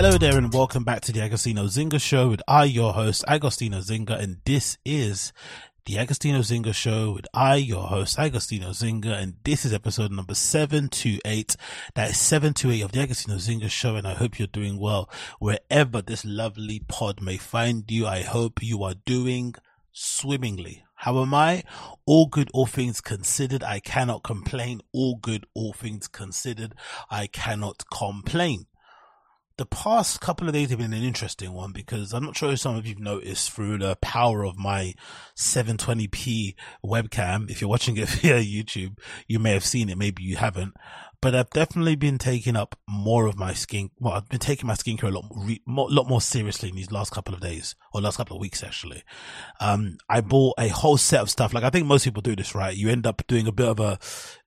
Hello there and welcome back to the Agostinho Zinga Show with I, your host, Agostinho Zinga, and this is the Agostinho Zinga Show with I, your host, Agostinho Zinga, and this is episode number 728. That is 728 of the Agostinho Zinga Show, and I hope you're doing well wherever this lovely pod may find you. I hope you are doing swimmingly. How am I? All good, all things considered. I cannot complain. All good, all things considered. I cannot complain the past couple of days have been an interesting one because I'm not sure if some of you've noticed through the power of my 720p webcam. If you're watching it via YouTube, you may have seen it. Maybe you haven't but I've definitely been taking up more of my skin. Well, I've been taking my skincare a lot, re, more, lot more seriously in these last couple of days or last couple of weeks, actually. Um, I bought a whole set of stuff. Like I think most people do this, right? You end up doing a bit of a,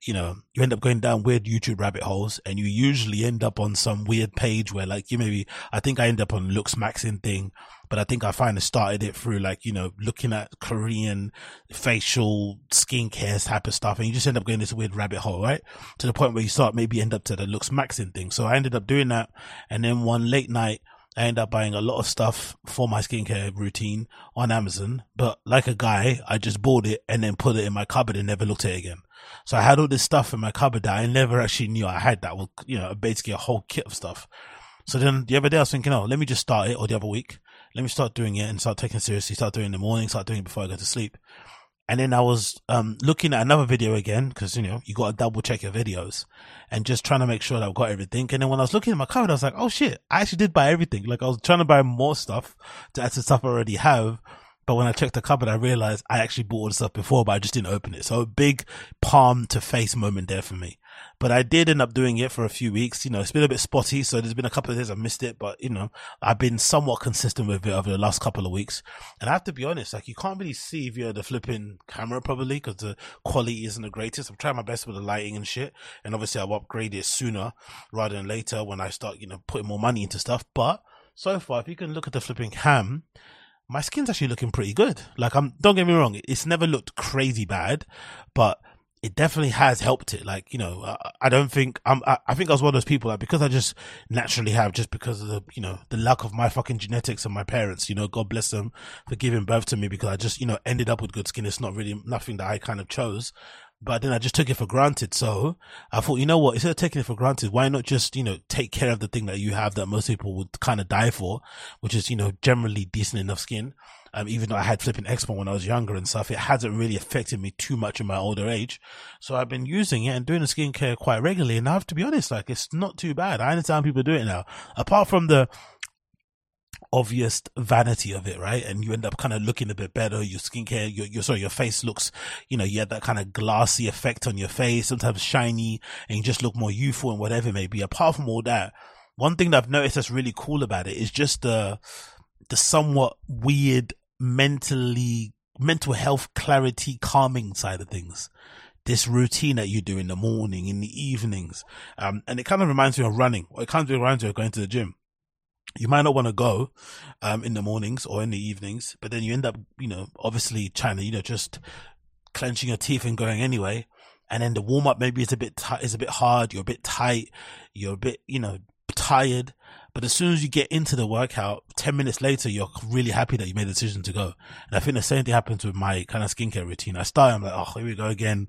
you know, you end up going down weird YouTube rabbit holes and you usually end up on some weird page where like you maybe, I think I end up on Looks Maxing thing but I think I finally started it through like, you know, looking at Korean facial skincare type of stuff. And you just end up going this weird rabbit hole, right? To the point where you start maybe end up to the looks maxing thing. So I ended up doing that. And then one late night, I ended up buying a lot of stuff for my skincare routine on Amazon. But like a guy, I just bought it and then put it in my cupboard and never looked at it again. So I had all this stuff in my cupboard that I never actually knew I had that was, you know, basically a whole kit of stuff. So then the other day I was thinking, oh, let me just start it or the other week let me start doing it and start taking it seriously, start doing it in the morning, start doing it before I go to sleep. And then I was um, looking at another video again because you know you got to double check your videos and just trying to make sure that I've got everything. And then when I was looking at my cupboard, I was like, "Oh shit! I actually did buy everything." Like I was trying to buy more stuff to add to stuff I already have, but when I checked the cupboard, I realized I actually bought all the stuff before, but I just didn't open it. So a big palm to face moment there for me. But I did end up doing it for a few weeks. You know, it's been a bit spotty. So there's been a couple of days I missed it, but you know, I've been somewhat consistent with it over the last couple of weeks. And I have to be honest, like you can't really see via the flipping camera probably because the quality isn't the greatest. I'm trying my best with the lighting and shit. And obviously I'll upgrade it sooner rather than later when I start, you know, putting more money into stuff. But so far, if you can look at the flipping cam, my skin's actually looking pretty good. Like I'm, don't get me wrong, it's never looked crazy bad, but it definitely has helped it. Like, you know, I, I don't think I'm, I, I, think I was one of those people like, because I just naturally have, just because of the, you know, the luck of my fucking genetics and my parents, you know, God bless them for giving birth to me because I just, you know, ended up with good skin. It's not really nothing that I kind of chose. But then I just took it for granted. So I thought, you know what? Instead of taking it for granted, why not just, you know, take care of the thing that you have that most people would kind of die for, which is, you know, generally decent enough skin. Um, even though I had flipping eczema when I was younger and stuff, it hasn't really affected me too much in my older age. So I've been using it and doing the skincare quite regularly. And I have to be honest, like it's not too bad. I understand people do it now. Apart from the obvious vanity of it, right? And you end up kind of looking a bit better. Your skincare, your, your, sorry, your face looks, you know, you had that kind of glassy effect on your face, sometimes shiny and you just look more youthful and whatever it may be. Apart from all that, one thing that I've noticed that's really cool about it is just the, the somewhat weird mentally, mental health clarity calming side of things this routine that you do in the morning, in the evenings. Um, and it kind of reminds me of running, or it kind of reminds me of going to the gym you might not want to go um, in the mornings or in the evenings, but then you end up, you know, obviously trying to, you know, just clenching your teeth and going anyway. And then the warm up maybe is a bit t- is a bit hard. You're a bit tight. You're a bit, you know, tired. But as soon as you get into the workout, 10 minutes later, you're really happy that you made the decision to go. And I think the same thing happens with my kind of skincare routine. I start, I'm like, oh, here we go again.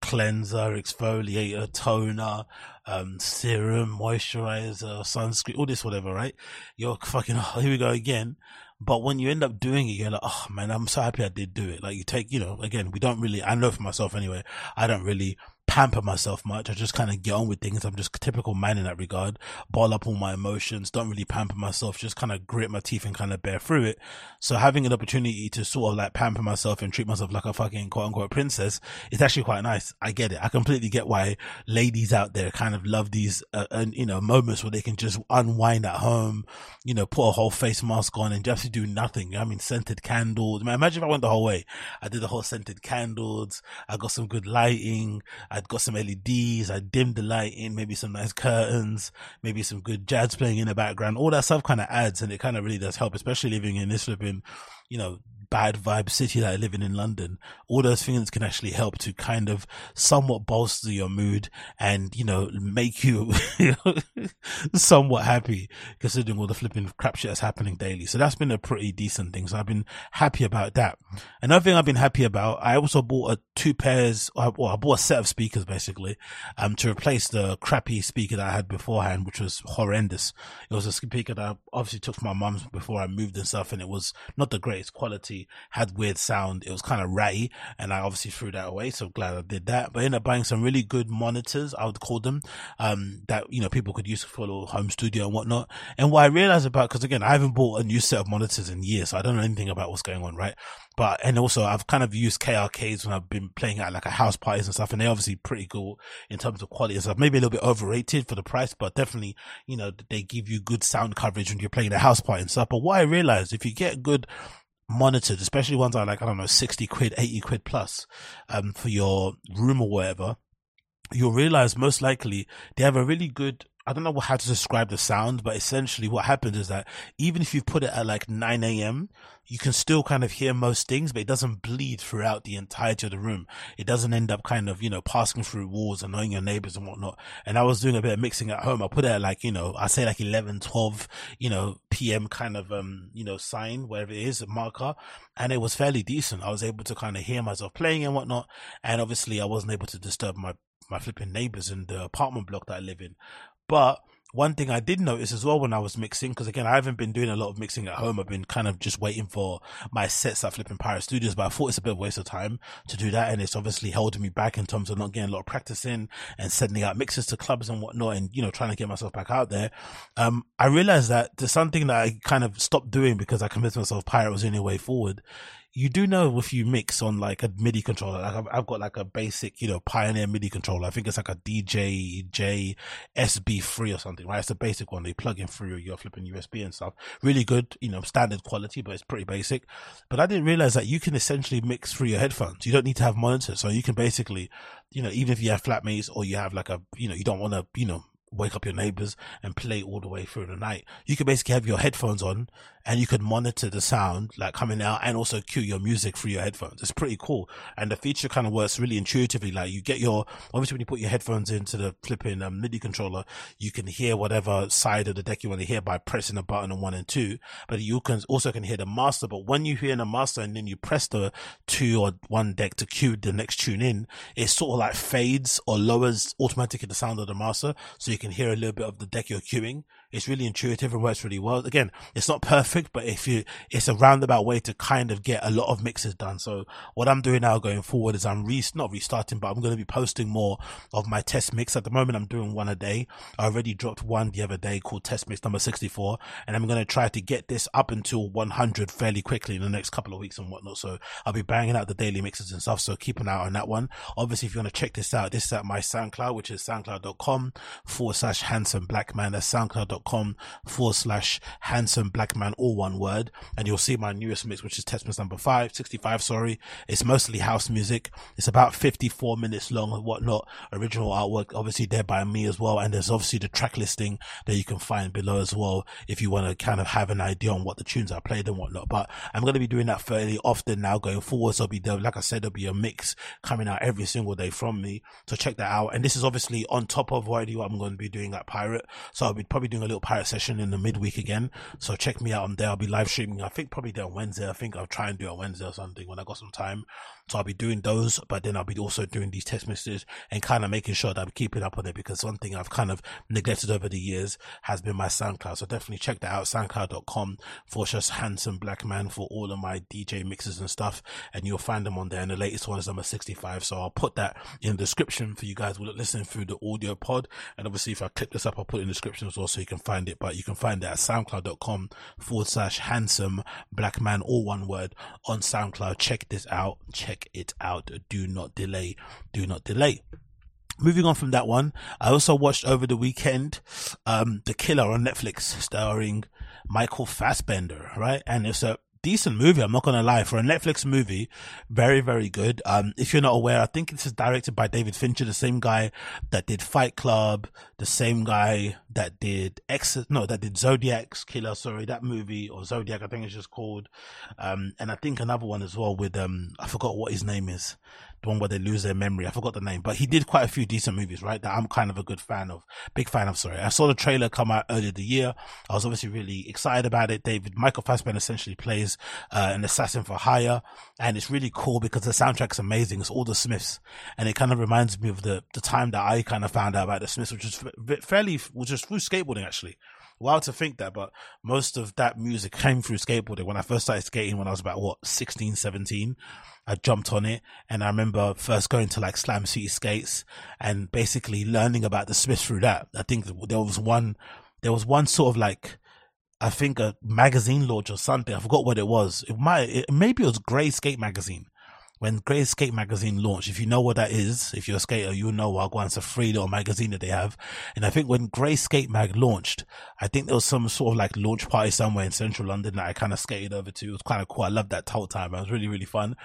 Cleanser, exfoliator, toner, um, serum, moisturizer, sunscreen, all this, whatever, right? You're fucking, oh, here we go again. But when you end up doing it, you're like, oh man, I'm so happy I did do it. Like you take, you know, again, we don't really, I know for myself anyway, I don't really pamper myself much. I just kind of get on with things. I'm just typical man in that regard. Ball up all my emotions. Don't really pamper myself. Just kind of grit my teeth and kind of bear through it. So having an opportunity to sort of like pamper myself and treat myself like a fucking quote unquote princess is actually quite nice. I get it. I completely get why ladies out there kind of love these, uh, and you know, moments where they can just unwind at home, you know, put a whole face mask on and just do nothing. I mean, scented candles. Imagine if I went the whole way. I did the whole scented candles. I got some good lighting. I'd got some LEDs. I dimmed the light in, maybe some nice curtains, maybe some good jazz playing in the background. All that stuff kind of adds and it kind of really does help, especially living in this flipping, you know, bad vibe city that I live in in London, all those things can actually help to kind of somewhat bolster your mood and, you know, make you, somewhat happy considering all the flipping crap shit that's happening daily. So that's been a pretty decent thing. So I've been happy about that. Another thing I've been happy about, I also bought a two pairs, well, I bought a set of speakers basically, um, to replace the crappy speaker that I had beforehand, which was horrendous. It was a speaker that I obviously took from my mum's before I moved and stuff and it was not the greatest quality had weird sound. It was kind of ratty, and I obviously threw that away. So glad I did that. But I ended up buying some really good monitors, I would call them, um, that you know people could use for a little home studio and whatnot. And what I realized about, because again, I haven't bought a new set of monitors in years, so I don't know anything about what's going on, right? But and also I've kind of used KRKs when I've been playing at like a house parties and stuff, and they're obviously pretty cool in terms of quality and stuff. Maybe a little bit overrated for the price, but definitely you know they give you good sound coverage when you're playing a house party and stuff. But what I realized, if you get good monitored, especially ones that are like, I don't know, 60 quid, 80 quid plus, um, for your room or whatever, you'll realize most likely they have a really good I don't know how to describe the sound, but essentially what happens is that even if you put it at like 9 a.m., you can still kind of hear most things, but it doesn't bleed throughout the entirety of the room. It doesn't end up kind of, you know, passing through walls, annoying your neighbors and whatnot. And I was doing a bit of mixing at home. I put it at like, you know, I say like 11, 12, you know, PM kind of, um, you know, sign, wherever it is, a marker. And it was fairly decent. I was able to kind of hear myself playing and whatnot. And obviously I wasn't able to disturb my, my flipping neighbors in the apartment block that I live in. But one thing I did notice as well when I was mixing, because again, I haven't been doing a lot of mixing at home. I've been kind of just waiting for my sets at Flipping Pirate Studios, but I thought it's a bit of a waste of time to do that. And it's obviously holding me back in terms of not getting a lot of practice in and sending out mixes to clubs and whatnot and, you know, trying to get myself back out there. Um, I realized that there's something that I kind of stopped doing because I convinced myself Pirate was the only way forward you do know if you mix on like a MIDI controller, like I've, I've, got like a basic, you know, Pioneer MIDI controller. I think it's like a DJJ SB3 or something, right? It's a basic one. They plug in through your flipping USB and stuff. Really good, you know, standard quality, but it's pretty basic. But I didn't realize that you can essentially mix through your headphones. You don't need to have monitors. So you can basically, you know, even if you have flatmates or you have like a, you know, you don't want to, you know, wake up your neighbors and play all the way through the night. You could basically have your headphones on and you could monitor the sound like coming out and also cue your music through your headphones. It's pretty cool. And the feature kind of works really intuitively. Like you get your, obviously when you put your headphones into the flipping um, MIDI controller, you can hear whatever side of the deck you want to hear by pressing a button on one and two, but you can also can hear the master. But when you hear the master and then you press the two or one deck to cue the next tune in, it sort of like fades or lowers automatically the sound of the master. So you can hear a little bit of the deck you're queuing. It's really intuitive and works really well. Again, it's not perfect, but if you, it's a roundabout way to kind of get a lot of mixes done. So what I'm doing now going forward is I'm re, not restarting, but I'm going to be posting more of my test mix. At the moment, I'm doing one a day. I already dropped one the other day called test mix number 64, and I'm going to try to get this up until 100 fairly quickly in the next couple of weeks and whatnot. So I'll be banging out the daily mixes and stuff. So keep an eye on that one. Obviously, if you want to check this out, this is at my SoundCloud, which is soundcloud.com forward slash handsome black man. That's soundcloud.com forward slash handsome black man, all one word. And you'll see my newest mix, which is test mix number five, 65, sorry. It's mostly house music. It's about 54 minutes long and whatnot. Original artwork, obviously there by me as well. And there's obviously the track listing that you can find below as well if you want to kind of have an idea on what the tunes I played and whatnot. But I'm going to be doing that fairly often now going forward. So be like I said, there'll be a mix coming out every single day from me. So check that out. And this is obviously on top of already what I'm going to be doing at Pirate. So I'll be probably doing a little little pirate session in the midweek again. So check me out on there. I'll be live streaming. I think probably there on Wednesday. I think I'll try and do it on Wednesday or something when I got some time. So I'll be doing those, but then I'll be also doing these text messages and kind of making sure that I'm keeping up on it because one thing I've kind of neglected over the years has been my SoundCloud. So definitely check that out. SoundCloud.com for just handsome black man for all of my DJ mixes and stuff. And you'll find them on there. And the latest one is number 65. So I'll put that in the description for you guys are listening through the audio pod. And obviously if I click this up, I'll put it in the description as well so you can find it. But you can find it at soundcloud.com forward slash handsome black man, all one word on SoundCloud. Check this out. Check check it out. Do not delay. Do not delay. Moving on from that one, I also watched over the weekend, um, The Killer on Netflix starring Michael Fassbender, right? And it's a decent movie. I'm not to lie for a Netflix movie. Very, very good. Um, if you're not aware, I think this is directed by David Fincher, the same guy that did Fight Club, the same guy that did X, no, that did Zodiac's Killer. Sorry, that movie or Zodiac, I think it's just called. Um, and I think another one as well with, um, I forgot what his name is one where they lose their memory. I forgot the name, but he did quite a few decent movies, right? That I'm kind of a good fan of, big fan of. Sorry, I saw the trailer come out earlier the year. I was obviously really excited about it. David Michael Fassbender essentially plays uh, an assassin for hire, and it's really cool because the soundtrack's amazing. It's all the Smiths, and it kind of reminds me of the the time that I kind of found out about the Smiths, which was fairly, which was through skateboarding actually wild to think that, but most of that music came through skateboarding. When I first started skating, when I was about what 16, 17, I jumped on it, and I remember first going to like Slam City Skates and basically learning about the Smiths through that. I think there was one, there was one sort of like. I think a magazine launch or something. I forgot what it was. It might, it, maybe it was Grey Skate magazine when Grey Skate magazine launched, if you know what that is, if you're a skater, you know Wagwan. It's a free little magazine that they have. And I think when Grey Skate Mag launched, I think there was some sort of like launch party somewhere in central London that I kind of skated over to. It was kind of cool. I loved that whole time. It was really, really fun.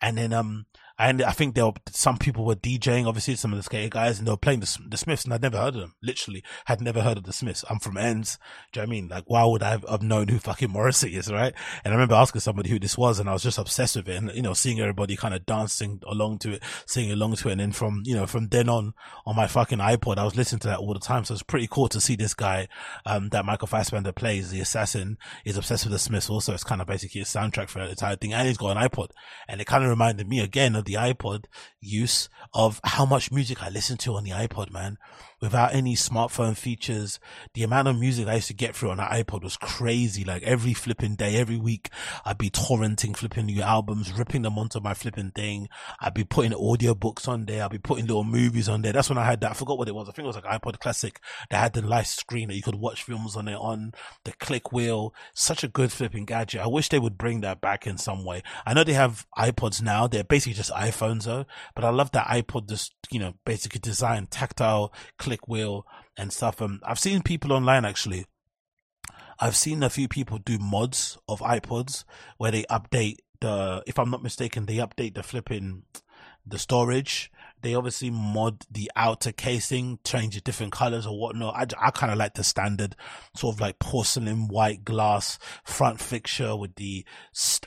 And then, um, and I think there were some people were DJing, obviously some of the skater guys, and they were playing the, the Smiths, and I'd never heard of them. Literally, had never heard of the Smiths. I'm from Ends. Do you know what I mean? Like, why would I have known who fucking Morrissey is, right? And I remember asking somebody who this was, and I was just obsessed with it, and you know, seeing everybody kind of dancing along to it, singing along to it, and then from you know, from then on, on my fucking iPod, I was listening to that all the time. So it's pretty cool to see this guy, um, that Michael Fassbender plays, the assassin, is obsessed with the Smiths. Also, it's kind of basically a soundtrack for the entire thing, and he's got an iPod, and it kind of reminded me again of the iPod use of how much music I listen to on the iPod, man without any smartphone features. The amount of music I used to get through on that iPod was crazy. Like every flipping day, every week, I'd be torrenting flipping new albums, ripping them onto my flipping thing. I'd be putting audiobooks on there. I'd be putting little movies on there. That's when I had that. I forgot what it was. I think it was like iPod Classic that had the light screen that you could watch films on it on the click wheel. Such a good flipping gadget. I wish they would bring that back in some way. I know they have iPods now. They're basically just iPhones though, but I love that iPod just, you know, basically designed tactile click wheel and stuff. Um, I've seen people online actually. I've seen a few people do mods of iPods where they update the, if I'm not mistaken, they update the flipping, the storage they obviously mod the outer casing, change it different colors or whatnot. I, I kind of like the standard sort of like porcelain white glass front fixture with the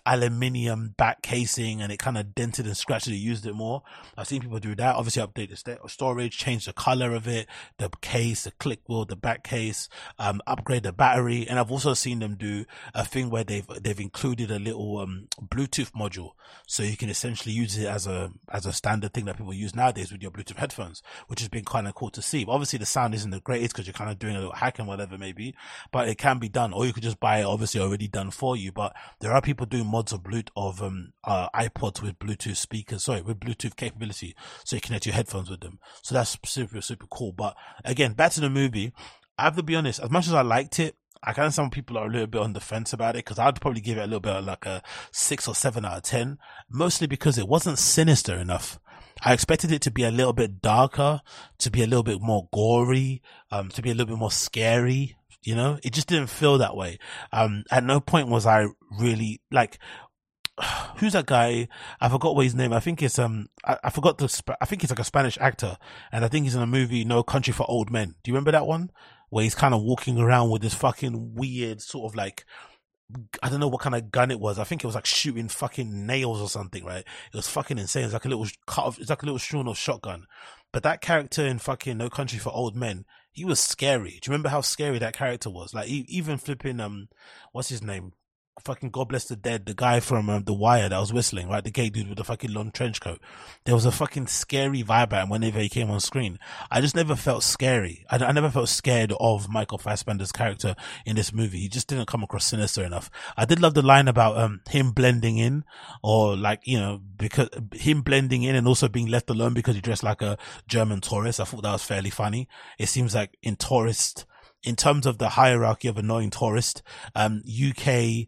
aluminium back casing and it kind of dented and scratched it, used it more. I've seen people do that. Obviously update the st- storage, change the color of it, the case, the click wheel, the back case, um, upgrade the battery. And I've also seen them do a thing where they've, they've included a little, um, Bluetooth module. So you can essentially use it as a, as a standard thing that people use now nowadays with your Bluetooth headphones, which has been kind of cool to see. But obviously the sound isn't the greatest because you're kind of doing a little hack and whatever maybe, but it can be done. Or you could just buy it obviously already done for you. But there are people doing mods of Bluetooth of um uh, iPods with Bluetooth speakers, sorry, with Bluetooth capability, so you connect your headphones with them. So that's super super cool. But again, back to the movie. I have to be honest, as much as I liked it, I kind of some people are a little bit on the fence about it because I'd probably give it a little bit of like a six or seven out of ten, mostly because it wasn't sinister enough. I expected it to be a little bit darker, to be a little bit more gory, um, to be a little bit more scary. You know, it just didn't feel that way. Um, at no point was I really like, who's that guy? I forgot what his name. I think it's um, I, I forgot the. I think he's like a Spanish actor, and I think he's in a movie No Country for Old Men. Do you remember that one? Where he's kind of walking around with this fucking weird sort of like I don't know what kind of gun it was. I think it was like shooting fucking nails or something, right? It was fucking insane. It's like a little cut off, it's like a little Sean of shotgun. But that character in fucking No Country for Old Men, he was scary. Do you remember how scary that character was? Like even flipping um, what's his name? Fucking God bless the dead, the guy from um, The Wire that was whistling, right? The gay dude with the fucking long trench coat. There was a fucking scary vibe at him whenever he came on screen. I just never felt scary. I, I never felt scared of Michael Fassbender's character in this movie. He just didn't come across sinister enough. I did love the line about um him blending in or like, you know, because him blending in and also being left alone because he dressed like a German tourist. I thought that was fairly funny. It seems like in tourist, in terms of the hierarchy of annoying tourist, um, UK,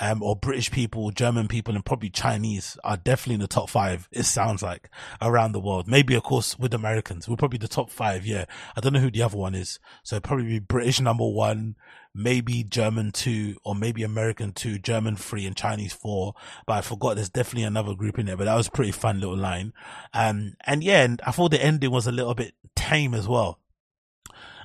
um, or British people, German people, and probably Chinese are definitely in the top five. It sounds like around the world. Maybe, of course, with Americans, we're probably the top five. Yeah. I don't know who the other one is. So probably British number one, maybe German two, or maybe American two, German three, and Chinese four. But I forgot there's definitely another group in there, but that was pretty fun little line. Um, and yeah, and I thought the ending was a little bit tame as well.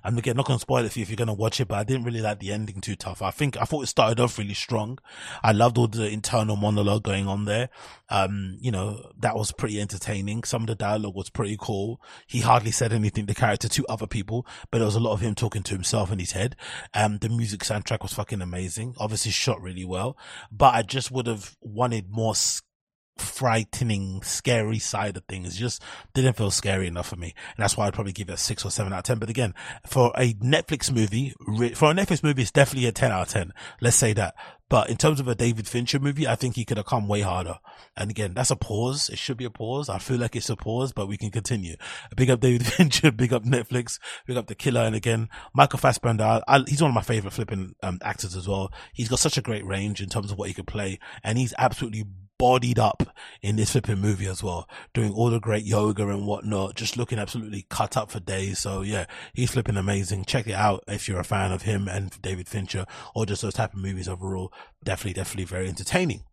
I'm again not gonna spoil it for you if you're gonna watch it, but I didn't really like the ending too tough. I think I thought it started off really strong. I loved all the internal monologue going on there. Um, you know, that was pretty entertaining. Some of the dialogue was pretty cool. He hardly said anything, the character to other people, but there was a lot of him talking to himself in his head. Um, the music soundtrack was fucking amazing. Obviously shot really well, but I just would have wanted more frightening, scary side of things. Just didn't feel scary enough for me. And that's why I'd probably give it a six or seven out of 10. But again, for a Netflix movie, for a Netflix movie, it's definitely a 10 out of 10. Let's say that. But in terms of a David Fincher movie, I think he could have come way harder. And again, that's a pause. It should be a pause. I feel like it's a pause, but we can continue. Big up David Fincher, big up Netflix, big up The Killer. And again, Michael Fassbender, I, he's one of my favorite flipping um, actors as well. He's got such a great range in terms of what he could play. And he's absolutely bodied up in this flipping movie as well, doing all the great yoga and whatnot, just looking absolutely cut up for days. So yeah, he's flipping amazing. Check it out if you're a fan of him and David Fincher or just those type of movies overall. Definitely, definitely very entertaining.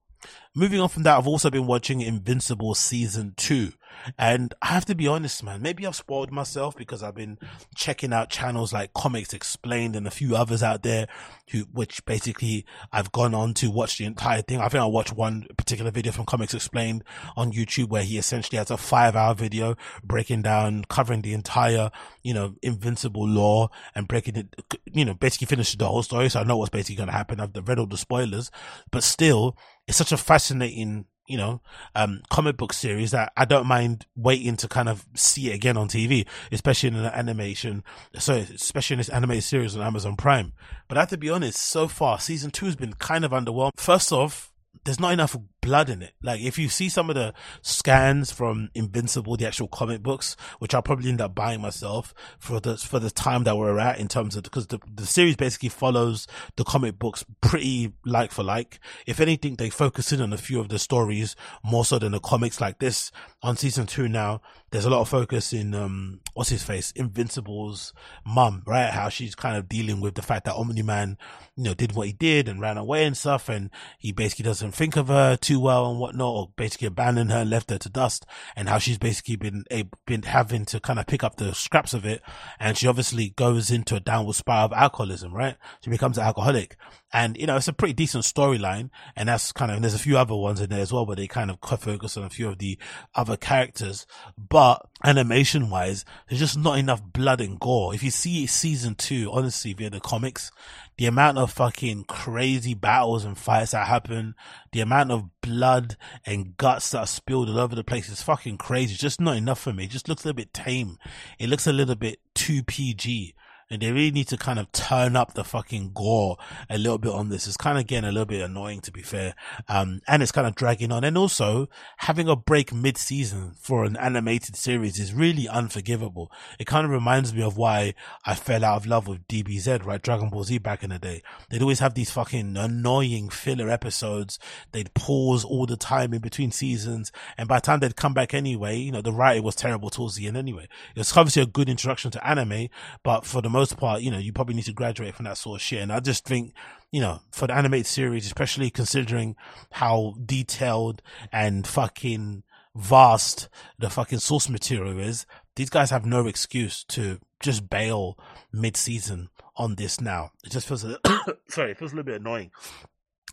Moving on from that, I've also been watching Invincible season two. And I have to be honest, man, maybe I've spoiled myself because I've been checking out channels like Comics Explained and a few others out there who, which basically I've gone on to watch the entire thing. I think I watched one particular video from Comics Explained on YouTube where he essentially has a five hour video breaking down, covering the entire, you know, Invincible law and breaking it, you know, basically finishes the whole story. So I know what's basically going to happen. I've read all the spoilers, but still, it's such a fascinating you know, um, comic book series that I don't mind waiting to kind of see it again on TV, especially in an animation. So, especially in this animated series on Amazon Prime. But I have to be honest, so far, season two has been kind of underwhelming. First off, there's not enough blood in it. Like if you see some of the scans from Invincible, the actual comic books, which I'll probably end up buying myself for the for the time that we're at in terms of because the the series basically follows the comic books pretty like for like. If anything, they focus in on a few of the stories more so than the comics. Like this on season two now, there's a lot of focus in um what's his face, Invincible's mum, right? How she's kind of dealing with the fact that Omni Man, you know, did what he did and ran away and stuff, and he basically doesn't think of her too too well and whatnot, or basically abandoned her and left her to dust, and how she's basically been a, been having to kind of pick up the scraps of it, and she obviously goes into a downward spiral of alcoholism, right? She becomes an alcoholic, and you know it's a pretty decent storyline, and that's kind of and there's a few other ones in there as well, where they kind of focus on a few of the other characters, but animation wise, there's just not enough blood and gore. If you see season two, honestly, via the comics, the amount of fucking crazy battles and fights that happen, the amount of blood and guts that are spilled all over the place is fucking crazy. It's just not enough for me. It just looks a little bit tame. It looks a little bit too PG and they really need to kind of turn up the fucking gore a little bit on this. It's kind of getting a little bit annoying to be fair. Um, and it's kind of dragging on. And also having a break mid season for an animated series is really unforgivable. It kind of reminds me of why I fell out of love with DBZ, right? Dragon Ball Z back in the day. They'd always have these fucking annoying filler episodes. They'd pause all the time in between seasons. And by the time they'd come back anyway, you know, the writing was terrible towards the end anyway. It was obviously a good introduction to anime, but for the most part, you know, you probably need to graduate from that sort of shit. And I just think, you know, for the animated series, especially considering how detailed and fucking vast the fucking source material is, these guys have no excuse to just bail mid season on this now. It just feels a sorry, it feels a little bit annoying.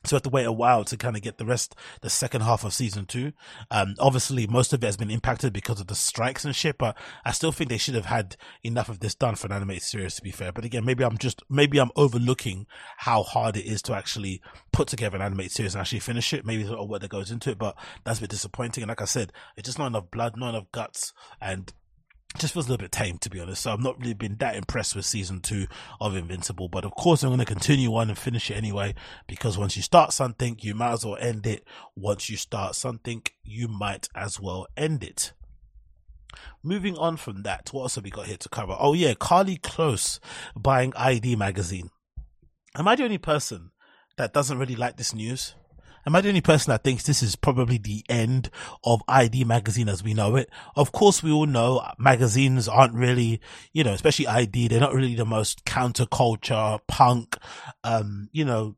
So we have to wait a while to kind of get the rest, the second half of season two. Um, obviously most of it has been impacted because of the strikes and shit, but I still think they should have had enough of this done for an animated series to be fair. But again, maybe I'm just, maybe I'm overlooking how hard it is to actually put together an animated series and actually finish it. Maybe a lot of work that goes into it, but that's a bit disappointing. And like I said, it's just not enough blood, not enough guts and just feels a little bit tame to be honest. So I've not really been that impressed with season two of Invincible, but of course I'm going to continue on and finish it anyway because once you start something, you might as well end it. Once you start something, you might as well end it. Moving on from that, what else have we got here to cover? Oh yeah, Karlie Kloss buying ID magazine. Am I the only person that doesn't really like this news? Am I the only person that thinks this is probably the end of ID magazine as we know it? Of course, we all know magazines aren't really, you know, especially ID, they're not really the most counterculture, punk, um, you know,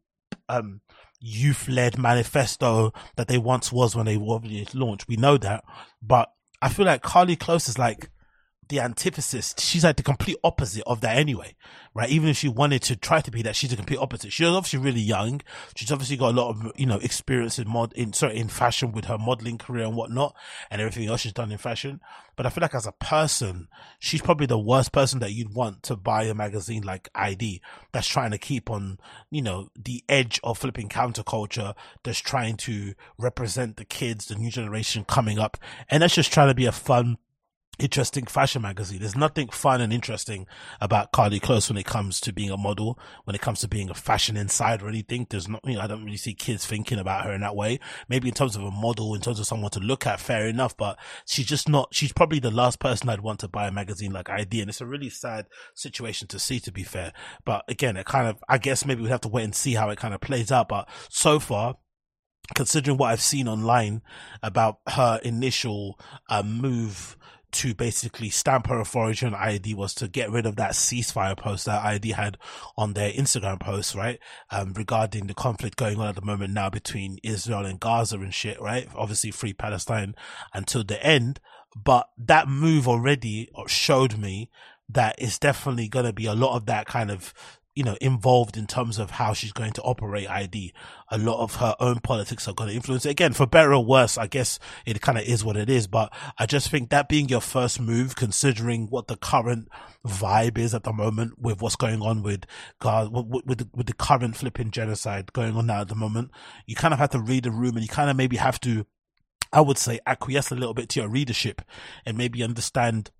um, youth led manifesto that they once was when they were launched. We know that, but I feel like Karlie Kloss is like, the antithesis. She's like the complete opposite of that anyway, right? Even if she wanted to try to be that, she's the complete opposite. She's obviously really young. She's obviously got a lot of, you know, experience in mod, in, sorry, in fashion with her modeling career and whatnot and everything else she's done in fashion. But I feel like as a person, she's probably the worst person that you'd want to buy a magazine like ID that's trying to keep on, you know, the edge of flipping counterculture, that's trying to represent the kids, the new generation coming up. And that's just trying to be a fun, interesting fashion magazine. There's nothing fun and interesting about Karlie Kloss when it comes to being a model, when it comes to being a fashion insider or anything. There's not, you know, I don't really see kids thinking about her in that way. Maybe in terms of a model, in terms of someone to look at, fair enough, but she's just not, she's probably the last person I'd want to buy a magazine like ID. And it's a really sad situation to see, to be fair. But again, it kind of, I guess maybe we have to wait and see how it kind of plays out. But so far, considering what I've seen online about her initial uh, move to basically stamp her authority on ID was to get rid of that ceasefire post that ID had on their Instagram post, right? Um, regarding the conflict going on at the moment now between Israel and Gaza and shit, right? Obviously free Palestine until the end. But that move already showed me that it's definitely going to be a lot of that kind of you know, involved in terms of how she's going to operate ID. A lot of her own politics are going to influence it. Again, for better or worse, I guess it kind of is what it is. But I just think that being your first move, considering what the current vibe is at the moment with what's going on with God, with, with, with the current flipping genocide going on now at the moment, you kind of have to read the room and you kind of maybe have to, I would say, acquiesce a little bit to your readership and maybe understand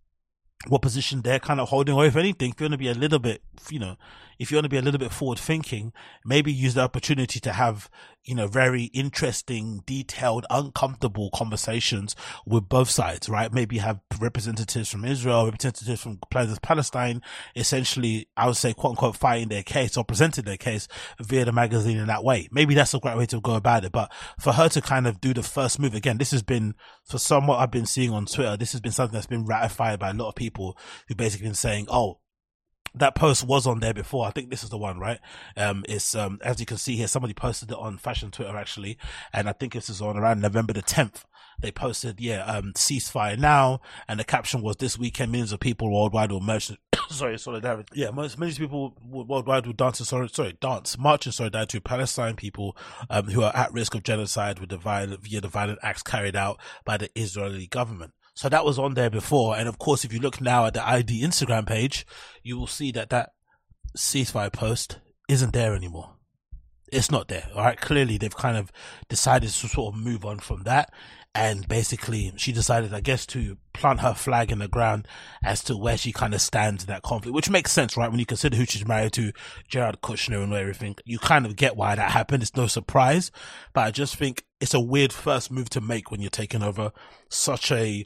what position they're kind of holding, or if anything, if you want to be a little bit, you know, if you want to be a little bit forward thinking, maybe use the opportunity to have, you know, very interesting, detailed, uncomfortable conversations with both sides, right? Maybe have representatives from Israel, representatives from Palestine, essentially, I would say, quote unquote, fighting their case or presenting their case via the magazine in that way. Maybe that's a great way to go about it. But for her to kind of do the first move, again, this has been, for somewhat I've been seeing on Twitter, this has been something that's been ratified by a lot of people who basically been saying, oh, that post was on there before. I think this is the one, right? Um, it's, um, as you can see here, somebody posted it on fashion Twitter actually. And I think this is on around November the 10th. They posted, yeah, um, ceasefire now. And the caption was this weekend, millions of people worldwide will march. sorry, solidarity. Yeah, most, millions of people worldwide will dance, sorry, sorry, dance, march in solidarity to Palestine people, um, who are at risk of genocide with the violent, via the violent acts carried out by the Israeli government. So that was on there before. And of course, if you look now at the ID Instagram page, you will see that that ceasefire post isn't there anymore. It's not there. All right. Clearly they've kind of decided to sort of move on from that. And basically she decided, I guess, to plant her flag in the ground as to where she kind of stands in that conflict, which makes sense, right? When you consider who she's married to, Jared Kushner and everything, you kind of get why that happened. It's no surprise, but I just think it's a weird first move to make when you're taking over such a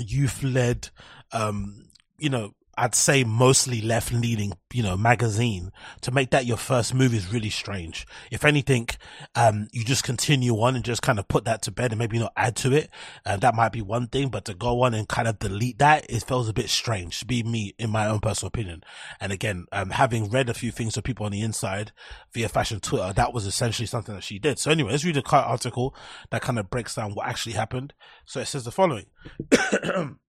youth led, um, you know, I'd say mostly left leaning, you know, magazine to make that your first move is really strange. If anything, um, you just continue on and just kind of put that to bed and maybe not add to it. And uh, that might be one thing, but to go on and kind of delete that, it feels a bit strange to be me in my own personal opinion. And again, um, having read a few things of people on the inside via fashion Twitter, that was essentially something that she did. So anyway, let's read a article that kind of breaks down what actually happened. So it says the following.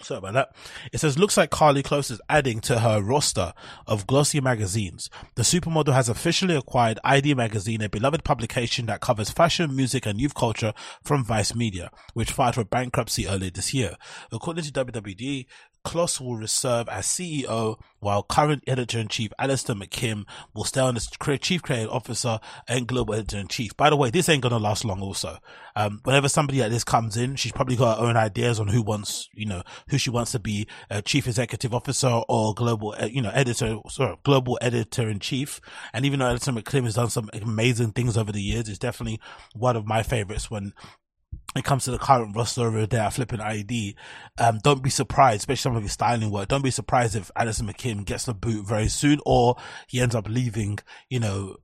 Sorry about that. It says, looks like Karlie Kloss is adding to her roster of glossy magazines. The supermodel has officially acquired ID Magazine, a beloved publication that covers fashion, music, and youth culture from Vice Media, which filed for bankruptcy earlier this year. According to WWD, Kloss will serve as CEO, while current editor-in-chief Alastair McKimm will stay on as chief creative officer and global editor-in-chief. By the way, this ain't gonna last long also. Um, whenever somebody like this comes in, she's probably got her own ideas on who wants, you know, who she wants to be a chief executive officer or global, uh, you know, editor, sorry, global editor-in-chief. And even though Alastair McKimm has done some amazing things over the years, it's definitely one of my favorites when it comes to the current roster over there Flipping ID, um, don't be surprised, especially some of his styling work. Don't be surprised if Alastair McKimm gets the boot very soon or he ends up leaving, you know,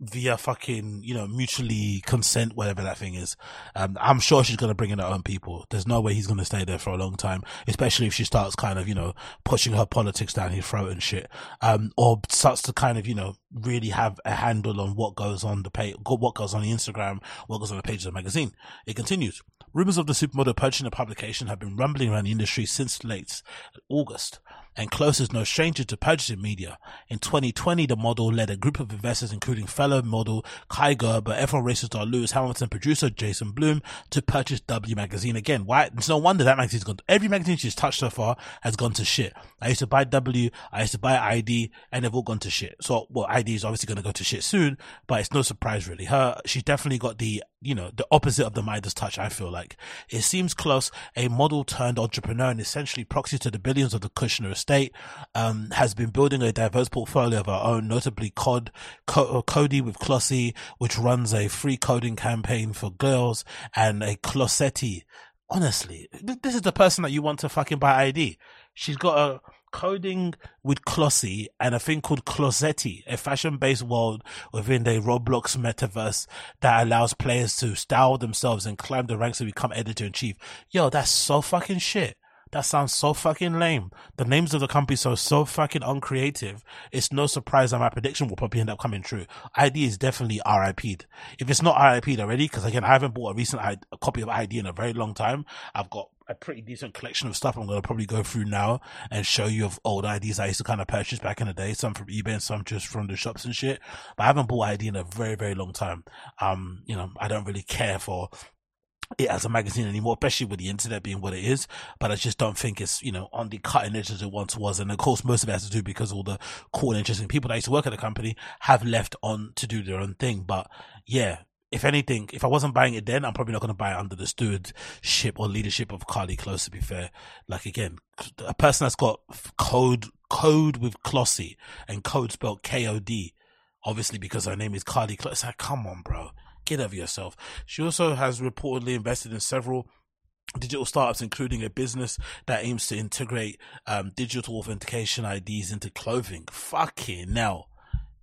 via fucking, you know, mutually consent, whatever that thing is. Um, I'm sure she's going to bring in her own people. There's no way he's going to stay there for a long time, especially if she starts kind of, you know, pushing her politics down his throat and shit. Um, or starts to kind of, you know, really have a handle on what goes on the page, what goes on the Instagram, what goes on the pages of the magazine. It continues. Rumors of the supermodel purchasing the publication have been rumbling around the industry since late August and Kloss is no stranger to purchasing media. In 2020, the model led a group of investors, including fellow model Kaia Gerber, F1 racer star Lewis Hamilton, producer Jason Blum, to purchase W magazine again. Why? It's no wonder that magazine's gone. Every magazine she's touched so far has gone to shit. I used to buy W, I used to buy ID, and they've all gone to shit. So, well, ID is obviously going to go to shit soon, but it's no surprise really. Her, she's definitely got the you know, the opposite of the Midas touch, I feel like. It seems close, a model turned entrepreneur and essentially proxy to the billions of the Kushner estate, um, has been building a diverse portfolio of her own, notably COD, Co- uh, Cody with Klossy, which runs a free coding campaign for girls, and a Klossetti. Honestly, this is the person that you want to fucking buy ID. She's got a, coding with Klossy and a thing called Klossetti, a fashion-based world within the Roblox metaverse that allows players to style themselves and climb the ranks to become editor-in-chief. Yo, that's so fucking shit. That sounds so fucking lame. The names of the companies are so fucking uncreative. It's no surprise that my prediction will probably end up coming true. ID is definitely RIP'd. If it's not RIP'd already, because again, I haven't bought a recent a copy of ID in a very long time. I've got a pretty decent collection of stuff I'm going to probably go through now and show you of old IDs I used to kind of purchase back in the day, some from eBay and some just from the shops and shit. But I haven't bought ID in a very, very long time. Um, you know, I don't really care for it as a magazine anymore, especially with the internet being what it is. But I just don't think it's, you know, on the cutting edge as it once was. And of course, most of it has to do because all the cool and interesting people that used to work at the company have left on to do their own thing. But yeah, if anything, if I wasn't buying it then, I'm probably not going to buy it under the stewardship or leadership of Karlie Kloss, to be fair. Like again, a person that's got code, code with Klossy and code spelled K-O-D, obviously because her name is Karlie Kloss. Like, come on, bro. Get over yourself. She also has reportedly invested in several digital startups, including a business that aims to integrate um, digital authentication IDs into clothing. Fucking now.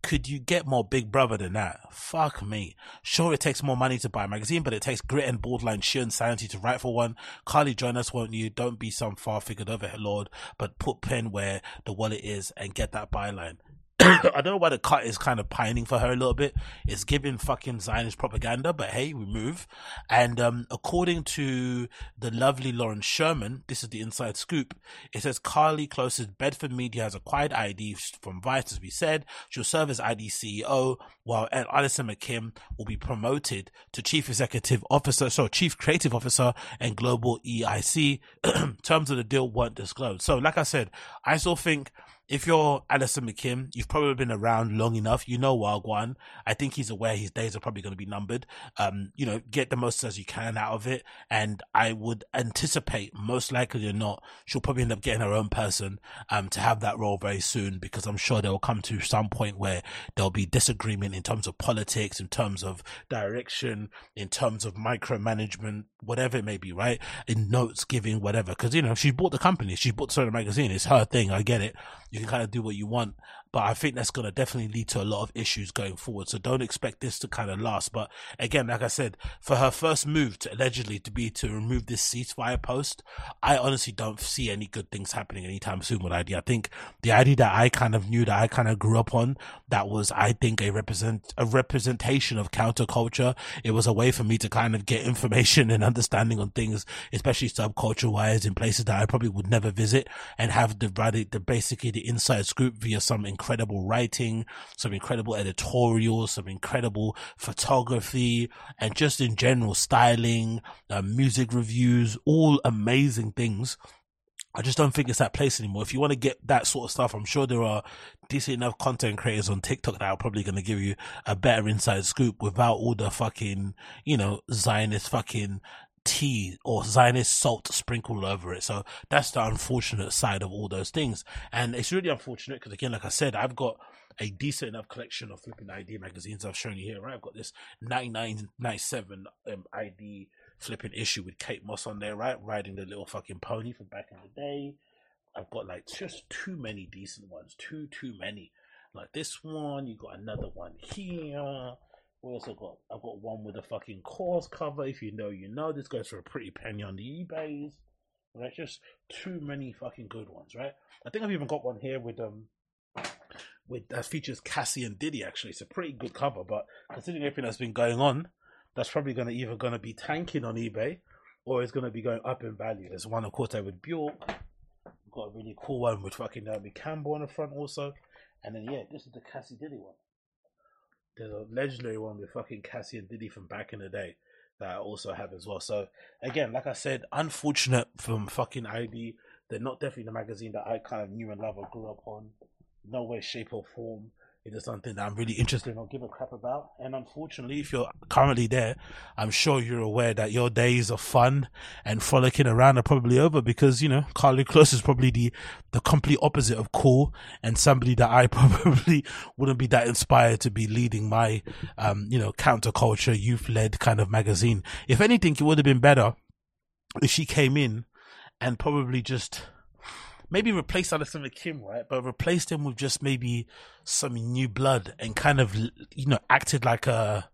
Could you get more big brother than that? Fuck me. Sure, it takes more money to buy a magazine, but it takes grit and borderline sheer insanity to write for one. Karlie, join us, won't you? Don't be some far figured over lord, but put pen where the wallet is and get that byline. I don't know why the cut is kind of pining for her a little bit. It's giving fucking Zionist propaganda, but hey, we move. And um, according to the lovely Lauren Sherman, this is the inside scoop. It says Karlie Kloss's Bedford Media has acquired ID from Vice, as we said. She'll serve as ID CEO, while Alastair McKimm will be promoted to Chief Executive Officer, so Chief Creative Officer and Global EIC. Terms of the deal weren't disclosed. So, like I said, I still think if you're Alison McKimm, you've probably been around long enough. You know Wagwan. I think he's aware his days are probably going to be numbered. Um, you know, get the most as you can out of it. And I would anticipate, most likely or not, she'll probably end up getting her own person, um, to have that role very soon because I'm sure they'll come to some point where there'll be disagreement in terms of politics, in terms of direction, in terms of micromanagement, whatever it may be, right? In notes giving, whatever. Cause, you know, she bought the company. She bought the magazine. It's her thing. I get it you can kind of do what you want. But I think that's going to definitely lead to a lot of issues going forward. So don't expect this to kind of last. But again, like I said, for her first move to allegedly to be to remove this ceasefire post, I honestly don't see any good things happening anytime soon with ID. I think the ID that I kind of knew that I kind of grew up on, that was, I think, a represent, a representation of counterculture. It was a way for me to kind of get information and understanding on things, especially subculture wise in places that I probably would never visit and have the, the basically the inside scoop via some incredible writing, some incredible editorials, some incredible photography, and just in general styling, uh, music reviews, all amazing things. I just don't think it's that place anymore. If you want to get that sort of stuff, I'm sure there are decent enough content creators on TikTok that are probably going to give you a better inside scoop without all the fucking, you know, Zionist fucking tea or Zionist salt sprinkled over it. So that's the unfortunate side of all those things. And it's really unfortunate because again, like I said, I've got a decent enough collection of flipping ID magazines I've shown you here, right? I've got this 9997 um, ID flipping issue with Kate Moss on there, right? Riding the little fucking pony from back in the day. I've got like just too many decent ones, too, too many. Like this one, you got another one here. We also got I've got one with a fucking course cover. If you know, you know. This goes for a pretty penny on the eBay's. Right, just too many fucking good ones, right? I think I've even got one here with um with that features Cassie and Diddy. Actually, it's a pretty good cover, but considering everything that's been going on, that's probably going to either going to be tanking on eBay or it's going to be going up in value. There's one, of course, there with Bjork. Got a really cool one with fucking Naomi Campbell on the front also, and then yeah, this is the Cassie Diddy one. There's a legendary one with fucking Cassie and Diddy from back in the day that I also have as well. So again, like I said, unfortunate from fucking i-D. They're not definitely the magazine that I kind of knew and love or grew up on. No way, shape, or form it is something that I'm really interested in or give a crap about. And unfortunately, if you're currently there, I'm sure you're aware that your days of fun and frolicking around are probably over because, you know, Karlie Kloss is probably the, the complete opposite of cool and somebody that I probably wouldn't be that inspired to be leading my, um, you know, counterculture, youth led kind of magazine. If anything, it would have been better if she came in and probably just, maybe replace Alastair McKimm, right? But replaced him with just maybe some new blood and kind of, you know, acted like a,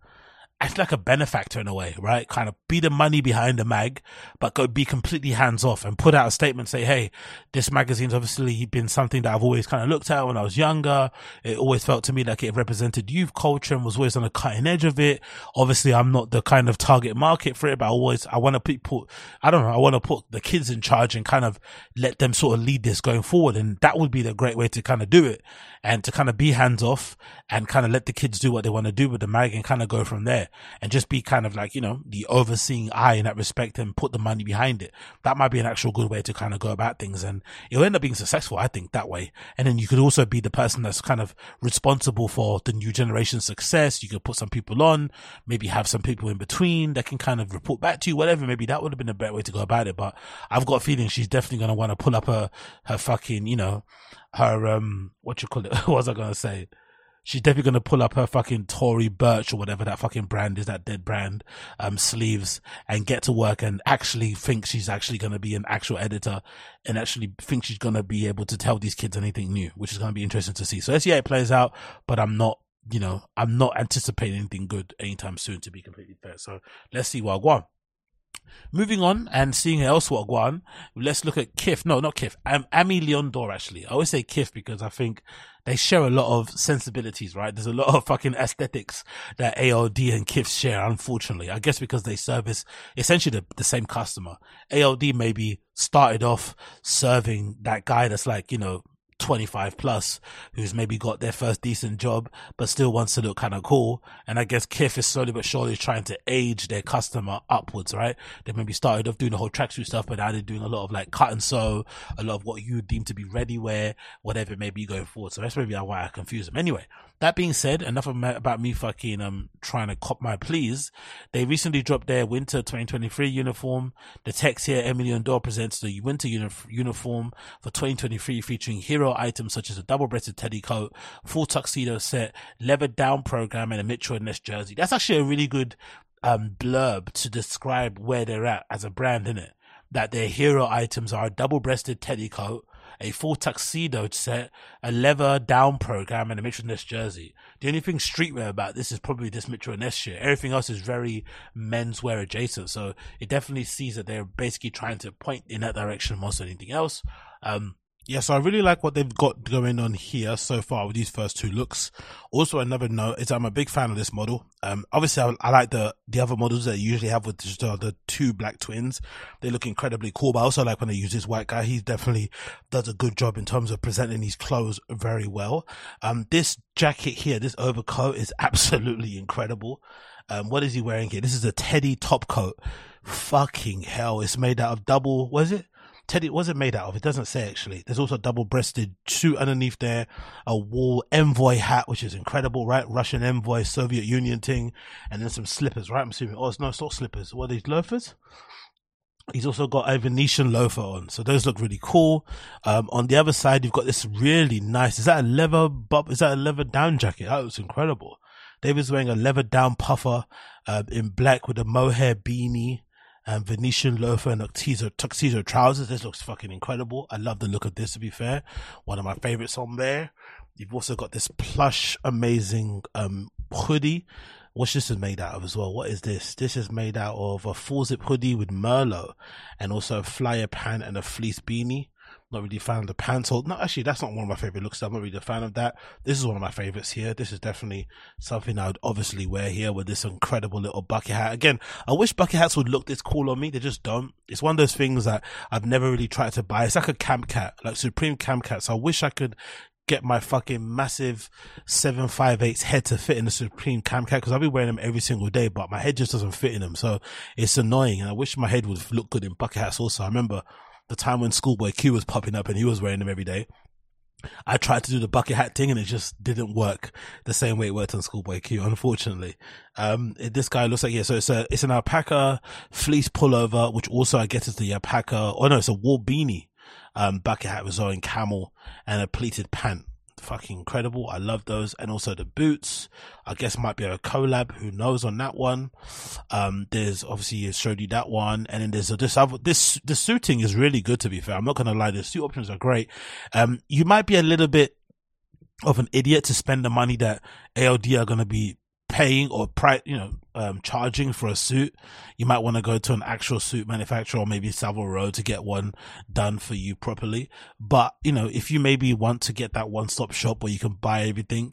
act like a benefactor in a way, right? Kind of be the money behind the mag, but go be completely hands off and put out a statement, say, Hey, this magazine's obviously been something that I've always kind of looked at when I was younger. It always felt to me like it represented youth culture and was always on the cutting edge of it. Obviously, I'm not the kind of target market for it, but I always, I want to put, I don't know, I want to put the kids in charge and kind of let them sort of lead this going forward. And that would be the great way to kind of do it and to kind of be hands off and kind of let the kids do what they want to do with the mag and kind of go from there and just be kind of like, you know, the overseeing eye in that respect and put the money behind it. That might be an actual good way to kind of go about things. And it'll end up being successful, I think, that way. And then you could also be the person that's kind of responsible for the new generation's success. You could put some people on, maybe have some people in between that can kind of report back to you, whatever. Maybe that would have been a better way to go about it. But I've got a feeling she's definitely going to want to pull up her, her fucking, you know, her, um, what you call it? what was I to say? she's definitely gonna pull up her fucking Tory Burch or whatever that fucking brand is, that dead brand, um, sleeves and get to work and actually think she's actually gonna be an actual editor and actually think she's gonna be able to tell these kids anything new, which is gonna be interesting to see. So let's see how it plays out, but I'm not, you know, I'm not anticipating anything good anytime soon to be completely fair. So let's see what I want. Moving on and seeing elsewhere, Guan, let's look at Kith. No, not Kith. Um, Aimé Leon Dore, actually. I always say Kith because I think they share a lot of sensibilities, right? There's a lot of fucking aesthetics that ALD and Kith share, unfortunately. I guess because they service essentially the, the same customer. ALD maybe started off serving that guy that's like, you know, 25 plus who's maybe got their first decent job but still wants to look kind of cool. And i guess kith is slowly but surely trying to age their customer upwards right? They maybe started off doing the whole tracksuit stuff but now they're doing a lot of like cut and sew a lot of what you deem to be ready wear whatever it may be going forward. So that's maybe why i confuse them. Anyway that being said enough about me fucking um trying to cop my pleas they recently dropped their winter 2023 uniform the text here Leon Dore presents the winter uni- uniform for 2023 featuring hero items such as a double-breasted teddy coat, full tuxedo set, leather down program, and a Mitchell and Ness jersey. That's actually a really good um, blurb to describe where they're at as a brand, in it. That their hero items are a double-breasted teddy coat, a full tuxedo set, a leather down program, and a Mitchell Ness jersey. The only thing streetwear about this is probably this Mitchell Ness shit. Everything else is very menswear adjacent. So it definitely sees that they're basically trying to point in that direction more than anything else. Um, yeah, so I really like what they've got going on here so far with these first two looks. Also, another note is I'm a big fan of this model. Um, obviously, I, I like the the other models that you usually have with just uh, the two black twins. They look incredibly cool, but I also like when they use this white guy. He definitely does a good job in terms of presenting these clothes very well. Um, this jacket here, this overcoat is absolutely incredible. Um, what is he wearing here? This is a Teddy top coat. Fucking hell! It's made out of double. Was it? Teddy, was it made out of? It doesn't say actually. There's also a double breasted suit underneath there, a wall envoy hat, which is incredible, right? Russian envoy, Soviet Union thing, and then some slippers, right? I'm assuming. Oh, it's no, it's not slippers. What are these loafers? He's also got a Venetian loafer on, so those look really cool. Um, on the other side, you've got this really nice. Is that a leather bub? Is that a leather down jacket? That looks incredible. David's wearing a leather down puffer uh, in black with a mohair beanie and Venetian loafer and tuxedo, tuxedo trousers. This looks fucking incredible. I love the look of this, to be fair. One of my favorites on there. You've also got this plush, amazing um, hoodie. What's this is made out of as well? What is this? This is made out of a full zip hoodie with Merlot and also a flyer pant and a fleece beanie. Not really a fan of the pants. no, actually, that's not one of my favorite looks. I'm not really a fan of that. This is one of my favorites here. This is definitely something I would obviously wear here with this incredible little bucket hat. Again, I wish bucket hats would look this cool on me. They just don't. It's one of those things that I've never really tried to buy. It's like a camp cap, like Supreme camp cap. So I wish I could get my fucking massive 758 head to fit in the Supreme Camp Cap because I'll be wearing them every single day, but my head just doesn't fit in them. So it's annoying. And I wish my head would look good in bucket hats also. I remember the time when Schoolboy Q was popping up and he was wearing them every day. I tried to do the bucket hat thing and it just didn't work the same way it worked on Schoolboy Q, unfortunately. Um, it, this guy looks like, yeah, so it's a, it's an alpaca fleece pullover, which also I guess is the alpaca, oh no, it's a wool beanie, um, bucket hat with in camel and a pleated pant fucking incredible. I love those. And also the boots, I guess might be a collab. Who knows on that one? Um, there's obviously I showed you that one. And then there's this other, this, the suiting is really good to be fair. I'm not going to lie. The suit options are great. Um, you might be a little bit of an idiot to spend the money that ALD are going to be paying or price, you know, um, charging for a suit, you might want to go to an actual suit manufacturer or maybe Savile Row to get one done for you properly. But, you know, if you maybe want to get that one stop shop where you can buy everything,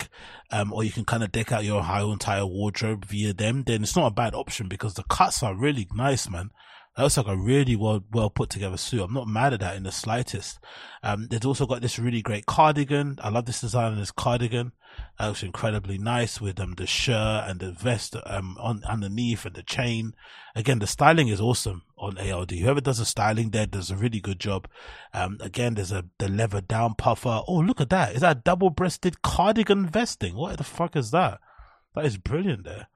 um, or you can kind of deck out your whole entire wardrobe via them, then it's not a bad option because the cuts are really nice, man. That looks like a really well well put together suit. I'm not mad at that in the slightest. Um, there's also got this really great cardigan. I love this design on this cardigan. That looks incredibly nice with um the shirt and the vest um on underneath and the chain. Again, the styling is awesome on ALD. Whoever does the styling there does a really good job. Um, again, there's a the leather down puffer. Oh, look at that! Is that double breasted cardigan vesting? What the fuck is that? That is brilliant there.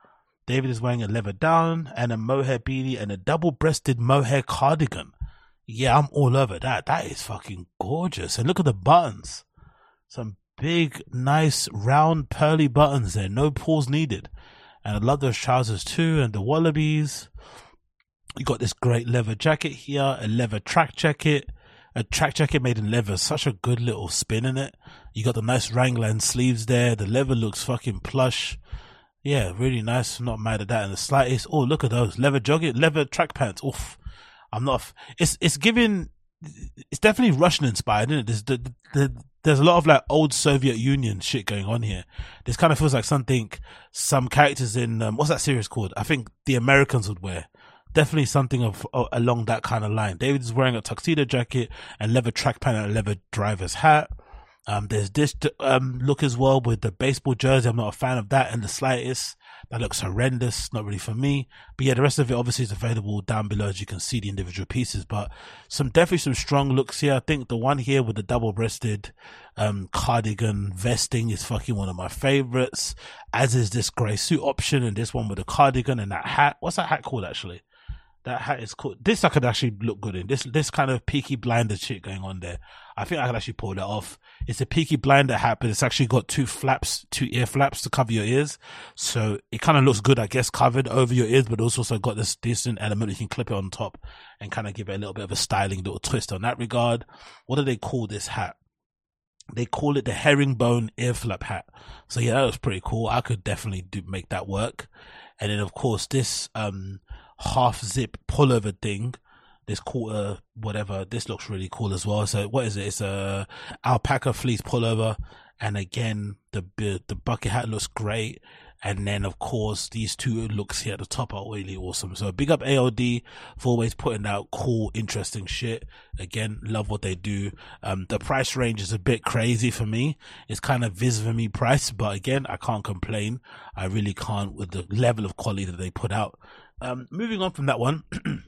David is wearing a leather down and a mohair beanie and a double breasted mohair cardigan. Yeah, I'm all over that. That is fucking gorgeous. And look at the buttons. Some big, nice, round, pearly buttons there. No pulls needed. And I love those trousers too and the wallabies. You got this great leather jacket here, a leather track jacket, a track jacket made in leather. Such a good little spin in it. You got the nice Raglan sleeves there. The leather looks fucking plush. Yeah, really nice. Not mad at that in the slightest. Oh, look at those leather jogging, leather track pants. Oof. I'm not. It's it's giving. It's definitely Russian inspired, isn't it? There's the, the, there's a lot of like old Soviet Union shit going on here. This kind of feels like something some characters in um, what's that series called? I think the Americans would wear. Definitely something of uh, along that kind of line. David is wearing a tuxedo jacket and leather track pant and a leather driver's hat. Um, there's this um, look as well with the baseball jersey. I'm not a fan of that in the slightest. That looks horrendous. Not really for me. But yeah, the rest of it obviously is available down below as you can see the individual pieces. But some definitely some strong looks here. I think the one here with the double breasted um, cardigan vesting is fucking one of my favorites. As is this grey suit option and this one with the cardigan and that hat. What's that hat called actually? That hat is cool. This I could actually look good in. This this kind of peaky blinder shit going on there. I think I could actually pull that off. It's a peaky blinder hat, but it's actually got two flaps, two ear flaps to cover your ears. So it kind of looks good, I guess, covered over your ears, but also got this decent element you can clip it on top and kind of give it a little bit of a styling little twist on that regard. What do they call this hat? They call it the herringbone ear flap hat. So yeah, that was pretty cool. I could definitely do make that work. And then of course this um half zip pullover thing, this quarter whatever. This looks really cool as well. So what is it? It's a alpaca fleece pullover, and again the the bucket hat looks great. And then, of course, these two looks here at the top are really awesome. So big up ALD for always putting out cool, interesting shit. Again, love what they do. Um, the price range is a bit crazy for me. It's kind of Visvim price, but again, I can't complain. I really can't with the level of quality that they put out. Um, moving on from that one.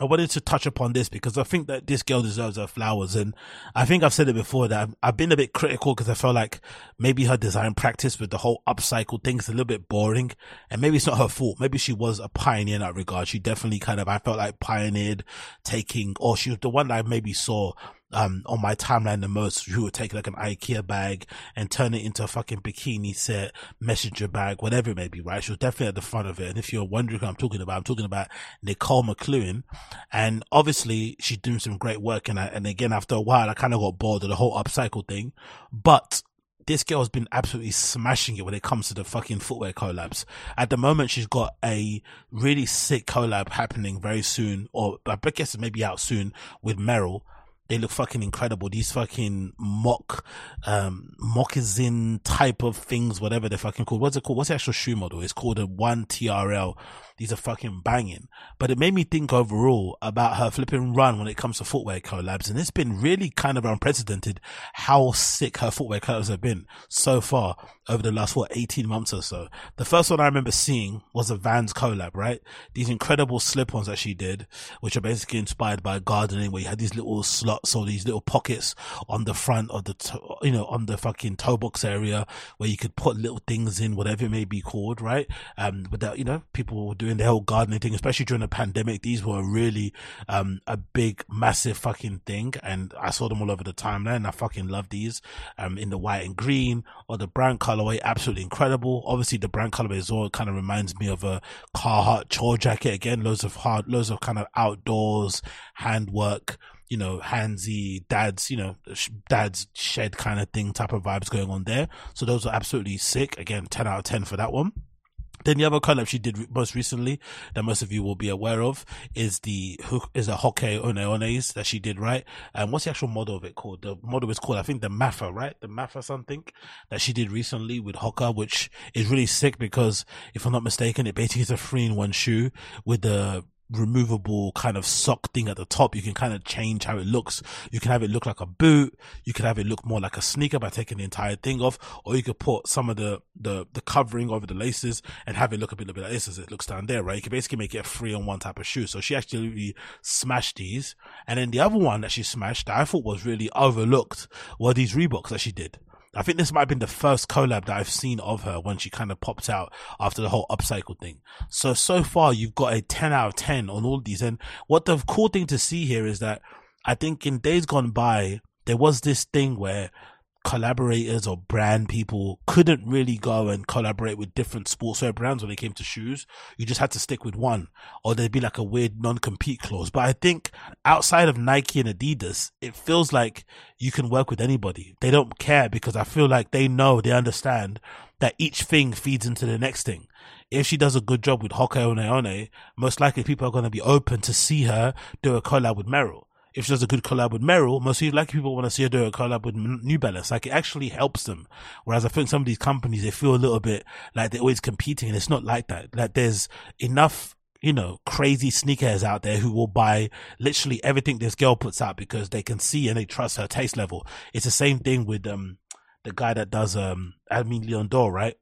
I wanted to touch upon this because I think that this girl deserves her flowers. And I think I've said it before that I've, I've been a bit critical because I felt like maybe her design practice with the whole upcycle thing is a little bit boring. And maybe it's not her fault. Maybe she was a pioneer in that regard. She definitely kind of, I felt like pioneered taking, or she was the one that I maybe saw um, on my timeline the most who would take like an IKEA bag and turn it into a fucking bikini set, messenger bag, whatever it may be, right? She was definitely at the front of it. And if you're wondering who I'm talking about, I'm talking about Nicole McLaughlin. And obviously she's doing some great work. And I, and again, after a while, I kind of got bored of the whole upcycle thing, but this girl has been absolutely smashing it when it comes to the fucking footwear collabs. At the moment, she's got a really sick collab happening very soon, or I guess it may be out soon with Merrell they look fucking incredible. These fucking mock, um, moccasin type of things, whatever they're fucking called. What's it called? What's the actual shoe model? It's called a one TRL. These are fucking banging. But it made me think overall about her flipping run when it comes to footwear collabs. And it's been really kind of unprecedented how sick her footwear collabs have been so far over the last, what, 18 months or so. The first one I remember seeing was a Vans collab, right? These incredible slip-ons that she did, which are basically inspired by gardening where you had these little slots or these little pockets on the front of the, to- you know, on the fucking toe box area where you could put little things in, whatever it may be called, right? Um, that, you know, people were doing the whole gardening thing, especially during the pandemic. These were really, um, a big, massive fucking thing. And I saw them all over the timeline. I fucking love these, um, in the white and green or the brown colorway. Absolutely incredible. Obviously the brown colorway is all kind of reminds me of a Carhartt chore jacket again. Loads of hard, loads of kind of outdoors handwork you know, handsy dad's, you know, dad's shed kind of thing type of vibes going on there. So those are absolutely sick. Again, 10 out of 10 for that one. Then the other collab she did most recently that most of you will be aware of is the is a Hoka One Ones that she did, right? And what's the actual model of it called? The model is called, I think, the Maffa, right? The Maffa something that she did recently with Hoka, which is really sick because if I'm not mistaken, it basically is a three in one shoe with the removable kind of sock thing at the top. You can kind of change how it looks. You can have it look like a boot. You can have it look more like a sneaker by taking the entire thing off, or you could put some of the, the, the covering over the laces and have it look a bit, a bit like this as it looks down there, right? You can basically make it a three on one type of shoe. So she actually smashed these. And then the other one that she smashed that I thought was really overlooked were these Reeboks that she did. I think this might have been the first collab that I've seen of her when she kind of popped out after the whole upcycle thing. So, so far you've got a 10 out of 10 on all these. And what the cool thing to see here is that I think in days gone by, there was this thing where collaborators or brand people couldn't really go and collaborate with different sportswear brands when it came to shoes. You just had to stick with one or there'd be like a weird non-compete clause. But I think outside of Nike and Adidas, it feels like you can work with anybody. They don't care because I feel like they know, they understand that each thing feeds into the next thing. If she does a good job with Hoka One most likely people are going to be open to see her do a collab with Merrell if she does a good collab with Merrell, most like people want to see her do a collab with New Balance. Like it actually helps them. Whereas I think some of these companies, they feel a little bit like they're always competing and it's not like that. Like there's enough you know, crazy sneakers out there who will buy literally everything this girl puts out because they can see and they trust her taste level. It's the same thing with, um, the guy that does, um, mean, Leon Dore, right?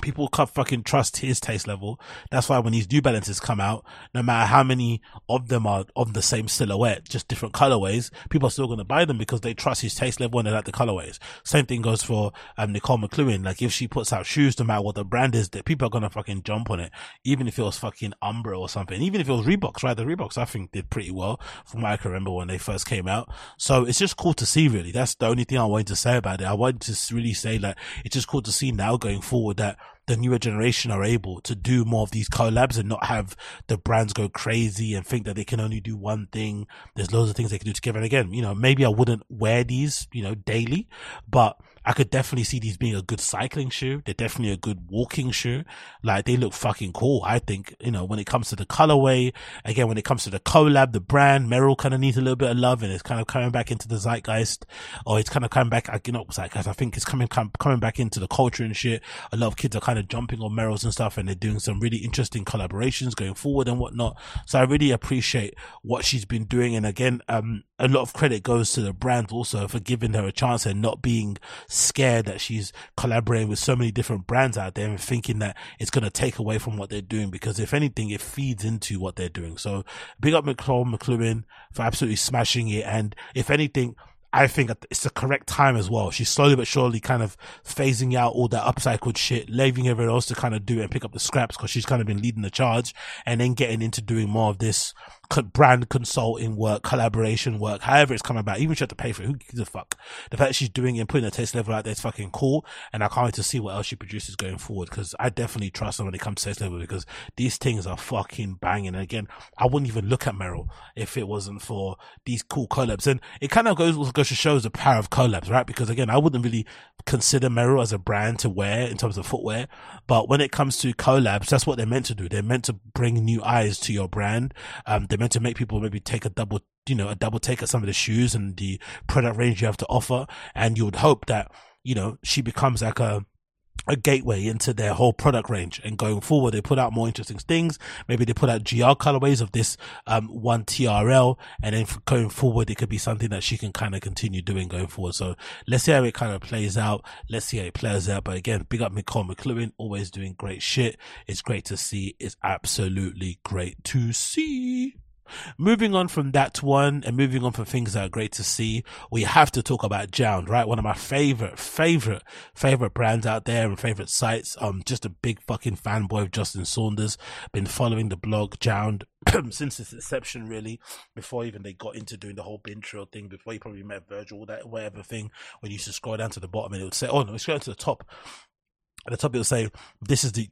People can't fucking trust his taste level. That's why when these New Balances come out, no matter how many of them are of the same silhouette, just different colorways, people are still going to buy them because they trust his taste level and they like the colorways. Same thing goes for um, Nicole McLaughlin. Like if she puts out shoes, no matter what the brand is, that people are going to fucking jump on it. Even if it was fucking Umbro or something, even if it was Reeboks, right? The Reeboks I think did pretty well from what I can remember when they first came out. So it's just cool to see really. That's the only thing I wanted to say about it. I wanted to really say like, it's just cool to see now going forward that the newer generation are able to do more of these collabs and not have the brands go crazy and think that they can only do one thing. There's loads of things they can do together. And again, you know, maybe I wouldn't wear these, you know, daily, but I could definitely see these being a good cycling shoe. They're definitely a good walking shoe. Like they look fucking cool. I think, you know, when it comes to the colorway, again, when it comes to the collab, the brand, Merrell kind of needs a little bit of love and it's kind of coming back into the zeitgeist or it's kind of coming back, you know, zeitgeist. I think it's coming, coming back into the culture and shit. A lot of kids are kind of jumping on Merrells and stuff and they're doing some really interesting collaborations going forward and whatnot. So I really appreciate what she's been doing. And again, um, a lot of credit goes to the brand also for giving her a chance and not being scared that she's collaborating with so many different brands out there and thinking that it's going to take away from what they're doing because if anything, it feeds into what they're doing. So big up Nicole McLaughlin for absolutely smashing it. And if anything, I think it's the correct time as well. She's slowly but surely kind of phasing out all that upcycled shit, leaving everyone else to kind of do it and pick up the scraps because she's kind of been leading the charge and then getting into doing more of this brand consulting work, collaboration work, however it's coming about. Even if she had to pay for it, who gives a fuck? The fact she's doing it and putting her taste level out there is fucking cool. And I can't wait to see what else she produces going forward because I definitely trust her when it comes to taste level because these things are fucking banging. And again, I wouldn't even look at Merrell if it wasn't for these cool collabs. And it kind of goes, goes to show the power of collabs, right? Because again, I wouldn't really consider Merrell as a brand to wear in terms of footwear. But when it comes to collabs, that's what they're meant to do. They're meant to bring new eyes to your brand. Um, they're meant to make people maybe take a double, you know, a double take at some of the shoes and the product range you have to offer. And you would hope that, you know, she becomes like a, a gateway into their whole product range. And going forward they put out more interesting things. Maybe they put out gr colorways of this um one trl and then going forward it could be something that she can kind of continue doing going forward. So let's see how it kind of plays out. Let's see how it plays out. But again big up nicole mclaughlin always doing great shit. It's great to see. It's absolutely great to see Moving on from that one and moving on from things that are great to see, we have to talk about Jound, right? One of my favorite, favorite, favorite brands out there and favorite sites. Um, just a big fucking fanboy of Justin Saunders. Been following the blog Jound since its inception, really, before even they got into doing the whole Been Trill thing, before you probably met Virgil, that whatever thing, when you used to scroll down to the bottom and it would say, oh no, it's going to the top. At the top, it would say, this is the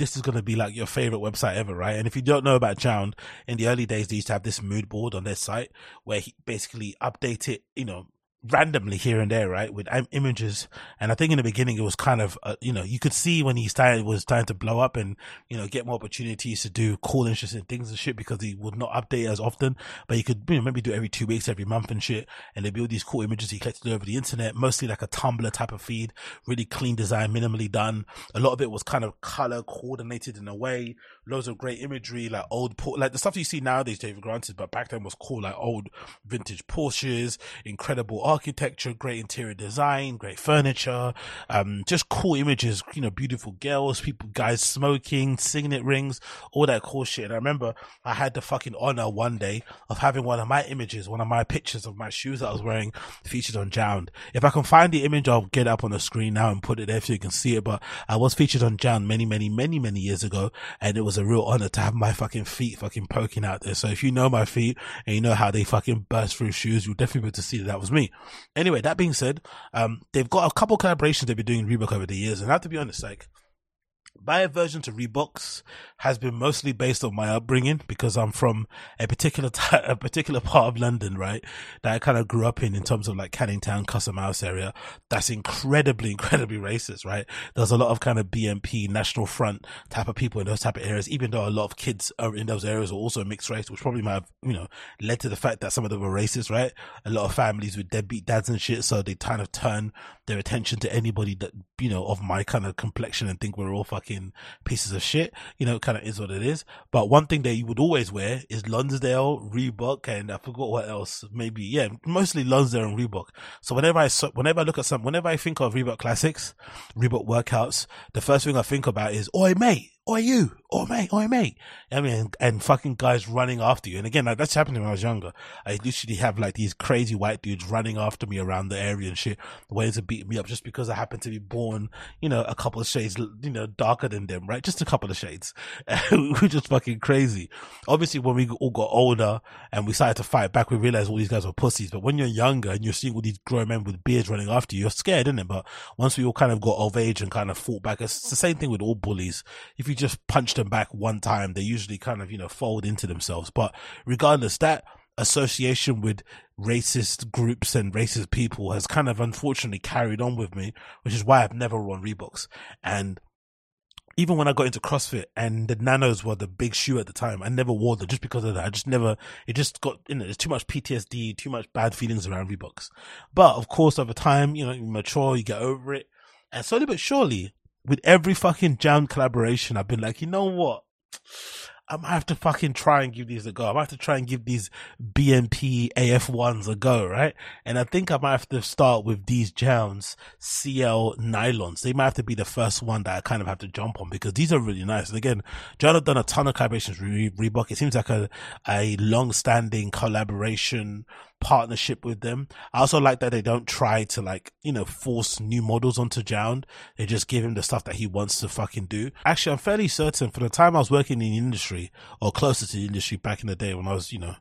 this is going to be like your favorite website ever, right? And if you don't know about Jound, in the early days, they used to have this mood board on their site where he basically update it, you know, randomly here and there, right, with images. And I think in the beginning it was kind of, uh, you know, you could see when he started was starting to blow up and you know get more opportunities to do cool, interesting things and shit because he would not update as often, but he could you know, maybe do every two weeks, every month and shit. And they build these cool images he collected over the internet, mostly like a Tumblr type of feed, really clean design, minimally done. A lot of it was kind of color coordinated in a way, loads of great imagery, like old, like the stuff you see nowadays, David granted, but back then was cool, like old vintage Porsches, incredible architecture, great interior design, great furniture, um, just cool images, you know, beautiful girls, people, guys smoking, signet rings, all that cool shit. And I remember I had the fucking honor one day of having one of my images, one of my pictures of my shoes that I was wearing featured on Jound. If I can find the image, I'll get up on the screen now and put it there so you can see it. But I was featured on Jound many, many, many, many years ago. And it was a real honor to have my fucking feet fucking poking out there. So if you know my feet and you know how they fucking burst through shoes, you'll definitely be able to see that that was me. Anyway, that being said, um, they've got a couple collaborations they've been doing Reebok over the years, and I have to be honest, like buy a version to Reeboks has been mostly based on my upbringing because I'm from a particular t- a particular part of London, right? That I kind of grew up in in terms of like Canning Town, Custom House area. That's incredibly, incredibly racist, right? There's a lot of kind of BNP, National Front type of people in those type of areas, even though a lot of kids are in those areas are also mixed race, which probably might have, you know, led to the fact that some of them were racist, right? A lot of families with deadbeat dads and shit. So they kind of turn their attention to anybody that, you know, of my kind of complexion and think we're all fucking pieces of shit. You know, kind of is what it is. But one thing that you would always wear is Lonsdale, Reebok, and I forgot what else. Maybe, yeah, mostly Lonsdale and Reebok. So whenever I, whenever I look at some, whenever I think of Reebok classics, Reebok workouts, the first thing I think about is, oi mate, oi you, oi mate, oh mate. I mean, and fucking guys running after you. And again, like, that's happening when I was younger. I literally have like these crazy white dudes running after me around the area and shit, waiting to beat me up just because I happen to be born, you know, a couple of shades, you know, darker than them, right? Just a couple of shades. We're just fucking crazy. Obviously, when we all got older and we started to fight back, we realized all these guys were pussies. But when you're younger and you're seeing all these grown men with beards running after you, you're scared, isn't it? But once we all kind of got of age and kind of fought back, it's the same thing with all bullies. If you just punch them back one time, they usually kind of, you know, fold into themselves. But regardless, that association with racist groups and racist people has kind of unfortunately carried on with me, which is why I've never worn Reeboks. And even when I got into CrossFit and the nanos were the big shoe at the time, I never wore them just because of that. I just never, it just got, you know, there's too much PTSD, too much bad feelings around Reeboks. But of course, over time, you know, you mature, you get over it. And slowly but surely, with every fucking jam collaboration, I've been like, you know what? I might have to fucking try and give these a go. I might have to try and give these BMP AF ones a go, right? And I think I might have to start with these Jound CL nylons. They might have to be the first one that I kind of have to jump on because these are really nice. And again, Jound have done a ton of collaborations with Reebok. It seems like a, a long standing collaboration partnership with them. I also like that they don't try to like, you know, force new models onto Jound. They just give him the stuff that he wants to fucking do. Actually, I'm fairly certain for the time I was working in the industry or closer to the industry back in the day when I was, you know,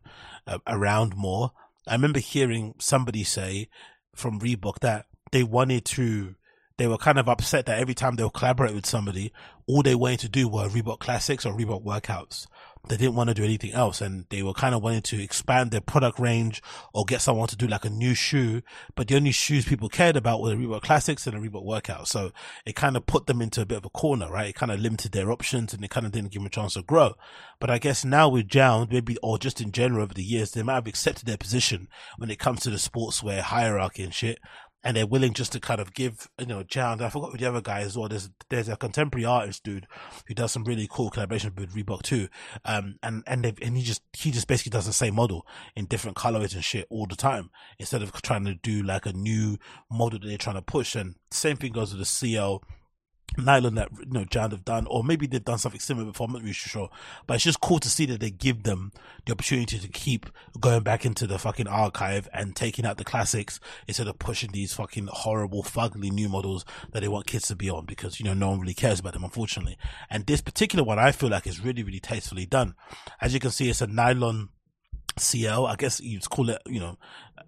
uh, around more, I remember hearing somebody say from Reebok that they wanted to they were kind of upset that every time they would collaborate with somebody, all they wanted to do were Reebok classics or Reebok workouts they didn't want to do anything else and they were kind of wanting to expand their product range or get someone to do like a new shoe. But the only shoes people cared about were the Reebok Classics and the Reebok Workout. So it kind of put them into a bit of a corner, right? It kind of limited their options and it kind of didn't give them a chance to grow. But I guess now with Jound, maybe, or just in general over the years, they might have accepted their position when it comes to the sportswear hierarchy and shit and they're willing just to kind of give, you know, Jound, I forgot who the other guy as well. There's, there's a contemporary artist dude who does some really cool collaborations with Reebok too. Um, and, and they and he just, he just basically does the same model in different colorways and shit all the time instead of trying to do like a new model that they're trying to push. And same thing goes with the CL nylon that you know Jound have done, or maybe they've done something similar before. I'm not really sure, but it's just cool to see that they give them the opportunity to keep going back into the fucking archive and taking out the classics instead of pushing these fucking horrible, fugly new models that they want kids to be on because you know no one really cares about them, unfortunately. And this particular one, I feel like is really, really tastefully done. As you can see, it's a nylon CL. I guess you'd call it, you know,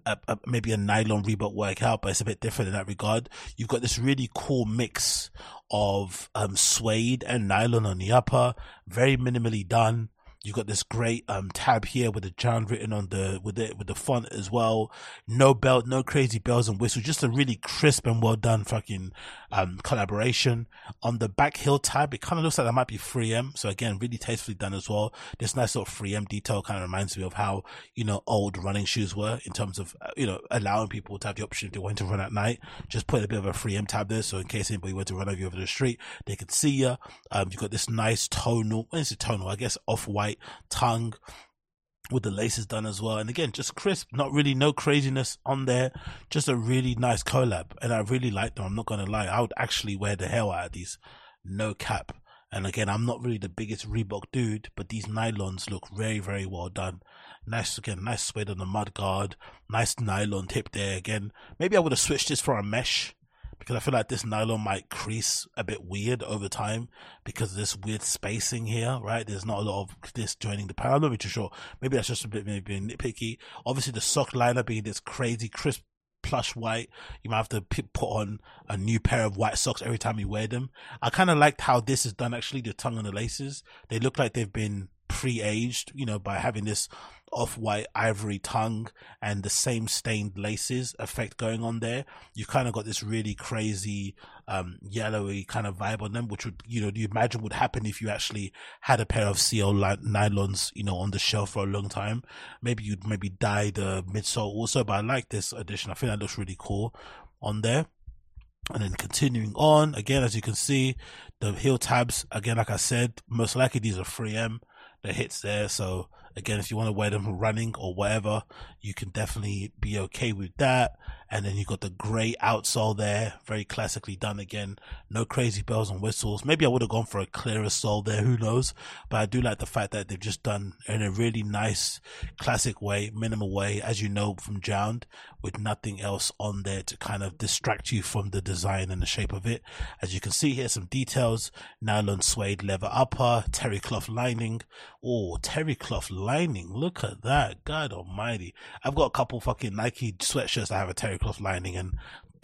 a, a, maybe a nylon Reebok workout, but it's a bit different in that regard. You've got this really cool mix of um, suede and nylon on the upper, very minimally done. You've got this great um tab here with the Jound written on the with it with the font as well. No belt, no crazy bells and whistles, just a really crisp and well done fucking um collaboration. On the back heel tab, it kind of looks like that might be 3M. So again, really tastefully done as well. This nice sort of 3M detail kind of reminds me of how, you know, old running shoes were in terms of, uh, you know, allowing people to have the option if they want to run at night. Just put a bit of a 3M tab there. So in case anybody were to run over you over the street, they could see you. Um, you've got this nice tonal, what is it tonal? I guess off white tongue with the laces done as well. And again, just crisp, not really no craziness on there. Just a really nice collab. And I really like them. I'm not going to lie. I would actually wear the hell out of these. No cap. And again, I'm not really the biggest Reebok dude, but these nylons look very, very well done. Nice, again, nice suede on the mud guard. Nice nylon tip there again. Maybe I would have switched this for a mesh because I feel like this nylon might crease a bit weird over time because this weird spacing here, right? There's not a lot of this joining the panel. I'm not really too sure. Maybe that's just a bit maybe nitpicky. Obviously, the sock liner being this crazy crisp plush white. You might have to put on a new pair of white socks every time you wear them. I kind of liked how this is done actually, the tongue and the laces. They look like they've been pre-aged, you know, by having this off-white ivory tongue and the same stained laces effect going on there. You kind of got this really crazy, um, yellowy kind of vibe on them, which would, you know, you imagine would happen if you actually had a pair of CL nylons, you know, on the shelf for a long time. Maybe you'd maybe dye the midsole also, but I like this addition. I think that looks really cool on there. And then continuing on, again, as you can see, the heel tabs, again, like I said, most likely these are 3M, the hits there. So again, if you want to wear them running or whatever, you can definitely be okay with that. And then you got the grey outsole there, very classically done again. No crazy bells and whistles. Maybe I would have gone for a clearer sole there, who knows? But I do like the fact that they've just done in a really nice, classic way, minimal way, as you know from Jound, with nothing else on there to kind of distract you from the design and the shape of it. As you can see here, some details, nylon suede leather upper, terry cloth lining. Oh, terry cloth lining. Look at that. God almighty. I've got a couple fucking Nike sweatshirts that have a terry cloth lining and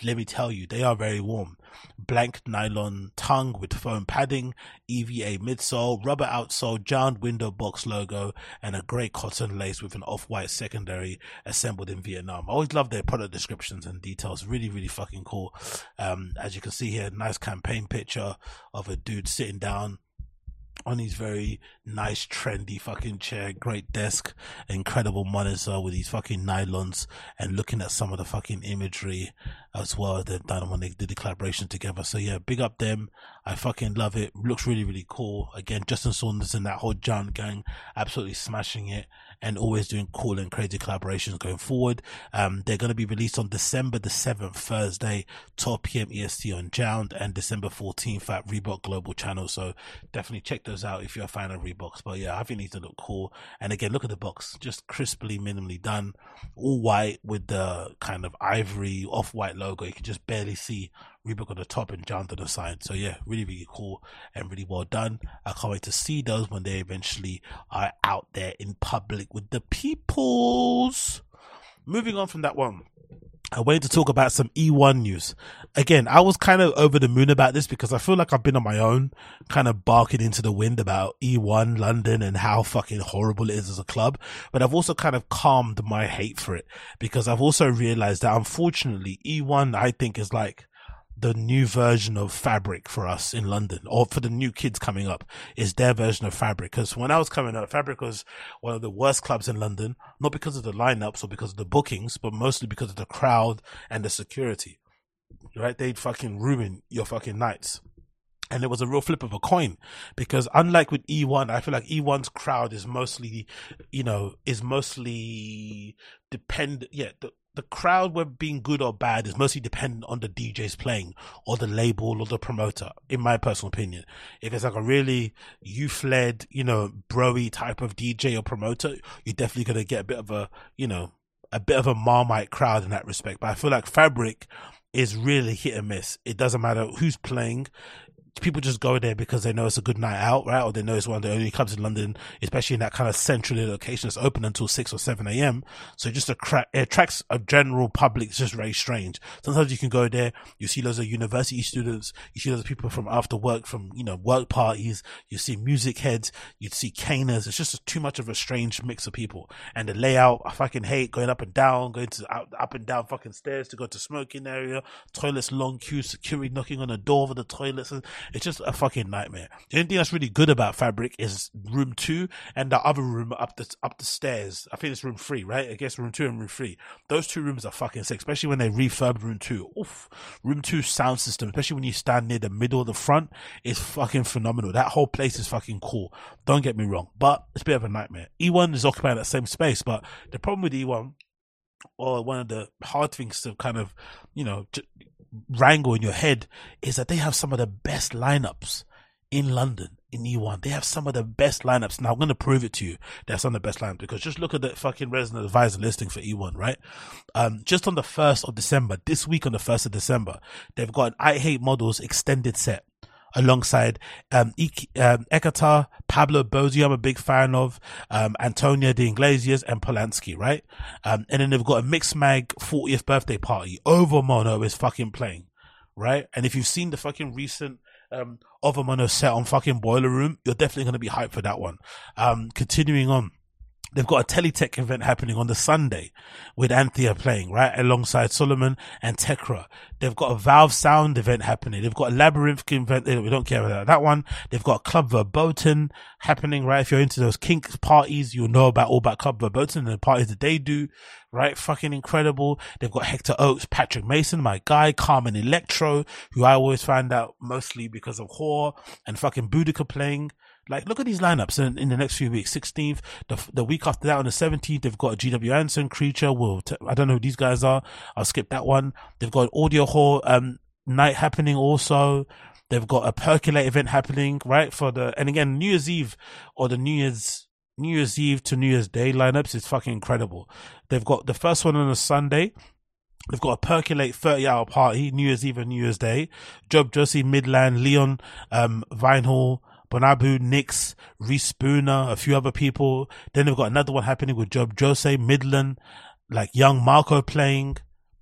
let me tell you, they are very warm. Blank nylon tongue with foam padding, EVA midsole, rubber outsole, Jound window box logo, and a grey cotton lace with an off-white secondary assembled in Vietnam. I always love their product descriptions and details. Really, really fucking cool. Um, as you can see here, nice campaign picture of a dude sitting down on his very nice, trendy fucking chair, great desk, incredible monitor with these fucking nylons, and looking at some of the fucking imagery as well they've done when they did the collaboration together. So yeah, big up them. I fucking love it. Looks really, really cool. Again, Justin Saunders and that whole Jound gang absolutely smashing it and always doing cool and crazy collaborations going forward. Um, they're going to be released on December the 7th, Thursday, 12 p.m. EST on Jound and December 14th at Reebok Global Channel. So definitely check those out if you're a fan of Reeboks. But yeah, I think these look cool. And again, look at the box, just crisply, minimally done, all white with the kind of ivory off white logo. You can just barely see Reebok on the top and Jound on the side. So yeah, really, really cool and really well done. I can't wait to see those when they eventually are out there in public with the peoples. Moving on from that one. I wanted to talk about some E1 news. Again, I was kind of over the moon about this because I feel like I've been on my own, kind of barking into the wind about E1 London and how fucking horrible it is as a club. But I've also kind of calmed my hate for it because I've also realized that unfortunately E1, I think is like, the new version of Fabric for us in London, or for the new kids coming up, is their version of Fabric. Because when I was coming up, Fabric was one of the worst clubs in London, not because of the lineups or because of the bookings, but mostly because of the crowd and the security. Right? They'd fucking ruin your fucking nights. And it was a real flip of a coin because unlike with E1, I feel like E1's crowd is mostly, you know, is mostly dependent. Yeah, the, the crowd, whether being good or bad, is mostly dependent on the DJs playing or the label or the promoter, in my personal opinion. If it's like a really youth led, you know, broy type of DJ or promoter, you're definitely going to get a bit of a, you know, a bit of a marmite crowd in that respect. But I feel like Fabric is really hit and miss. It doesn't matter who's playing people just go there because they know it's a good night out, right? Or they know it's one of the only clubs in London, especially in that kind of central location. It's open until six or seven a.m. So it just attra- it attracts a general public. It's just very strange. Sometimes you can go there, you see loads of university students, you see loads of people from after work, from you know work parties. You see music heads, you see caners. It's just too much of a strange mix of people. And the layout, I fucking hate going up and down, going to up, up and down fucking stairs to go to smoking area, toilets long queues, security knocking on the door of the toilets. It's just a fucking nightmare. The only thing that's really good about Fabric is room two and the other room up the up the stairs. I think it's room three, right? I guess room two and room three. Those two rooms are fucking sick, especially when they refurb room two. Oof. Room two sound system, especially when you stand near the middle of the front, is fucking phenomenal. That whole place is fucking cool. Don't get me wrong, but it's a bit of a nightmare. E1 is occupying that same space, but the problem with E1 or one of the hard things to kind of, you know, wrangle in your head is that they have some of the best lineups in London in E1. They have some of the best lineups. Now I'm going to prove it to you. They have some of the best lineups because just look at the fucking resident advisor listing for E1, right? Um, just on the 1st of December, this week on the 1st of December, they've got an I Hate Models extended set alongside um, um, Ekata, Pablo Bozzi, I'm a big fan of, um, Antonio de Iglesias and Polanski, right? Um, and then they've got a Mixmag 40th birthday party. Overmono is fucking playing, right? And if you've seen the fucking recent um, Overmono set on fucking Boiler Room, you're definitely going to be hyped for that one. Um, continuing on. They've got a Teletech event happening on the Sunday with Anthea playing, right? Alongside Solomon and Tekra. They've got a Valve Sound event happening. They've got a Labyrinth event. Eh, we don't care about that one. They've got Club Verboten happening, right? If you're into those kink parties, you'll know about all about Club Verboten and the parties that they do, right? Fucking incredible. They've got Hector Oaks, Patrick Mason, my guy, Carmen Electro, who I always find out mostly because of HÖR and fucking Boudica playing. Like, look at these lineups in, in the next few weeks. 16th, the, the week after that on the 17th, they've got a GW Anson, Creature. Well, t- I don't know who these guys are. I'll skip that one. They've got audio hall, um, night happening also. They've got a percolate event happening, right? For the, and again, New Year's Eve or the New Year's, New Year's Eve to New Year's Day lineups is fucking incredible. They've got the first one on a Sunday. They've got a percolate 30 hour party, New Year's Eve and New Year's Day. Job Jobse, Midland, Leon, um, Vinehall, Bonabu, Nix, Reese Spooner, a few other people. Then they've got another one happening with Job Jobse, Midland, like young Marco playing.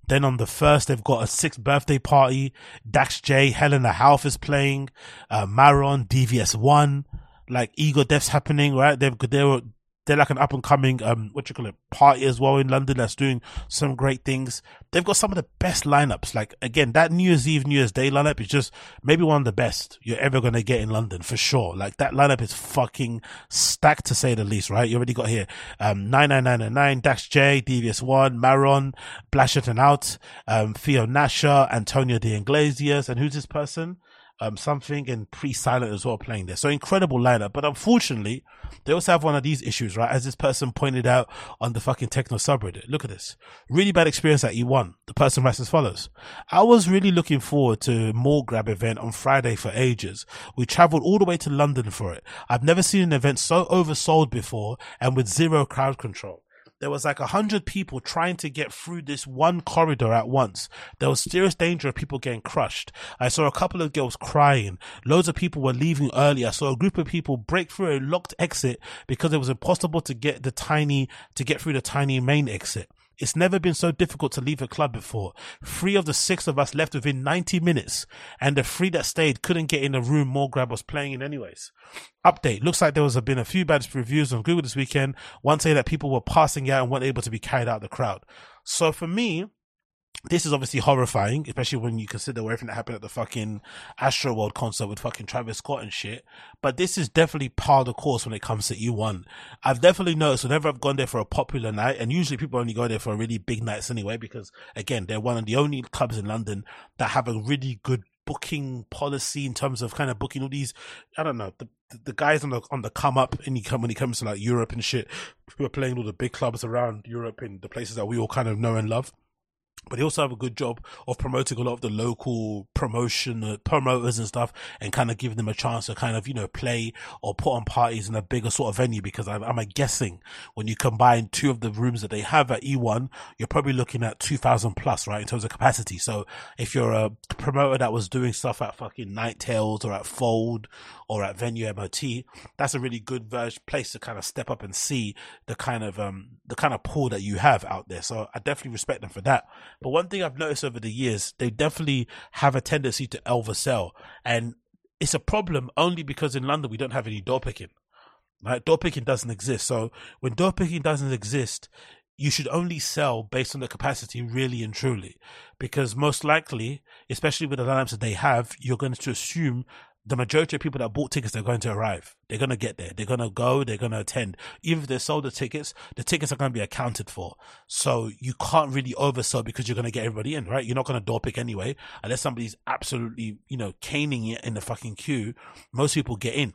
Then on the first, they've got a sixth birthday party. Dax J, Helena Hauff is playing. Uh, Maron, DVS1, like Ego Death's happening, right? They've, they're, they're like an up and coming, um, what you call it, party as well in London that's doing some great things. They've got some of the best lineups. Like again, that New Year's Eve, New Year's Day lineup is just maybe one of the best you're ever going to get in London for sure. Like that lineup is fucking stacked to say the least, right? You already got here, um, 99999, Dax J, DVS1, Maron, Blashet and Out, um, Theo Nasha, Antonio de Iglesias, and who's this person? Um, something and pre-silent as well playing there. So incredible lineup. But unfortunately, they also have one of these issues, right? As this person pointed out on the fucking techno subreddit. Look at this. Really bad experience at E1. The person writes as follows. I was really looking forward to Mall Grab event on Friday for ages. We traveled all the way to London for it. I've never seen an event so oversold before and with zero crowd control there was like a hundred people trying to get through this one corridor at once. There was serious danger of people getting crushed. I saw a couple of girls crying. Loads of people were leaving early. I saw a group of people break through a locked exit because it was impossible to get the tiny, to get through the tiny main exit. It's never been so difficult to leave a club before. Three of the six of us left within 90 minutes, and the three that stayed couldn't get in the room Mall Grab was playing in anyways. Update. Looks like there was a, been a few bad reviews on Google this weekend. One say that people were passing out and weren't able to be carried out of the crowd. So for me, this is obviously horrifying, especially when you consider everything that happened at the fucking Astroworld concert with fucking Travis Scott and shit. But this is definitely par the course when it comes to E1. I've definitely noticed whenever I've gone there for a popular night, and usually people only go there for really big nights anyway, because again, they're one of the only clubs in London that have a really good booking policy in terms of kind of booking all these, I don't know, the, the guys on the on the come up and come when he comes to like Europe and shit, who are playing all the big clubs around Europe and the places that we all kind of know and love but they also have a good job of promoting a lot of the local promotion uh, promoters and stuff and kind of giving them a chance to kind of you know play or put on parties in a bigger sort of venue because I'm, I'm guessing when you combine two of the rooms that they have at E1 you're probably looking at 2000 plus right in terms of capacity. So if you're a promoter that was doing stuff at fucking Night Tales or at Fold or at Venue MOT that's a really good place to kind of step up and see the kind of um the kind of pool that you have out there. So I definitely respect them for that but one thing I've noticed over the years, they definitely have a tendency to oversell. And it's a problem only because in London we don't have any door picking. Right? Door picking doesn't exist. So when door picking doesn't exist, you should only sell based on the capacity really and truly. Because most likely, especially with the lineups that they have, you're going to assume the majority of people that bought tickets are going to arrive. They're going to get there. They're going to go. They're going to attend. Even if they sold the tickets, the tickets are going to be accounted for. So you can't really oversell because you're going to get everybody in, right? You're not going to door pick anyway, unless somebody's absolutely, you know, caning it in the fucking queue. Most people get in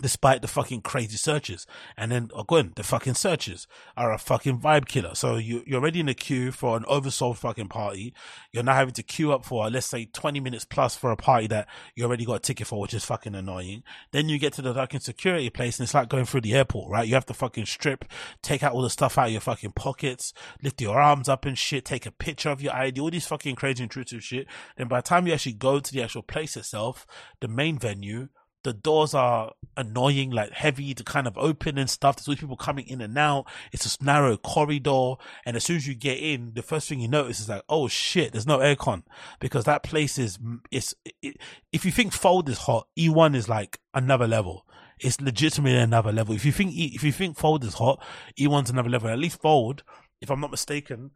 despite the fucking crazy searches. And then oh, again, the fucking searches are a fucking vibe killer. So you, you're already in the queue for an oversold fucking party. You're now having to queue up for, let's say 20 minutes plus for a party that you already got a ticket for, which is fucking annoying. Then you get to the fucking security place and it's like going through the airport, right? You have to fucking strip, take out all the stuff out of your fucking pockets, lift your arms up and shit, take a picture of your ID, all these fucking crazy intrusive shit. Then by the time you actually go to the actual place itself, the main venue, the doors are annoying, like heavy to kind of open and stuff. There's always people coming in and out. It's this narrow corridor. And as soon as you get in, the first thing you notice is like, oh shit, there's no aircon because that place is, it's, it, if you think Fold is hot, E1 is like another level. It's legitimately another level. If you think, if you think Fold is hot, E1's another level. At least Fold, if I'm not mistaken,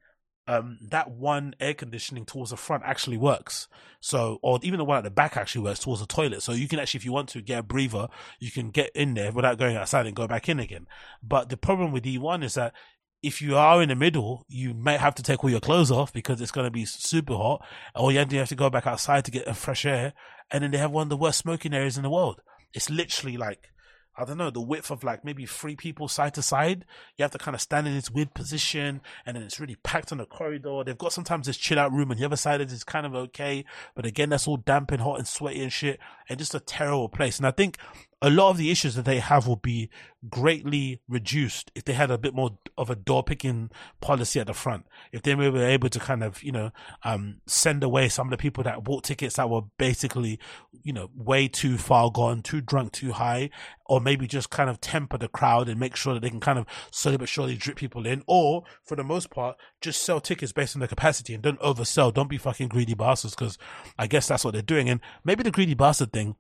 um, that one air conditioning towards the front actually works. So, or even the one at the back actually works towards the toilet. So you can actually, if you want to get a breather, you can get in there without going outside and go back in again. But the problem with E1 is that if you are in the middle, you may have to take all your clothes off because it's going to be super hot, or you have to, go back outside to get fresh air. And then they have one of the worst smoking areas in the world. It's literally like I don't know, the width of like maybe three people side to side. You have to kind of stand in this weird position and then it's really packed on the corridor. They've got sometimes this chill out room and the other side is kind of okay. But again, that's all damp and hot and sweaty and shit and just a terrible place. And I think a lot of the issues that they have will be greatly reduced if they had a bit more of a door picking policy at the front. If they were able to kind of, you know, um, send away some of the people that bought tickets that were basically, you know, way too far gone, too drunk, too high, or maybe just kind of temper the crowd and make sure that they can kind of slowly but surely drip people in, or for the most part, just sell tickets based on the capacity and don't oversell. Don't be fucking greedy bastards because I guess that's what they're doing. And maybe the greedy bastard thing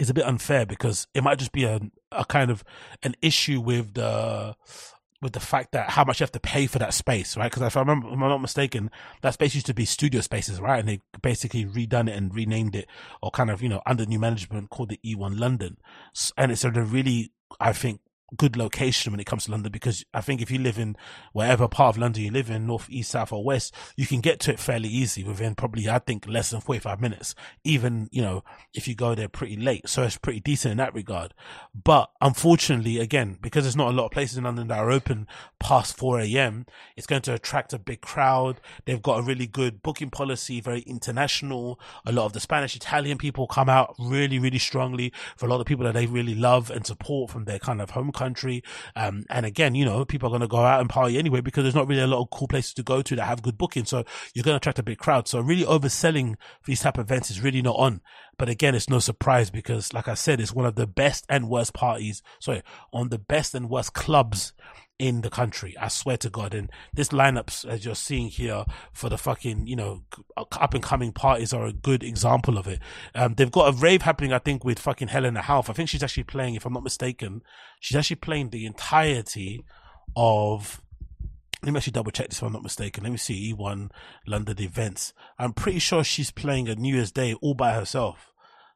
is a bit unfair because it might just be a, a kind of an issue with the with the fact that how much you have to pay for that space, right? Because if I remember, if I'm not mistaken, that space used to be studio spaces, right? And they basically redone it and renamed it, or kind of you know under new management called it E1 London, and it's a really I think good location when it comes to London because I think if you live in whatever part of London you live in, north, east, south, or west, you can get to it fairly easy within probably, I think, less than 45 minutes, even, you know, if you go there pretty late. So it's pretty decent in that regard. But unfortunately, again, because there's not a lot of places in London that are open past 4 a.m., it's going to attract a big crowd. They've got a really good booking policy, very international. A lot of the Spanish, Italian people come out really, really strongly for a lot of people that they really love and support from their kind of home country country. Um, and again, you know, people are going to go out and party anyway because there's not really a lot of cool places to go to that have good booking. So you're going to attract a big crowd. So really overselling these type of events is really not on. But again, it's no surprise because, like I said, it's one of the best and worst parties. Sorry, on the best and worst clubs in the country. I swear to God. And this lineups, as you're seeing here for the fucking, you know, up and coming parties are a good example of it. Um, they've got a rave happening, I think, with fucking Helena Hauff. I think she's actually playing, if I'm not mistaken, she's actually playing the entirety of let me actually double check this if I'm not mistaken. Let me see E1 London events. I'm pretty sure she's playing a New Year's Day all by herself.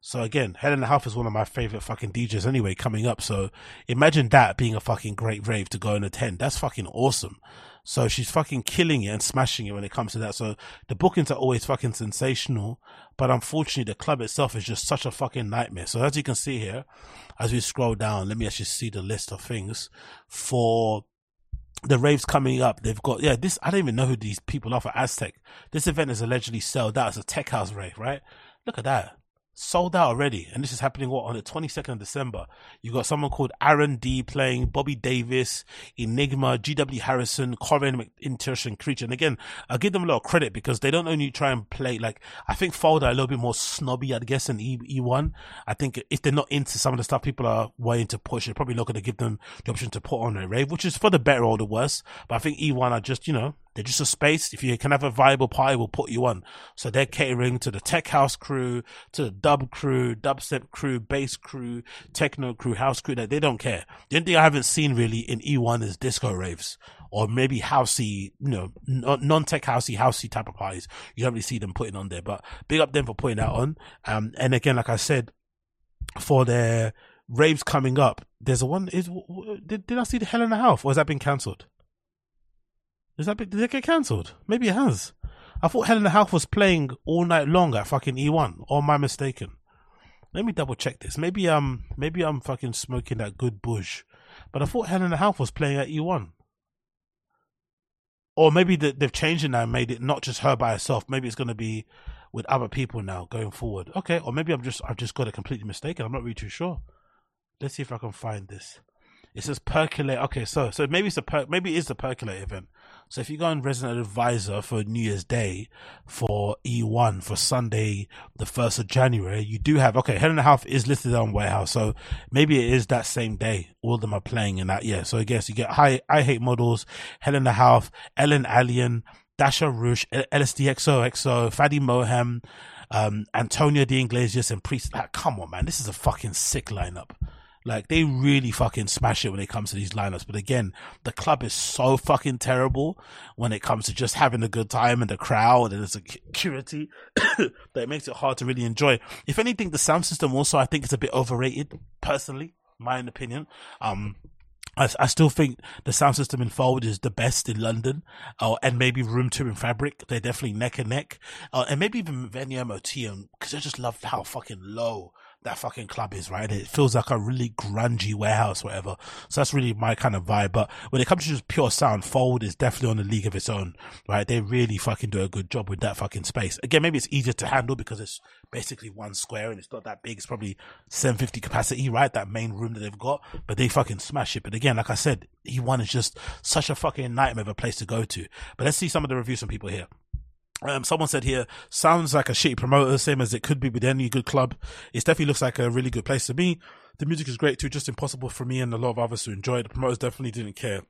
So again, Helena Hauff is one of my favorite fucking DJs anyway coming up. So imagine that being a fucking great rave to go and attend. That's fucking awesome. So she's fucking killing it and smashing it when it comes to that. So the bookings are always fucking sensational, but unfortunately the club itself is just such a fucking nightmare. So as you can see here, as we scroll down, let me actually see the list of things for the raves coming up. They've got, yeah, this, I don't even know who these people are for Aztec. This event is allegedly sold out as a tech house rave, right? Look at that sold out already. And this is happening what on the 22nd of December. You got someone called Aaron D playing, Bobby Davis, Enigma, GW Harrison, Corin McIntosh and Creature. And again, I give them a lot of credit because they don't only try and play like, I think Folder a little bit more snobby, I guess, than E- E1. I think if they're not into some of the stuff people are wanting to push, they're probably not going to give them the option to put on a rave, which is for the better or the worse. But I think E1 are just, you know, they're just a space. If you can have a viable party, we'll put you on. So they're catering to the tech house crew, to the dub crew, dubstep crew, bass crew, techno crew, house crew. That they don't care. The only thing I haven't seen really in E1 is disco raves or maybe housey, you know, non-tech housey, housey type of parties. You don't really see them putting on there, but big up them for putting that on. Um, and again, like I said, for their raves coming up, there's a one. Is did, did I see the Helena Hauff or has that been cancelled? Is that did it get cancelled? Maybe it has. I thought Helena Hauff was playing all night long at fucking E1. Or am I mistaken? Let me double check this. Maybe um maybe I'm fucking smoking that good bush. But I thought Helena Hauff was playing at E1. Or maybe they've changed it now and made it not just her by herself. Maybe it's going to be with other people now going forward. Okay, or maybe I'm just I've just got it completely mistaken. I'm not really too sure. Let's see if I can find this. It says percolate. Okay, so so maybe it's a per, maybe it is the percolate event. So if you go on Resident Advisor for New Year's Day for E1 for Sunday, the 1st of January, you do have, okay, Helena Hauff is listed on Warehouse. So maybe it is that same day. All of them are playing in that year. So I guess you get I, I Hate Models, Helena Hauff, Ellen Allien, Dasha Rush, LSDXOXO, Fadi Mohem, um, Antonio de Iglesias and Priest. Like, come on, man. This is a fucking sick lineup. Like they really fucking smash it when it comes to these lineups. But again, the club is so fucking terrible when it comes to just having a good time and the crowd and the security that it makes it hard to really enjoy. If anything, the sound system also I think is a bit overrated. Personally, my own opinion. Um, I, I, still think the sound system in Fold is the best in London, uh, and maybe Room 2 and Fabric. They're definitely neck and neck. Uh, and maybe even Venue MOT, because I just love how fucking low that fucking club is, right? It feels like a really grungy warehouse, whatever. So that's really my kind of vibe. But when it comes to just pure sound, Fold is definitely on a league of its own, right? They really fucking do a good job with that fucking space. Again, maybe it's easier to handle because it's basically one square and it's not that big. It's probably 750 capacity, right? That main room that they've got, but they fucking smash it. But again, like I said, E1 is just such a fucking nightmare of a place to go to. But let's see some of the reviews from people here. Um, someone said here, sounds like a shitty promoter, same as it could be with any good club. It definitely looks like a really good place to me. The music is great too, just impossible for me and a lot of others to enjoy. The promoters definitely didn't care.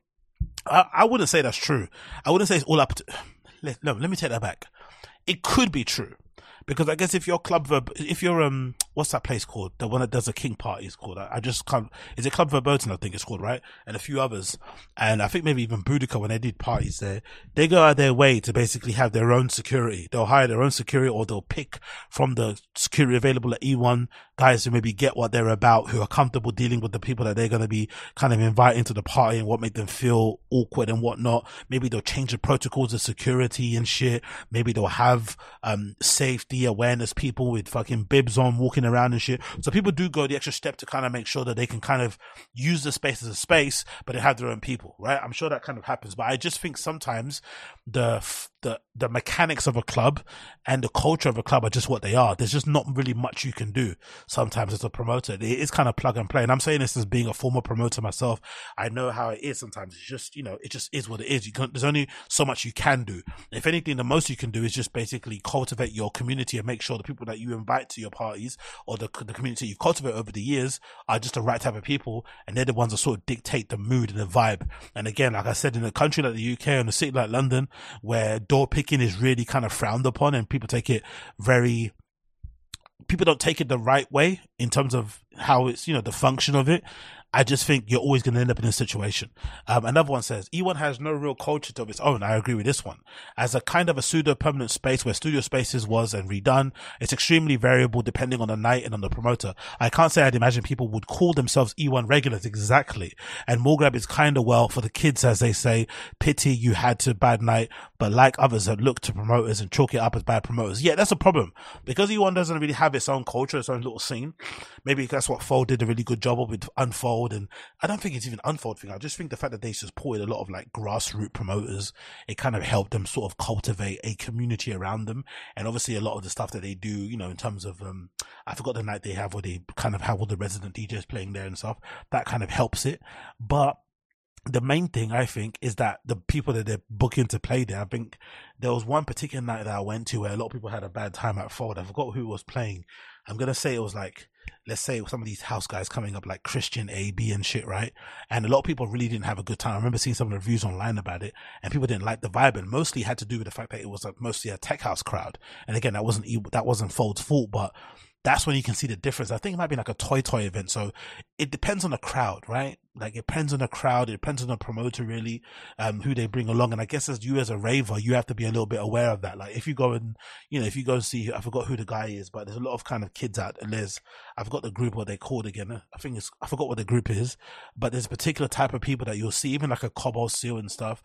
I, I wouldn't say that's true. I wouldn't say it's all up to, let, no, let me take that back. It could be true because I guess if your club verb, if you're um, what's that place called? The one that does the king party is called. I, I just can't. Is it Klub Verboten? I think it's called right, and a few others, and I think maybe even Boudica when they did parties there, they go out their way to basically have their own security. They'll hire their own security, or they'll pick from the security available at E1 guys who maybe get what they're about, who are comfortable dealing with the people that they're going to be kind of inviting to the party and what made them feel awkward and whatnot. Maybe they'll change the protocols of security and shit. Maybe they'll have um safety awareness people with fucking bibs on walking around and shit. So people do go the extra step to kind of make sure that they can kind of use the space as a space, but they have their own people, right? I'm sure that kind of happens, but I just think sometimes the the the mechanics of a club and the culture of a club are just what they are. There's just not really much you can do sometimes as a promoter. It is kind of plug and play. And I'm saying this as being a former promoter myself. I know how it is sometimes. It's just, you know, it just is what it is. You can, there's only so much you can do. If anything, the most you can do is just basically cultivate your community and make sure the people that you invite to your parties or the, the community you've cultivated over the years are just the right type of people. And they're the ones that sort of dictate the mood and the vibe. And again, like I said, in a country like the UK and a city like London, where door picking is really kind of frowned upon and people take it very people don't take it the right way in terms of how it's you know the function of it I just think you're always going to end up in a situation. Um, another one says E1 has no real culture of its own. I agree with this one. As a kind of a pseudo permanent space where Studio Spaces was and redone, it's extremely variable depending on the night and on the promoter. I can't say I'd imagine people would call themselves E1 regulars exactly. And Mall Grab is kind of well for the kids, as they say. Pity you had to bad night, but like others that look to promoters and chalk it up as bad promoters. Yeah, that's a problem because E1 doesn't really have its own culture, its own little scene. Maybe that's what Fold did a really good job of with Unfold. And I don't think it's even unfold thing. I just think the fact that they supported a lot of like grassroots promoters, it kind of helped them sort of cultivate a community around them. And obviously a lot of the stuff that they do, you know, in terms of, um, I forgot the night they have where they kind of have all the resident DJs playing there and stuff. That kind of helps it. But the main thing I think is that the people that they're booking to play there, I think there was one particular night that I went to where a lot of people had a bad time at Fold. I forgot who was playing. I'm gonna say it was like let's say some of these house guys coming up like Christian AB and shit, right? And a lot of people really didn't have a good time. I remember seeing some of the reviews online about it and people didn't like the vibe and mostly had to do with the fact that it was like mostly a tech house crowd. And again, that wasn't, that wasn't Fold's fault, but that's when you can see the difference. I think it might be like a toy toy event. So it depends on the crowd, right? Like it depends on the crowd. It depends on the promoter really, um, who they bring along. And I guess as you as a raver, you have to be a little bit aware of that. Like if you go and, you know, if you go and see, I forgot who the guy is, but there's a lot of kind of kids out and there's, I forgot the group what they called again. I think it's, I forgot what the group is, but there's a particular type of people that you'll see, even like a Cobalt Seal and stuff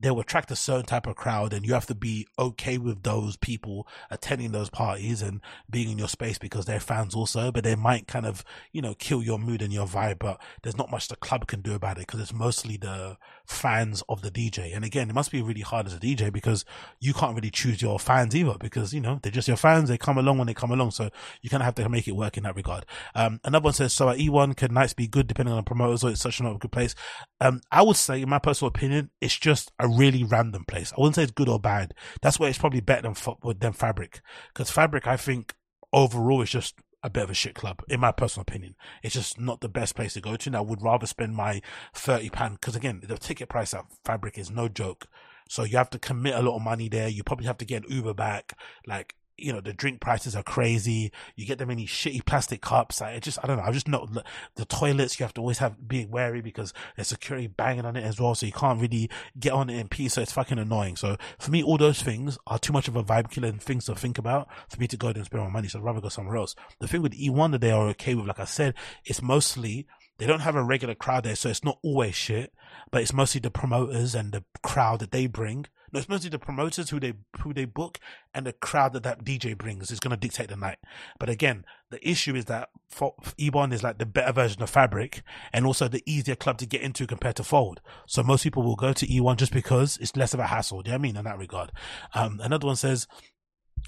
they will attract a certain type of crowd and you have to be okay with those people attending those parties and being in your space because they're fans also but they might kind of you know kill your mood and your vibe but there's not much the club can do about it because it's mostly the fans of the DJ and again it must be really hard as a DJ because you can't really choose your fans either because you know they're just your fans. They come along when they come along. So you kind of have to make it work in that regard. Um, another one says so at E1 can nights be good depending on the promoters or it's such not a good place? Um, I would say in my personal opinion it's just a a really random place. I wouldn't say it's good or bad. That's why it's probably better than than Fabric because Fabric, I think overall is just a bit of a shit club, in my personal opinion. It's just not the best place to go to. And I would rather spend my thirty pound because again, the ticket price at Fabric is no joke. So you have to commit a lot of money there. You probably have to get an Uber back. Like you know, the drink prices are crazy. You get them in these shitty plastic cups. I just, I don't know. I just know the toilets, you have to always have, be wary because there's security banging on it as well. So you can't really get on it in peace. So it's fucking annoying. So for me, all those things are too much of a vibe killer and things to think about for me to go there and spend my money. So I'd rather go somewhere else. The thing with E1 that they are okay with, like I said, it's mostly, they don't have a regular crowd there. So it's not always shit, but it's mostly the promoters and the crowd that they bring mostly the promoters who they who they book and the crowd that that DJ brings is going to dictate the night. But again, the issue is that E1 is like the better version of Fabric and also the easier club to get into compared to Fold. So most people will go to E1 just because it's less of a hassle. Do you know I mean in that regard? Um, another one says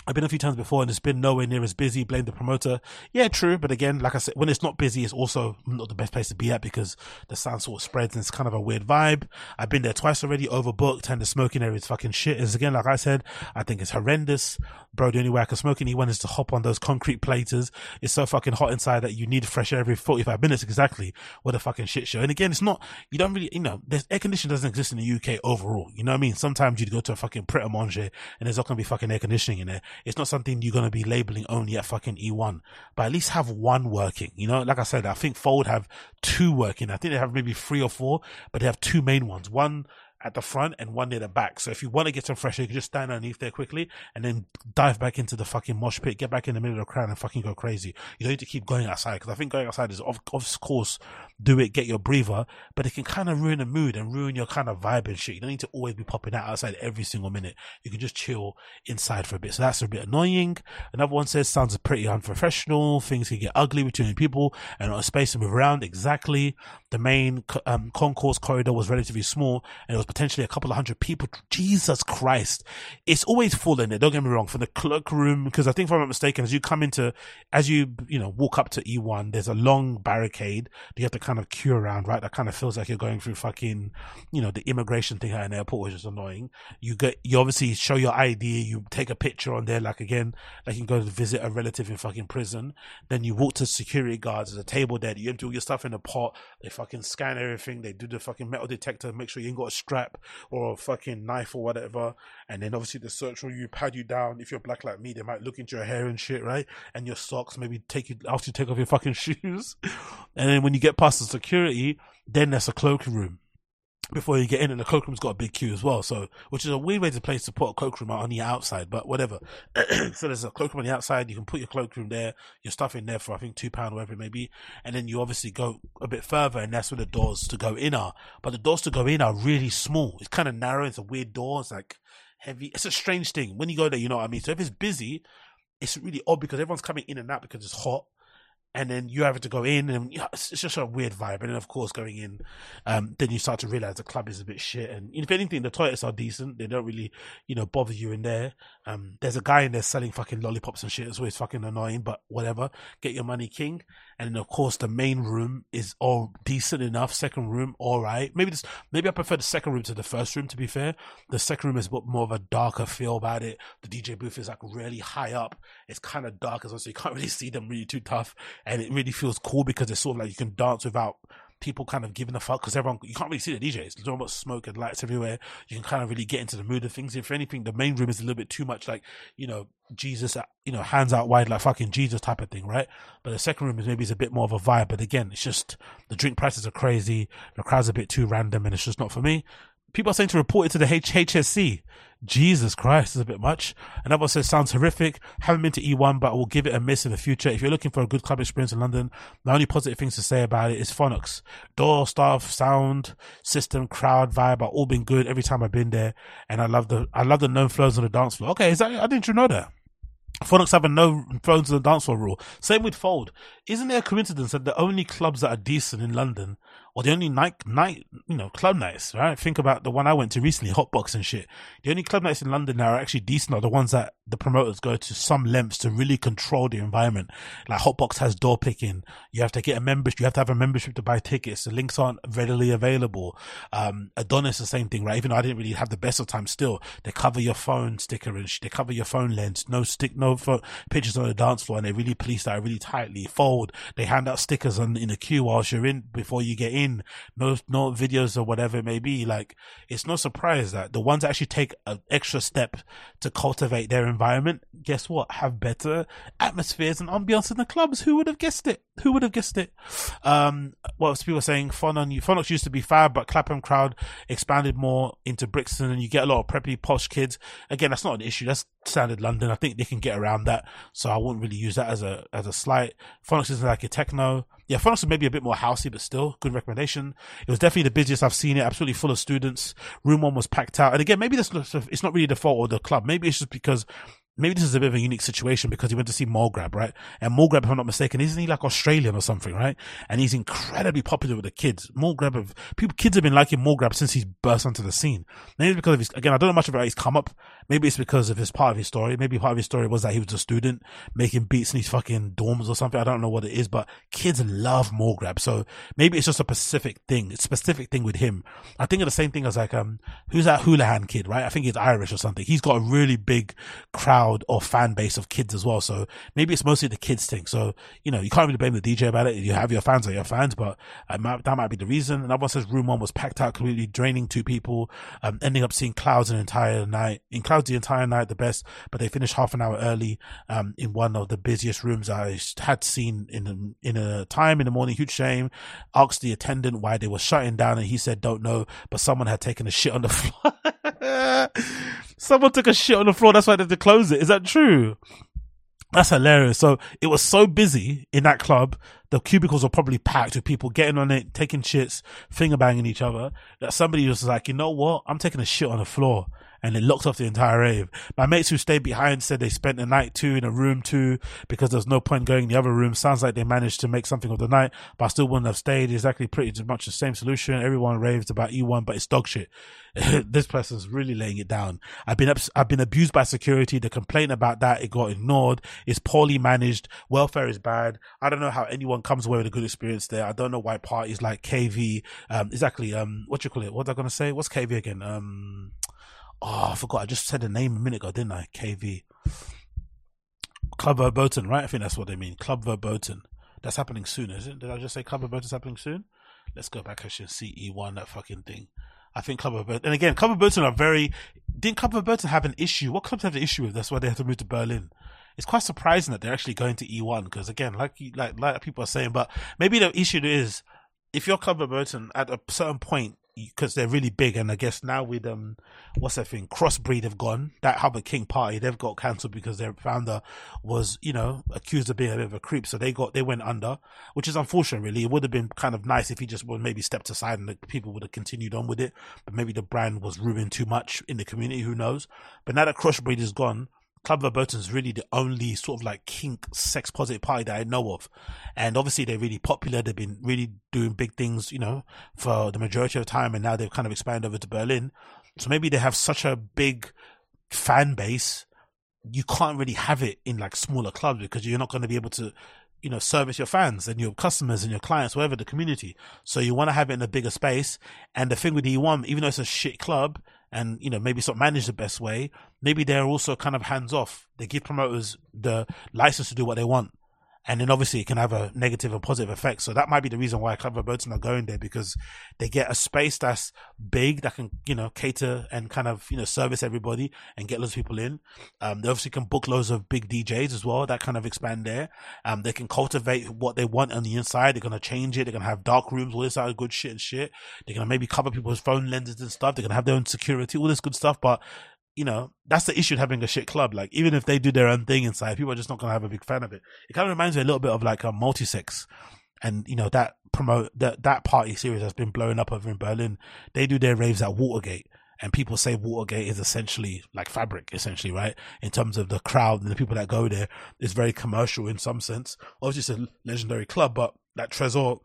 I've been a few times before and it's been nowhere near as busy. Blame the promoter. Yeah, true. But again, like I said, when it's not busy, it's also not the best place to be at because the sound sort of spreads and it's kind of a weird vibe. I've been there twice already, overbooked, and the smoking area is fucking shit. Is again, like I said, I think it's horrendous. Bro, the only way I can smoke anyone is to hop on those concrete platers. It's so fucking hot inside that you need fresh air every 45 minutes exactly. What a fucking shit show. And again, it's not, you don't really, you know, there's air conditioning doesn't exist in the UK overall. You know what I mean? Sometimes you'd go to a fucking Pret a Manger and there's not going to be fucking air conditioning in there. It's not something you're going to be labeling only at fucking E1, but at least have one working. You know, like I said, I think Fold have two working. I think they have maybe three or four, but they have two main ones. One at the front and one near the back. So if you want to get some fresh air, you can just stand underneath there quickly and then dive back into the fucking mosh pit, get back in the middle of the crowd and fucking go crazy. You don't need to keep going outside because I think going outside is of, of course do it, get your breather, but it can kind of ruin the mood and ruin your kind of vibe and shit. You don't need to always be popping out outside every single minute. You can just chill inside for a bit. So that's a bit annoying. Another one says sounds pretty unprofessional. Things can get ugly between people and not a space to move around. Exactly. The main um, concourse corridor was relatively small and it was potentially a couple of hundred people. Jesus Christ. It's always full in there. Don't get me wrong. From the cloak room, because I think if I'm not mistaken, as you come into, as you, you know, walk up to E1, there's a long barricade. You have to kind of queue around, right? That kind of feels like you're going through fucking, you know, the immigration thing at an airport, which is annoying. You get, you obviously show your ID, you take a picture on there, like again, like you can go to visit a relative in fucking prison. Then you walk to security guards, there's a table there, you empty all your stuff in a pot, they fucking scan everything, they do the fucking metal detector, make sure you ain't got a strap or a fucking knife or whatever. And then obviously the search will you pad you down. If you're black like me, they might look into your hair and shit, right? And your socks, maybe take you after you take off your fucking shoes. And then when you get past the security, then there's a cloaking room before you get in, and the cloakroom's got a big queue as well. So, which is a weird way to place to put a cloakroom on the outside, but whatever. so there's a cloakroom on the outside. You can put your cloakroom there, your stuff in there for I think two pound, whatever it may be, and then you obviously go a bit further, and that's where the doors to go in are. But the doors to go in are really small. It's kind of narrow. It's a weird door. It's like heavy. It's a strange thing when you go there. You know what I mean? So if it's busy, it's really odd because everyone's coming in and out because it's hot and then you have to go in, and it's just a weird vibe. And then, of course, going in, um, then you start to realize the club is a bit shit. And if anything, the toilets are decent; they don't really, you know, bother you in there. Um, there's a guy in there selling fucking lollipops and shit. It's always fucking annoying, but whatever. Get your money, king. And of course, the main room is all decent enough. Second room, all right. Maybe this, maybe I prefer the second room to the first room. To be fair, the second room is more of a darker feel about it. The DJ booth is like really high up. It's kind of dark as well, so you can't really see them really too tough and it really feels cool because it's sort of like you can dance without people kind of giving a fuck because everyone you can't really see the DJs. There's all about smoke and lights everywhere. You can kind of really get into the mood of things. If anything, the main room is a little bit too much like you know Jesus, uh, you know, hands out wide like fucking Jesus type of thing, right? But the second room is maybe it's a bit more of a vibe. But again, it's just the drink prices are crazy. The crowd's a bit too random, and it's just not for me people are saying to report it to the H- HSC. Jesus Christ, is a bit much. Another one says sounds horrific. Haven't been to E1, but will give it a miss in the future. If you're looking for a good club experience in London, the only positive things to say about it is Phonox. Door, staff, sound, system, crowd, vibe are all been good every time I've been there, and I love the I love the known flows on the dance floor. Okay, is that I didn't you know that? Phonox have a no thrones on the dance floor rule. Same with Fold. Isn't it a coincidence that the only clubs that are decent in London or the only night night you know club nights right? Think about the one i went to recently hotbox and shit. The only club nights in london that are actually decent are the ones that the promoters go to some lengths to really control the environment. Like hotbox has door picking. You have to get a membership you have to have a membership to buy tickets. The links aren't readily available. Um adonis the same thing right? Even though i didn't really have the best of time still they cover your phone sticker and sh- they cover your phone lens. No stick no no pictures on the dance floor and they really police that really tightly. Fold. They hand out stickers on in the queue whilst you're in before you get in. No, no videos or whatever it may be. Like it's no surprise that the ones that actually take an extra step to cultivate their environment, guess what? Have better atmospheres and ambiance in the clubs. Who would have guessed it? Who would have guessed it? Um, what people saying? Phonon, Phonox used to be fab, but Clapham crowd expanded more into Brixton and you get a lot of preppy posh kids. Again, that's not an issue. That's standard London. I think they can get around that. So I wouldn't really use that as a, as a slight. Phonox is like a techno. Yeah, Phonox is maybe a bit more housey, but still good recommendation. It was definitely the busiest I've seen it. Absolutely full of students. Room one was packed out. And again, maybe this, it's not really the fault of the club. Maybe it's just because maybe this is a bit of a unique situation because he went to see Mall Grab, right? And Mall Grab, if I'm not mistaken, isn't he like Australian or something, right? And he's incredibly popular with the kids. Mall Grab, have, people, kids have been liking Mall Grab since he's burst onto the scene. Maybe because of his, again, I don't know much about his come up. Maybe it's because of his part of his story. Maybe part of his story was that he was a student making beats in these fucking dorms or something. I don't know what it is, but kids love Mall Grab. So maybe it's just a specific thing. It's a specific thing with him. I think of the same thing as like, um, who's that Houlihan kid, right? I think he's Irish or something. He's got a really big crowd crowd or fan base of kids as well. So maybe it's mostly the kids thing. So, you know, you can't really blame the DJ about it. You have your fans are your fans, but might, that might be the reason. Another one says room one was packed out completely, draining two people, um, ending up seeing clouds an entire night. In clouds the entire night, the best, but they finished half an hour early, um, in one of the busiest rooms I had seen in, in a time in the morning. Huge shame. Asked the attendant why they were shutting down and he said, don't know, but someone had taken a shit on the floor. Someone took a shit on the floor. That's why they had to close it. Is that true? That's hilarious. So it was so busy in that club. The cubicles were probably packed with people getting on it, taking shits, finger banging each other. That somebody was like, you know what? I'm taking a shit on the floor and it locked off the entire rave. My mates who stayed behind said they spent the night too in a room too because there's no point going in the other room. Sounds like they managed to make something of the night, but I still wouldn't have stayed. Exactly pretty much the same solution. Everyone raves about E1, but it's dog shit. this person's really laying it down. I've been, I've been abused by security. The complaint about that, it got ignored. It's poorly managed. Welfare is bad. I don't know how anyone comes away with a good experience there. I don't know why parties like KV, um, exactly, um, what you call it? What am I to say? What's KV again? Um, Oh, I forgot. I just said the name a minute ago, didn't I? KV. Klub Verboten, right? I think that's what they mean. Klub Verboten. That's happening soon, isn't it? Did I just say Klub Verboten's happening soon? Let's go back actually and see E1, that fucking thing. I think Klub Verboten, and again, Klub Verboten are very, didn't Klub Verboten have an issue? What clubs have an issue with? That's why they have to move to Berlin. It's quite surprising that they're actually going to E1 because again, like, like, like people are saying, but maybe the issue is if you're Klub Verboten at a certain point, because they're really big, and I guess now with um, what's that thing? Crossbreed have gone. That Hubbard King party they've got cancelled because their founder was, you know, accused of being a bit of a creep. So they got they went under, which is unfortunate. Really, it would have been kind of nice if he just would maybe stepped aside and the people would have continued on with it. But maybe the brand was ruined too much in the community. Who knows? But now that Crossbreed is gone, Klub Verboten is really the only sort of like kink sex positive party that I know of. And obviously they're really popular. They've been really doing big things, you know, for the majority of the time. And now they've kind of expanded over to Berlin. So maybe they have such a big fan base. You can't really have it in like smaller clubs because you're not going to be able to, you know, service your fans and your customers and your clients, whatever the community. So you want to have it in a bigger space. And the thing with E1, even though it's a shit club, and you know maybe it's not managed the best way maybe they're also kind of hands off. They give promoters the license to do what they want and then obviously it can have a negative and positive effect. So that might be the reason why Klub Verboten are going there because they get a space that's big that can, you know, cater and kind of, you know, service everybody and get loads of people in. Um, they obviously can book loads of big DJs as well that kind of expand there. Um, they can cultivate what they want on the inside. They're going to change it. They're going to have dark rooms, all this other good shit and shit. They're going to maybe cover people's phone lenses and stuff. They're going to have their own security, all this good stuff. But you know, that's the issue of having a shit club. Like, even if they do their own thing inside, people are just not going to have a big fan of it. It kind of reminds me a little bit of like a multi-sex and, you know, that promote, that, that party series has been blowing up over in Berlin. They do their raves at Watergate and people say Watergate is essentially like fabric, essentially, right? In terms of the crowd and the people that go there, it's very commercial in some sense. Obviously, it's a legendary club, but that Trezor,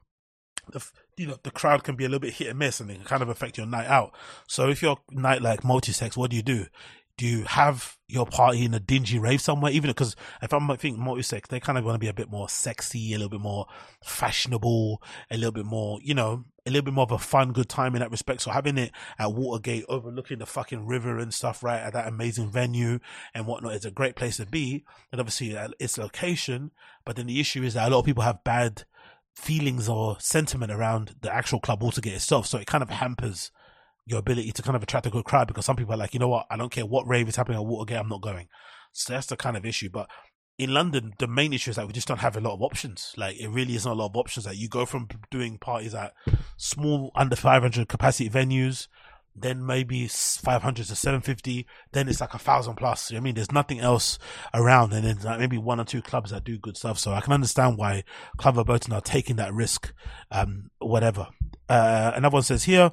the, you know, the crowd can be a little bit hit and miss and it can kind of affect your night out. So if your night like multi-sex, what do you do? Do you have your party in a dingy rave somewhere? Even because if I'm thinking multi-sex, they kind of want to be a bit more sexy, a little bit more fashionable, a little bit more, you know, a little bit more of a fun, good time in that respect. So having it at Watergate, overlooking the fucking river and stuff, right, at that amazing venue and whatnot, is a great place to be. And obviously, uh, its location. But then the issue is that a lot of people have bad feelings or sentiment around the actual club Watergate itself. So it kind of hampers your ability to kind of attract a good crowd because some people are like, you know what, I don't care what rave is happening at Watergate, I'm not going. So that's the kind of issue. But in London, the main issue is that we just don't have a lot of options. Like it really is not a lot of options. Like you go from doing parties at small under 500 capacity venues, then maybe 500 to 750, then it's like a thousand plus. I mean, there's nothing else around, and then like maybe one or two clubs that do good stuff. So I can understand why Klub Verboten are taking that risk, um, whatever. Uh, another one says here,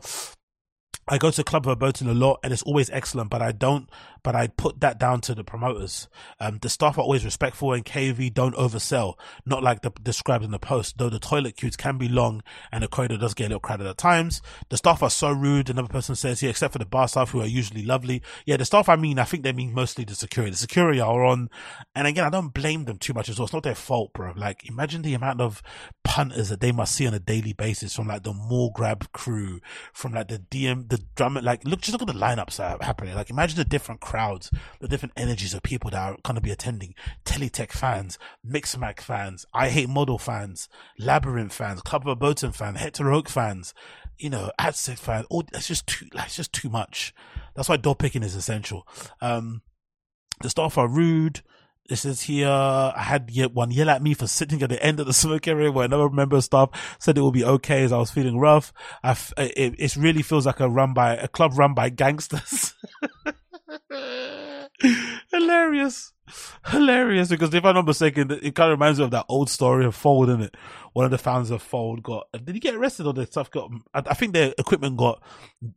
I go to Klub Verboten a lot and it's always excellent, but I don't, but I put that down to the promoters. Um, the staff are always respectful and KV don't oversell, not like the, described in the post, though the toilet queues can be long and the corridor does get a little crowded at times. The staff are so rude. Another person says here, except for the bar staff who are usually lovely. Yeah, the staff I mean, I think they mean mostly the security. The security are on, and again, I don't blame them too much as well. It's not their fault, bro. Like, imagine the amount of punters that they must see on a daily basis from like the mall grab crew, from like the DM, the drum, like look, just look at the lineups that are happening. Like imagine the different crowds, the different energies of people that are going to be attending. Teletech fans, Mixmag fans, I Hate Model fans, Labyrinth fans, Club of Verboten fans, Hector fans, you know, Adset fans. All that's just too, it's just too much. That's why door picking is essential. Um, the staff are rude. This is here. I had one yell at me for sitting at the end of the smoke area where another member of staff said it will be okay as I was feeling rough. I f- it, it really feels like a run by a club run by gangsters. Hilarious hilarious because if I'm not mistaken, it kind of reminds me of that old story of Fold, in it. One of the founders of Fold got did he get arrested or the stuff got? I, think their equipment got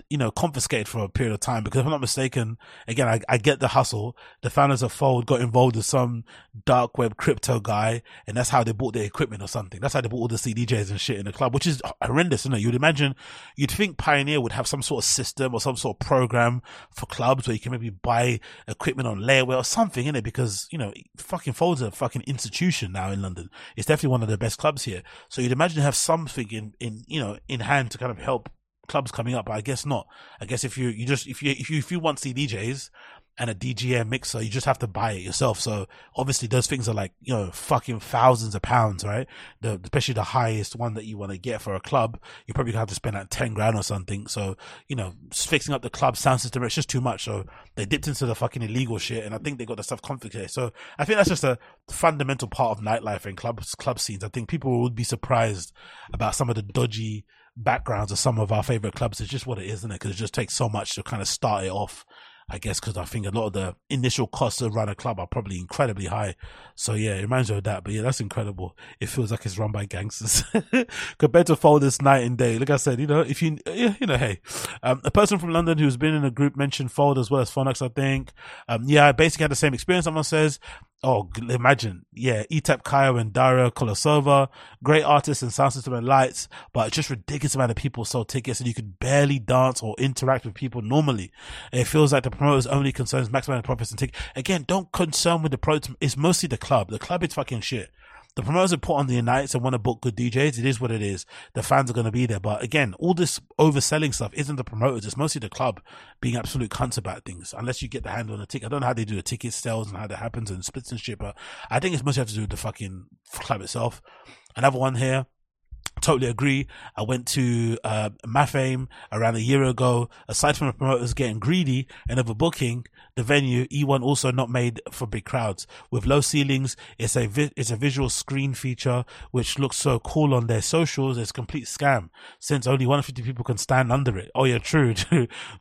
you know confiscated for a period of time because if I'm not mistaken, again I, I get the hustle. The founders of Fold got involved with some dark web crypto guy, and that's how they bought their equipment or something. That's how they bought all the CDJs and shit in the club, which is horrendous. Isn't it? You'd imagine, you'd think Pioneer would have some sort of system or some sort of program for clubs where you can maybe buy equipment on layaway or something in it because you know fucking Fold's a fucking institution now in London. It's definitely one of the best clubs here. So you'd imagine have something in, in, you know, in hand to kind of help clubs coming up, but I guess not. I guess if you, you just, if you, if you, if you want CDJs, and a DJM mixer, you just have to buy it yourself. So obviously those things are like, you know, fucking thousands of pounds, right? The, especially the highest one that you want to get for a club, you probably have to spend like 10 grand or something. So, you know, fixing up the club sound system, it's just too much. So they dipped into the fucking illegal shit and I think they got the stuff confiscated. So I think that's just a fundamental part of nightlife and clubs, club scenes. I think people would be surprised about some of the dodgy backgrounds of some of our favorite clubs. It's just what it is, isn't it? Because it just takes so much to kind of start it off I guess because I think a lot of the initial costs to run a club are probably incredibly high. So yeah, it reminds me of that. But yeah, that's incredible. It feels like it's run by gangsters compared to Folders night and day. Like I said, you know, if you, you know, hey, um, a person from London who's been in a group mentioned Fold as well as Phonox, I think. Um, yeah, I basically had the same experience. Someone says, Oh, imagine, yeah, Étapp Kyle and Daria Kolosova, great artists and sound system and lights, but just ridiculous amount of people sold tickets and you could barely dance or interact with people normally. It feels like the promoters only concerns maximizing profits and tickets. Again, don't concern with the pro. It's mostly the club. The club is fucking shit the promoters put on the nights and want to book good DJs. It is what it is. The fans are going to be there. But again, all this overselling stuff isn't the promoters. It's mostly the club being absolute cunts about things. Unless you get the handle on the ticket. I don't know how they do the ticket sales and how that happens and splits and shit, but I think it's mostly have to do with the fucking club itself. Another one here totally agree. I went to uh, Mafame around a year ago. Aside from the promoters getting greedy and overbooking the venue, E1 also not made for big crowds. With low ceilings, it's a vi- it's a visual screen feature which looks so cool on their socials. It's a complete scam since only 150 people can stand under it. Oh yeah, true.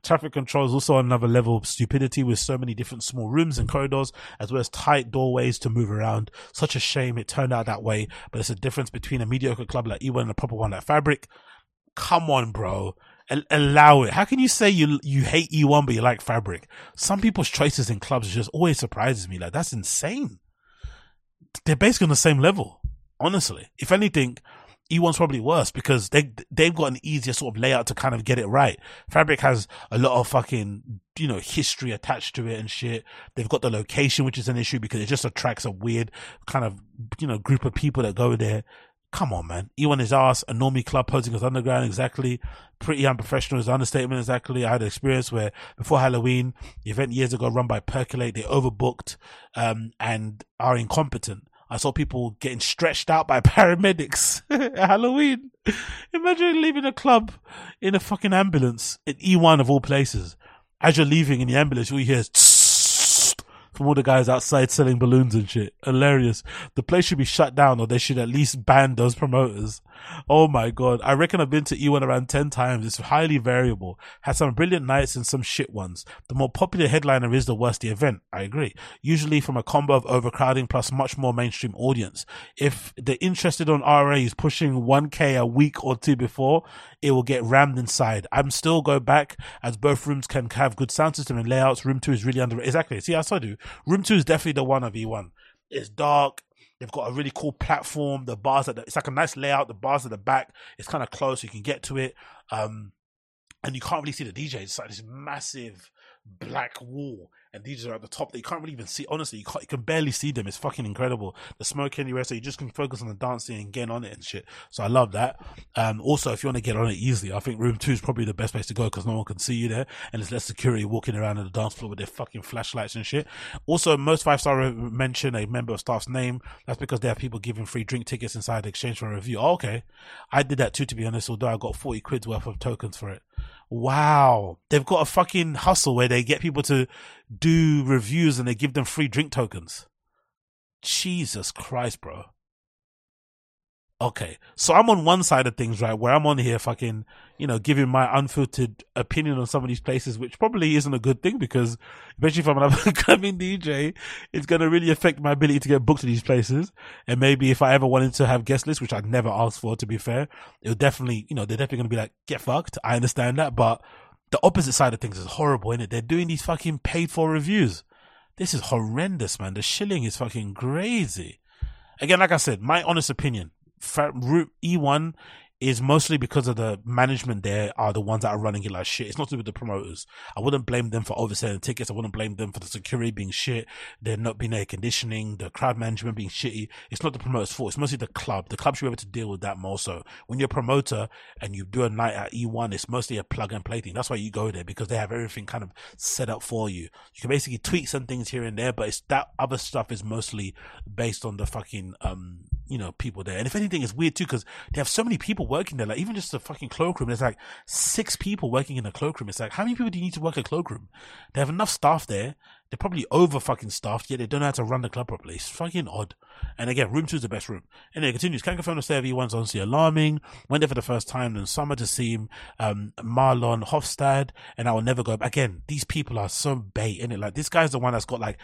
Traffic control is also another level of stupidity with so many different small rooms and corridors as well as tight doorways to move around. Such a shame it turned out that way, but it's a difference between a mediocre club like E1 proper one like Fabric. Come on, bro. allow it. How can you say you you hate E1 but you like Fabric? Some people's choices in clubs just always surprises me. Like that's insane. They're basically on the same level. Honestly, if anything, E1's probably worse because they they've got an easier sort of layout to kind of get it right. Fabric has a lot of fucking you know history attached to it and shit. They've got the location, which is an issue because it just attracts a weird kind of you know group of people that go there Come on, man. E1 is ass. A normie club posing as underground. Exactly. Pretty unprofessional is understatement. Exactly. I had an experience where before Halloween, the event years ago run by Percolate, they overbooked, um, and are incompetent. I saw people getting stretched out by paramedics at Halloween. Imagine leaving a club in a fucking ambulance in E1 of all places. As you're leaving in the ambulance, all you hear is from all the guys outside selling balloons and shit. Hilarious. The place should be shut down or they should at least ban those promoters. Oh my god. I reckon I've been to E1 around 10 times. It's highly variable. Had some brilliant nights and some shit ones. The more popular headliner is, the worse the event. I agree. Usually from a combo of overcrowding plus much more mainstream audience. If the interested on RA is pushing 1k a week or two before, it will get rammed inside. I'm still go back as both rooms can have good sound system and layouts. Room two is really under, exactly. See, I saw do. Room two is definitely the one of E1. It's dark. They've got a really cool platform. The bars at the, it's like a nice layout. The bars at the back, it's kind of close. So you can get to it. Um, and you can't really see the DJ. It's like this massive black wall and DJs are at the top that you can't really even see. Honestly, you, you can barely see them. It's fucking incredible. The smoke anywhere, so you just can focus on the dancing and getting on it and shit. So I love that. Um, also, if you want to get on it easily, I think room two is probably the best place to go because no one can see you there and there's less security walking around on the dance floor with their fucking flashlights and shit. Also, most five star mention a member of staff's name. That's because they have people giving free drink tickets inside exchange for a review. Oh, okay. I did that too, to be honest, although I got 40 quid's worth of tokens for it. Wow. They've got a fucking hustle where they get people to do reviews and they give them free drink tokens. Jesus Christ, bro. Okay. So I'm on one side of things, right? Where I'm on here fucking, you know, giving my unfiltered opinion on some of these places, which probably isn't a good thing because especially if I'm an upcoming DJ, it's going to really affect my ability to get booked to these places. And maybe if I ever wanted to have guest lists, which I'd never asked for, to be fair, it'll definitely, you know, they're definitely going to be like, get fucked. I understand that. But the opposite side of things is horrible, isn't it? They're doing these fucking paid for reviews. This is horrendous, man. The shilling is fucking crazy. Again, like I said, my honest opinion, Route E1 is mostly because of the management there are the ones that are running it like shit. It's not to do with the promoters. I wouldn't blame them for overselling tickets. I wouldn't blame them for the security being shit. There not being air conditioning, the crowd management being shitty. It's not the promoter's fault. It's mostly the club. The club should be able to deal with that more so. When you're a promoter and you do a night at E1, it's mostly a plug and play thing. That's why you go there because they have everything kind of set up for you. You can basically tweak some things here and there, but it's that other stuff is mostly based on the fucking, um, you know, people there. And if anything, it's weird too because they have so many people working there. Like even just the fucking cloakroom, there's like six people working in a cloakroom. It's like how many people do you need to work a cloakroom? They have enough staff there. They're probably over fucking staffed, yet they don't know how to run the club properly. It's fucking odd. And again, room two is the best room. And it continues. Can confirm the of E1's honestly alarming. Went there for the first time in summer to see him, um, Marlon Hoffstadt, and I will never go. Again, these people are so bait, in it? Like this guy's the one that's got like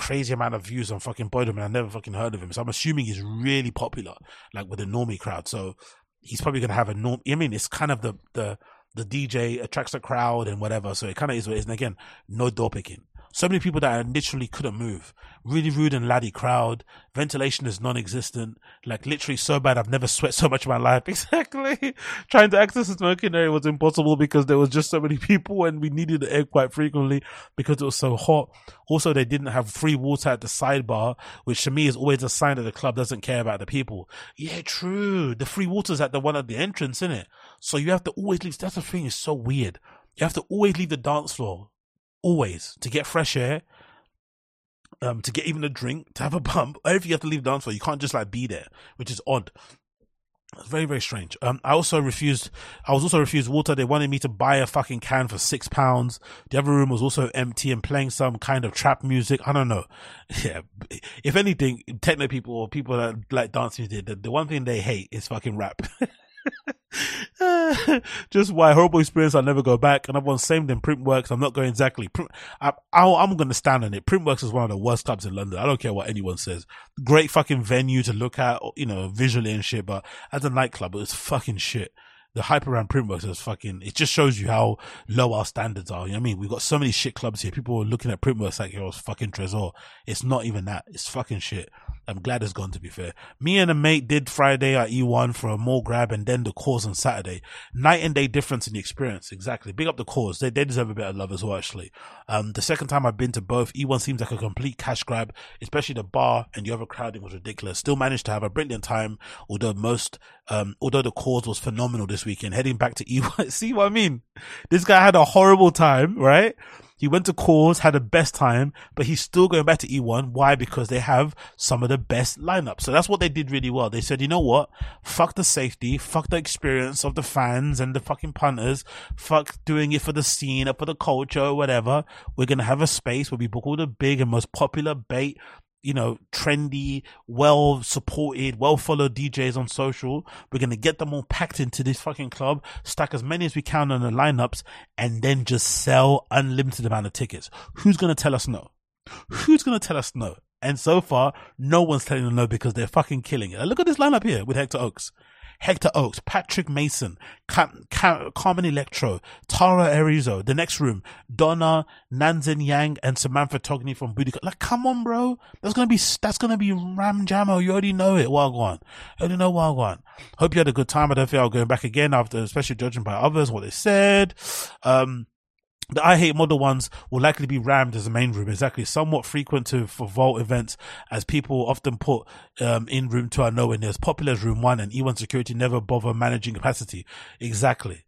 crazy amount of views on fucking Boiler Room, and I never fucking heard of him. So I'm assuming he's really popular, like with the normie crowd. So he's probably gonna have a norm. I mean, it's kind of the the the DJ attracts a crowd and whatever. So it kind of is what it is. And again, no door picking. So many people that literally couldn't move. Really rude and laddie crowd. Ventilation is non-existent. Like literally so bad. I've never sweat so much in my life. Exactly. Trying to access the smoking area was impossible because there was just so many people and we needed the air quite frequently because it was so hot. Also, they didn't have free water at the sidebar, which to me is always a sign that the club doesn't care about the people. Yeah, true. The free water's at the one at the entrance, isn't it? So you have to always leave. That's the thing. It's so weird. You have to always leave the dance floor always to get fresh air, um, to get even a drink, to have a bump. Everything you have to leave dance floor. You can't just like be there, which is odd. It's very, very strange. Um, I also refused, I was also refused water. They wanted me to buy a fucking can for six pounds. The other room was also empty and playing some kind of trap music. I don't know. Yeah. If anything, techno people or people that like dancing, the, the one thing they hate is fucking rap. just why horrible experience. I'll never go back. And everyone's same than Printworks. I'm not going exactly. I, am going to stand on it. Printworks is one of the worst clubs in London. I don't care what anyone says. Great fucking venue to look at, you know, visually and shit. But as a nightclub, it was fucking shit. The hype around Printworks is fucking, it just shows you how low our standards are. You know what I mean? We've got so many shit clubs here. People are looking at Printworks like it was fucking Tresor. It's not even that. It's fucking shit. I'm glad it's gone to be fair. Me and a mate did Friday at E1 for a Mall Grab and then the cause on Saturday. Night and day difference in the experience. Exactly. Big up the cause. They, they deserve a bit of love as well, actually. Um, the second time I've been to both, E1 seems like a complete cash grab, especially the bar and the overcrowding was ridiculous. Still managed to have a brilliant time, although most, um, although the cause was phenomenal this weekend. Heading back to E1, see what I mean? This guy had a horrible time, right? He went to Cause, had the best time, but he's still going back to E1. Why? Because they have some of the best lineups. So that's what they did really well. They said, you know what? Fuck the safety, fuck the experience of the fans and the fucking punters, fuck doing it for the scene or for the culture or whatever. We're going to have a space where we book all the big and most popular bait you know, trendy, well supported, well followed DJs on social. We're going to get them all packed into this fucking club, stack as many as we can on the lineups, and then just sell unlimited amount of tickets. Who's going to tell us no? Who's going to tell us no? And so far, no one's telling them no because they're fucking killing it. Look at this lineup here with Hector Oaks. Hector Oaks, Patrick Mason, Carmen Electro, Tara Arizo, The Next Room, Donna, Nanzin Yang, and Samantha Togni from Booty. Like, come on, bro. That's gonna be, that's gonna be Ram Jammo. You already know it. Wagwan. You already know Wagwan. Hope you had a good time. I don't feel I'm going back again after, especially judging by others, what they said. Um, the I Hate Model ones will likely be rammed as a main room. Exactly. Somewhat frequent to, for Vault events as people often put, um, in room two are nowhere near as popular as room one and E1 security never bother managing capacity. Exactly.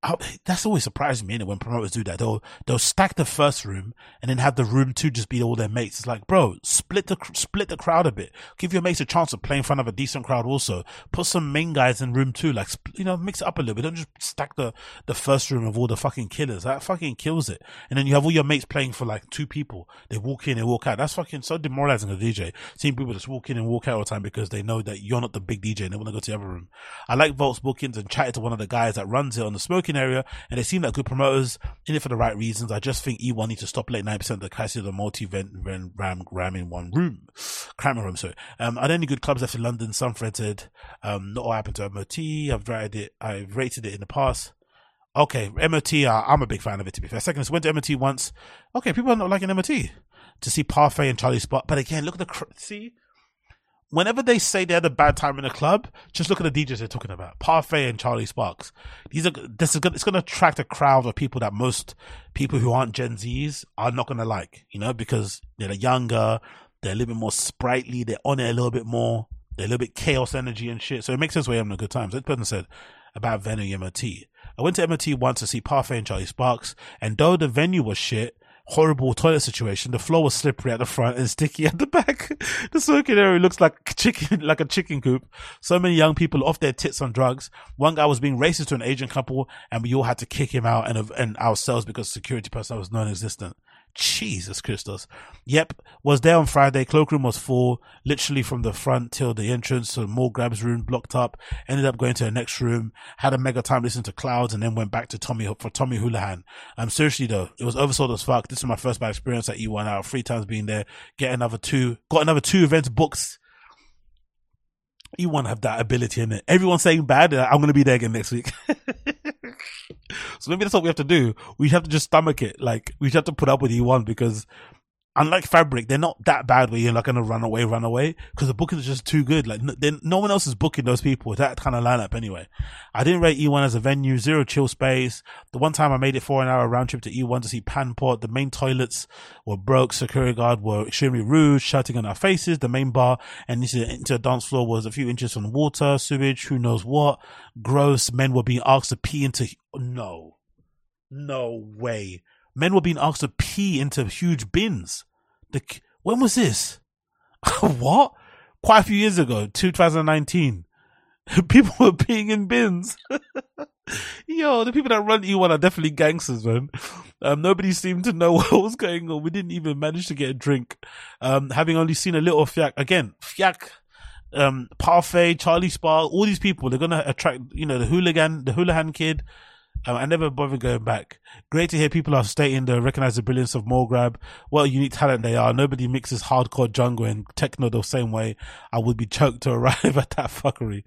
I, that's always surprised me when promoters do that. They'll they'll stack the first room and then have the room two just be all their mates. It's like, bro, split the split the crowd a bit. Give your mates a chance to play in front of a decent crowd. Also, put some main guys in room two. Like, you know, mix it up a little bit. Don't just stack the the first room of all the fucking killers. That fucking kills it. And then you have all your mates playing for like two people. They walk in and walk out. That's fucking so demoralizing a DJ. Seeing people just walk in and walk out all the time because they know that you're not the big DJ and they want to go to the other room. I like Vault's bookings and chatted to one of the guys that runs it on the smoking area and they seem like good promoters in it for the right reasons. I just think E1 needs to stop letting 9% of the capacity of the multi-event ram, ram, ram in one room. Cramming room, sorry. Um, are there any good clubs left in London? Some rented. Um, not all happened to MOT. I've rated it, I've rated it in the past. Okay, MOT, uh, I'm a big fan of it to be fair. Second, went to MOT once. Okay, people are not liking MOT to see Parfait and Charlie Sparks. But again, look at the, cr- see, whenever they say they had a bad time in a club, just look at the DJs they're talking about. Parfait and Charlie Sparks. These are this is good. It's to attract a crowd of people that most people who aren't Gen Zs are not to like. You know, because they're younger, they're a little bit more sprightly, they're on it a little bit more, they're a little bit chaos energy and shit. So it makes sense you're having a good time. So this person said about venue MOT. I went to MOT once to see Parfait and Charlie Sparks, and though the venue was shit, horrible toilet situation. The floor was slippery at the front and sticky at the back. the circuit area looks like chicken, like a chicken coop. So many young people off their tits on drugs. One guy was being racist to an Asian couple and we all had to kick him out and, and ourselves because security personnel was non-existent. Jesus Christos. Yep, was there on Friday. Cloakroom was full, literally from the front till the entrance. So Mall Grab's room blocked up. Ended up going to the next room. Had a mega time listening to Clouds, and then went back to Tommy for Tommy Holohan. Um, seriously though, it was oversold as fuck. This is my first bad experience at E1 out three times being there. Get another two, got another two events booked. E1 have that ability in it. Everyone's saying bad. I'm to be there again next week. so maybe that's what we have to do. We have to just stomach it. Like we have to put up with E1 because unlike Fabric, they're not that bad where you're not going to run away, run away because the booking is just too good. Like no, no one else is booking those people with that kind of lineup anyway. I didn't rate E1 as a venue, zero chill space. The one time I made it for an hour round trip to E1 to see Pan-Pot, the main toilets were broke. Security guard were extremely rude, shouting on our faces. The main bar and into the dance floor was a few inches from water, sewage, who knows what. Gross. Men were being asked to pee into, no, no way. Men were being asked to pee into huge bins. The when was this? what? Quite a few years ago, 2019. People were peeing in bins. Yo, the people that run E1 are definitely gangsters, man. Um, nobody seemed to know what was going on. We didn't even manage to get a drink. Um, having only seen a little Fiak, again, Fiak, um, Parfait, Charlie Spark, all these people, they're gonna attract, you know, the hooligan, the hooligan kid, Um, I never bothered going back. Great to hear people are stating the recognize the brilliance of Mall Grab. What a unique talent they are. Nobody mixes hardcore jungle and techno the same way. I would be choked to arrive at that fuckery.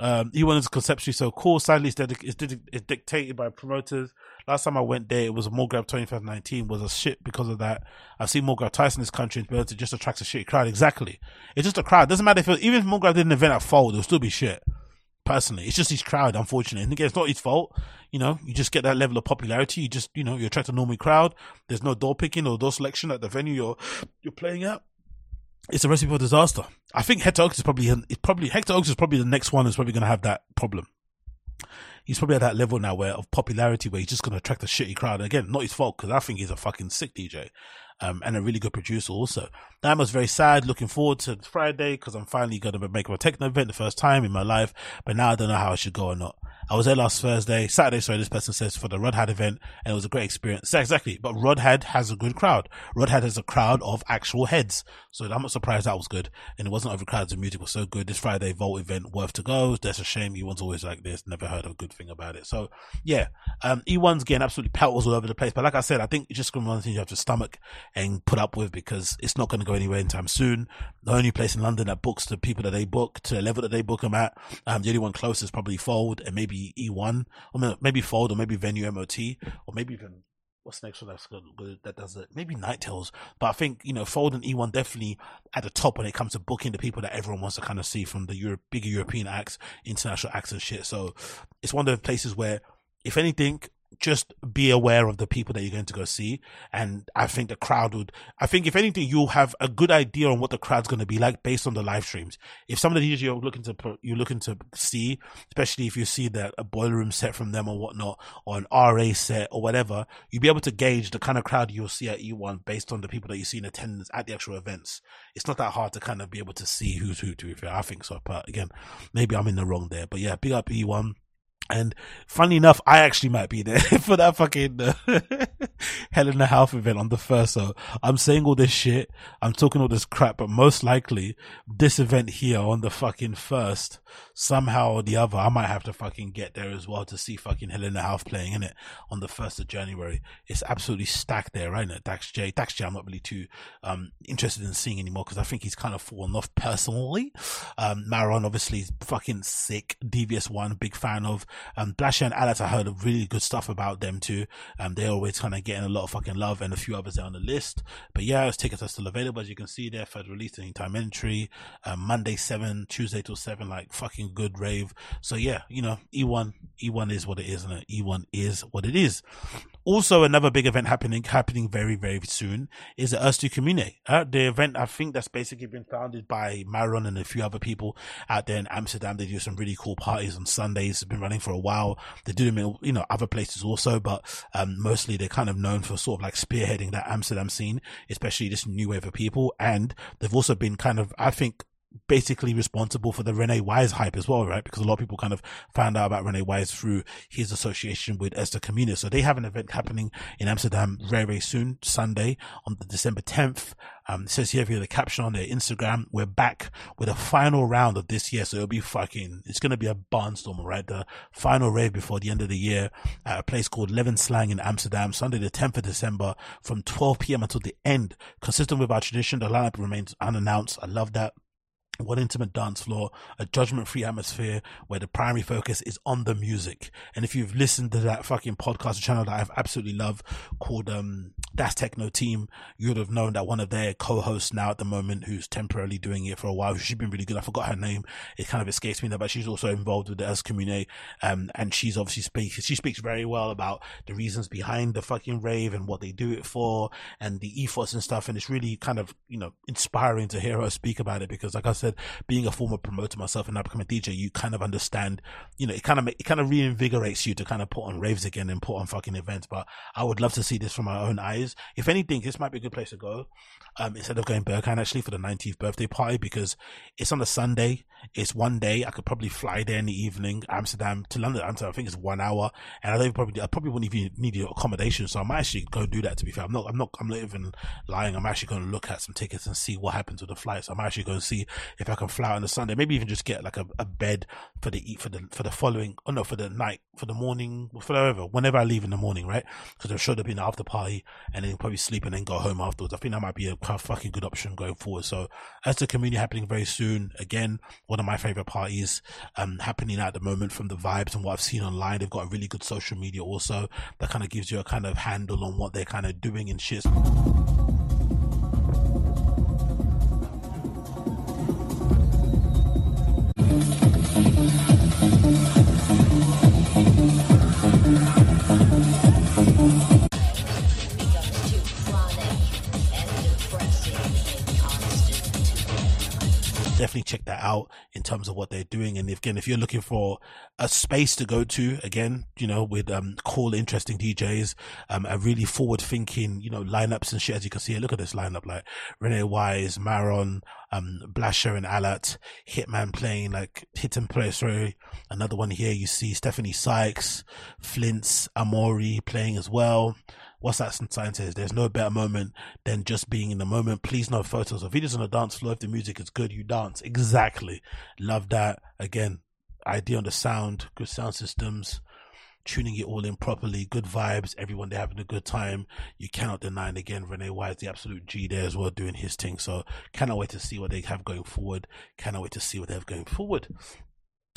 Um, E1 is conceptually so cool. Sadly, it's, dedic- it's, it's dictated by promoters. Last time I went there, it was Mall Grab 2019 was a shit because of that. I've seen Mall Grab twice in this country and to just attracts a shitty crowd. Exactly. It's just a crowd. Doesn't matter if it, even if Mall Grab did an event at Fold, it'll still be shit. Personally, it's just his crowd, unfortunately. And again, it's not his fault. You know, you just get that level of popularity. You just, you know, you attract a normal crowd. There's no door picking or door selection at the venue you're, you're playing at it's a recipe for disaster. I think Hector Oaks is probably, it's probably, Hector Oaks is probably the next one that's probably going to have that problem. He's probably at that level now where of popularity where he's just going to attract a shitty crowd. Again, not his fault because I think he's a fucking sick DJ. Um, and a really good producer also. That was very sad. Looking forward to Friday because I'm finally going to make a techno event the first time in my life. But now I don't know how I should go or not. I was there last Thursday, Saturday, sorry, this person says for the Rodhad event and it was a great experience. Exactly. But Rodhad has a good crowd. Rodhad has a crowd of actual heads. So I'm not surprised that was good. And it wasn't overcrowded. The music was so good. This Friday Vault event worth to go. That's a shame. E1's always like this. Never heard a good thing about it. So yeah, um, E1's getting absolutely pelters all over the place. But like I said, I think it's just going to be one thing you have to stomach and put up with because it's not going to go anywhere anytime soon. The only place in London that books the people that they book to the level that they book them at, um, the only one close is probably Fold and maybe E1, or maybe Fold, or maybe Venue MOT, or maybe even what's next one that's good that does it? Maybe Night Tales. But I think, you know, Fold and E1 definitely at the top when it comes to booking the people that everyone wants to kind of see from the Euro- bigger European acts, international acts and shit. So it's one of the places where, if anything, just be aware of the people that you're going to go see. And I think the crowd would, I think if anything, you'll have a good idea on what the crowd's going to be like based on the live streams. If some of the DJs you're looking to, you're looking to see, especially if you see that a boiler room set from them or whatnot, or an RA set or whatever, you'll be able to gauge the kind of crowd you'll see at E1 based on the people that you see in attendance at the actual events. It's not that hard to kind of be able to see who's who to be fair. I think so. But again, maybe I'm in the wrong there, but yeah, big up E1 and funny enough, I actually might be there for that fucking uh, Helena Hauff event on the first. So I'm saying all this shit. I'm talking all this crap, but most likely this event here on the fucking first, somehow or the other, I might have to fucking get there as well to see fucking Helena Hauff playing in it on the first of January. It's absolutely stacked there, right? Dax J, Dax J, I'm not really too um interested in seeing anymore because I think he's kind of fallen off personally. Um, Maron obviously is fucking sick. Devious one, big fan of. Um, Blasher and Alat, I heard really good stuff about them too. Um, they're always kind of getting a lot of fucking love and a few others there on the list. But yeah, those tickets are still available as you can see there. Third release anytime entry. Um, Monday 7, Tuesday till 7, like fucking good rave. So yeah, you know, E1, E1 is what it is and E1 is what it is. Also, another big event happening, happening very, very soon is the Erstu Commune. Uh, the event, I think that's basically been founded by Maron and a few other people out there in Amsterdam. They do some really cool parties on Sundays. It's been running for a while. They do them in, you know, other places also, but, um, mostly they're kind of known for sort of like spearheading that Amsterdam scene, especially this new wave of people. And they've also been kind of, I think, basically responsible for the Rene Wise hype as well, right? Because a lot of people kind of found out about Rene Wise through his association with Esther Communis. So they have an event happening in Amsterdam very, very soon, Sunday on the December 10th. Um, it says here via the caption on their Instagram, we're back with a final round of this year. So it'll be fucking, it's going to be a barnstorm, right? The final rave before the end of the year at a place called Levenslang in Amsterdam, Sunday the 10th of December from 12 p.m. until the end. Consistent with our tradition, the lineup remains unannounced. I love that one intimate dance floor, a judgment free atmosphere where the primary focus is on the music. And if you've listened to that fucking podcast channel that I've absolutely loved called, um, Das Techno Team, you would have known that one of their co-hosts now at the moment who's temporarily doing it for a while, she's been really good. I forgot her name. It kind of escapes me now, but she's also involved with the US community. Um, and she's obviously speaks, she speaks very well about the reasons behind the fucking rave and what they do it for and the ethos and stuff. And it's really kind of, you know, inspiring to hear her speak about it because like I said, being a former promoter myself and upcoming DJ, you kind of understand, you know, it kind of, it kind of reinvigorates you to kind of put on raves again and put on fucking events. But I would love to see this from my own eyes. If anything, this might be a good place to go. Um, instead of going Berghain actually for the 19th birthday party because it's on a Sunday. It's one day. I could probably fly there in the evening, Amsterdam to London. Amsterdam, I think it's one hour, and I don't probably, I probably wouldn't even need your accommodation. So I might actually go do that. To be fair, I'm not, I'm not, I'm not even lying. I'm actually going to look at some tickets and see what happens with the flights. I'm actually going to see if I can fly on the Sunday. Maybe even just get like a, a bed for the eat for the for the following. Oh no, for the night, for the morning, for whatever. Whenever I leave in the morning, right? Because I'm sure there'll be an after party, and then probably sleep and then go home afterwards. I think that might be a fucking good option going forward. So as the community happening very soon, again, one of my favorite parties um, happening at the moment from the vibes and what I've seen online. They've got a really good social media also that kind of gives you a kind of handle on what they're kind of doing and shit. Definitely check that out in terms of what they're doing. And if, again, if you're looking for a space to go to, again, you know, with um, cool, interesting DJs, um, a really forward thinking, you know, lineups and shit. As you can see, look at this lineup like Rene Wise, Maron, um, Blasher and Alat, Hitman playing like Hit and Play. Sorry, another one here. You see Stephanie Sykes, Flints, Amori playing as well what's that sign says? There's no better moment than just being in the moment. Please no photos or videos on the dance floor. If the music is good, you dance. Exactly. Love that. Again, idea on the sound, good sound systems, tuning it all in properly, good vibes, everyone they're having a good time. You cannot deny and again Rene Wise, the absolute G there as well, doing his thing. So cannot wait to see what they have going forward. Cannot wait to see what they have going forward.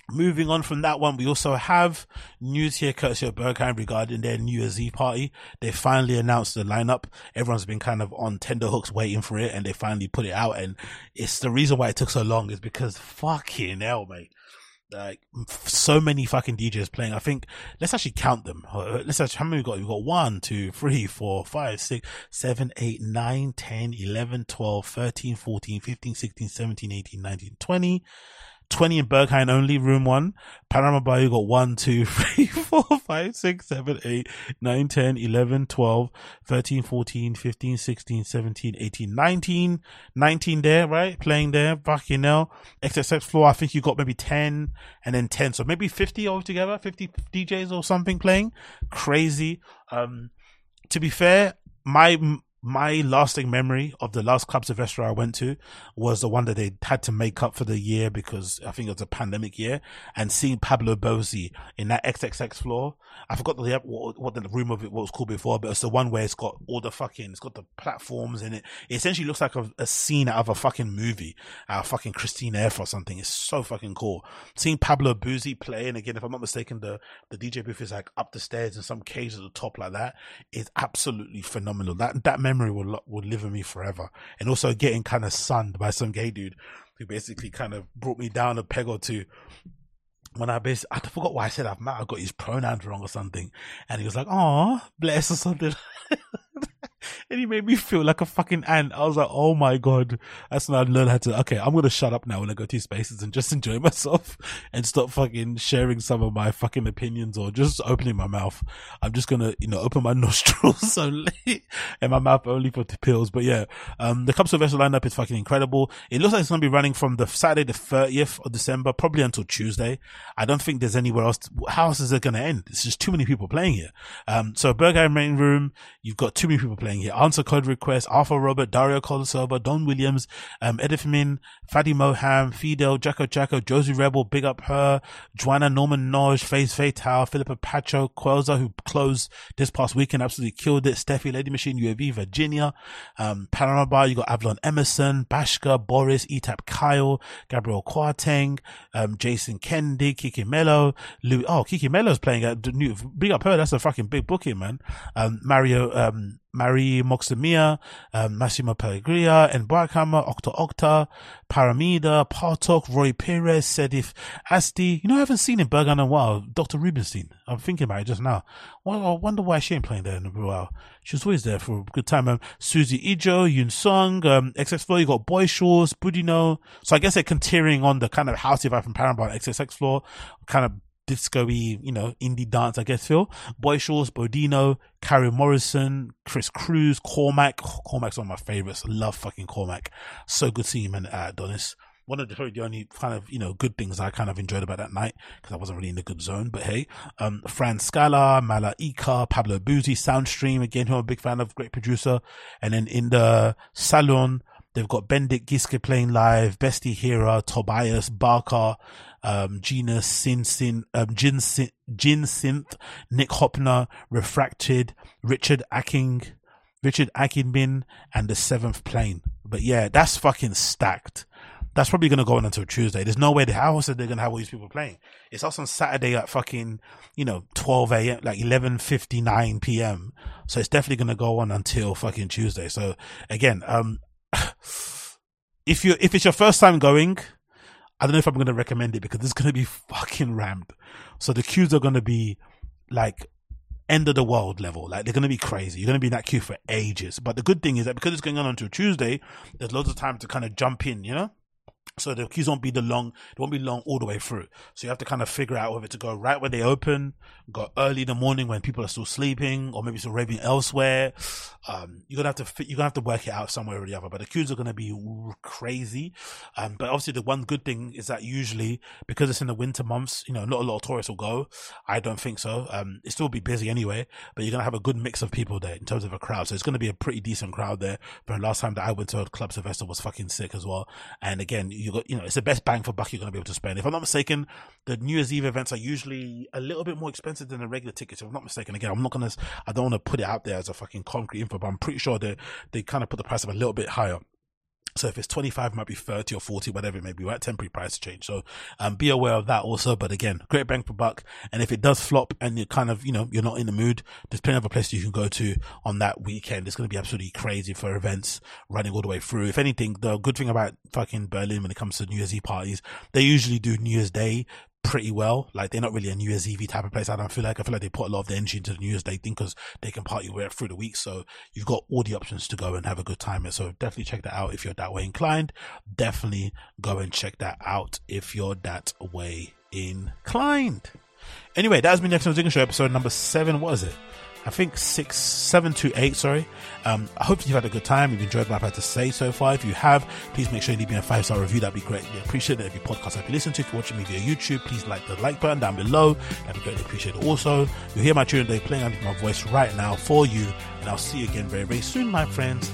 Moving on from that one, we also have news here courtesy of Berghain regarding their New Year's Eve party. They finally announced the lineup. Everyone's been kind of on tender hooks waiting for it and they finally put it out. And it's the reason why it took so long is because fucking hell, mate. Like so many fucking DJs playing. I think let's actually count them. Let's actually, how many we got? We've got one, two, three, four, five, six, seven, eight, nine, 10, 11, 12, 13, 14, 15, 16, 17, 18, 19, 20. 20 in Berghain only, room one. Panorama Bar, you got 1, 2, 3, 4, 5, 6, 7, 8, 9, 10, 11, 12, 13, 14, 15, 16, 17, 18, 19. 19 there, right? Playing there. Fucking hell. XXX floor, I think you got maybe 10 and then 10. So maybe 50 altogether, 50 DJs or something playing. Crazy. Um, to be fair, my my lasting memory of the last club Sylvester I went to was the one that they had to make up for the year because I think it was a pandemic year and seeing Pablo Bozzi in that XXX floor. I forgot the, what the room of it was called before, but it's the one where it's got all the fucking, it's got the platforms in it. It essentially looks like a, a scene out of a fucking movie, out of fucking Christine F or something. It's so fucking cool. Seeing Pablo Bozzi play, and again, if I'm not mistaken, the, the DJ booth is like up the stairs in some cage at the top like that is absolutely phenomenal. That, that memory will will live in me forever. And also getting kind of sunned by some gay dude who basically kind of brought me down a peg or two when I basically, I forgot why I said I might have got his pronouns wrong or something. And he was like, oh, bless or something. and he made me feel like a fucking ant. I was like, oh my god, that's when I learned how to. Okay, I'm gonna shut up now when I go to spaces and just enjoy myself and stop fucking sharing some of my fucking opinions or just opening my mouth. I'm just gonna, you know, open my nostrils only and my mouth only for the pills. But yeah, um, the Club Sylvester lineup is fucking incredible. It looks like it's gonna be running from the Saturday the 30th of December, probably until Tuesday. I don't think there's anywhere else. To, how else is it gonna end? It's just too many people playing here. Um, so Berghain main room, you've got too many people playing here answer code requests, Arthur Robert, Dario Colasoba, Don Williams, um, Edith Min, Fadi Mohem, Fidel, Jacko Jacko, Josey Rebelle, Big Up Her, Joanna Norman Noj, Face Fatal, Philippa Pacho, Quelza, who closed this past weekend, absolutely killed it, Steffi, Lady Machine, UAV, Virginia, um, Bar, you got Avalon Emerson, Bashka, Boris, Étapp Kyle, Gabrielle Kwarteng, um, Jason Kendig, Kiki Mello, Louis, oh, Kiki Mello's playing at the new, Big Up Her, that's a fucking big booking, man. Um, Mario, um, Marie Moxamia, um, Massimo Pellegria, and Barkhammer, Octa Paramida, Partok, Roy Perez, Sedef Adasi. You know, I haven't seen in Berghain in a while. Dr. Rubinstein. I'm thinking about it just now. Well, I wonder why she ain't playing there in a while. She was always there for a good time. Um, Susie Ijo, Yun Song, um, XX you got Boy Shores, Budino. So I guess they're continuing on the kind of house vibe from Paramount XXX Floor, kind of disco-y, you know, indie dance, I guess, feel. Boy Shorts, Bodino, Carrie Morrison, Chris Cruz, Cormac. Cormac's one of my favorites. Love fucking Cormac. So good seeing him at Adonis. One of the, the only kind of, you know, good things I kind of enjoyed about that night because I wasn't really in the good zone. But hey, um, Fran Scala, Mala Ika, Pablo Bozzi, Soundstream, again, who I'm a big fan of, great producer. And then in the Salon, They've got Bendik Giske playing live, Bestie Hira, Tobias, Barker, um, Gina Sin Sin, um, Jin, Sin, Jin Synth, Nick Höppner, Refracted, Richard Acking, Richard Akingbehin, and the Seventh Plane. But yeah, that's fucking stacked. That's probably to go on until Tuesday. There's no way the house they're going to have all these people playing. It's also on Saturday at fucking, you know, 12 a.m., like 11.59 p.m. So it's definitely to go on until fucking Tuesday. So again, um, if you if it's your first time going, I don't know if I'm going to recommend it because it's going to be fucking rammed. So the queues are going to be like end of the world level. Like they're going to be crazy. You're going to be in that queue for ages. But the good thing is that because it's going on until Tuesday, there's loads of time to kind of jump in, you know? So the queues won't be the long, they won't be long all the way through. So you have to kind of figure out whether to go right when they open, go early in the morning when people are still sleeping, or maybe still raving elsewhere. Um, you're gonna have to you're gonna have to work it out somewhere or the other. But the queues are gonna be crazy. Um, but obviously the one good thing is that usually because it's in the winter months, you know, not a lot of tourists will go. I don't think so. Um, it still be busy anyway, but you're gonna have a good mix of people there in terms of a crowd. So it's gonna be a pretty decent crowd there. But last time that I went to a club Sylvester was fucking sick as well. And again, you got, you know, it's the best bang for buck you're going to be able to spend. If I'm not mistaken, the New Year's Eve events are usually a little bit more expensive than the regular tickets. If I'm not mistaken, again, I'm not to, I don't want to put it out there as a fucking concrete info, but I'm pretty sure they, they kind of put the price up a little bit higher. So if it's 25, it might be 30 or 40, whatever it may be, right? Temporary price change. So, um, be aware of that also. But again, great bang for buck. And if it does flop and you're kind of, you know, you're not in the mood, there's plenty of other places you can go to on that weekend. It's going to be absolutely crazy for events running all the way through. If anything, the good thing about fucking Berlin when it comes to New Year's Eve parties, they usually do New Year's Day pretty well. Like they're not really a New Year's Eve type of place. I don't feel like I feel like they put a lot of the energy into the New Year's Day thing because they can party with through the week. So you've got all the options to go and have a good time. So definitely check that out if you're that way inclined. Definitely go and check that out if you're that way inclined. Anyway, that has been the Next Zinger Show episode number seven. What is it? I think six, seven to eight, sorry. Um, I hope you've had a good time. You've enjoyed what I've had to say so far. If you have, please make sure you leave me a five star review. That'd be great. We appreciate it. Every podcast I've listened to, if you're watching me via YouTube, please like the like button down below. That'd be greatly appreciated. Also, you'll hear my tune today playing under my voice right now for you. And I'll see you again very, very soon, my friends.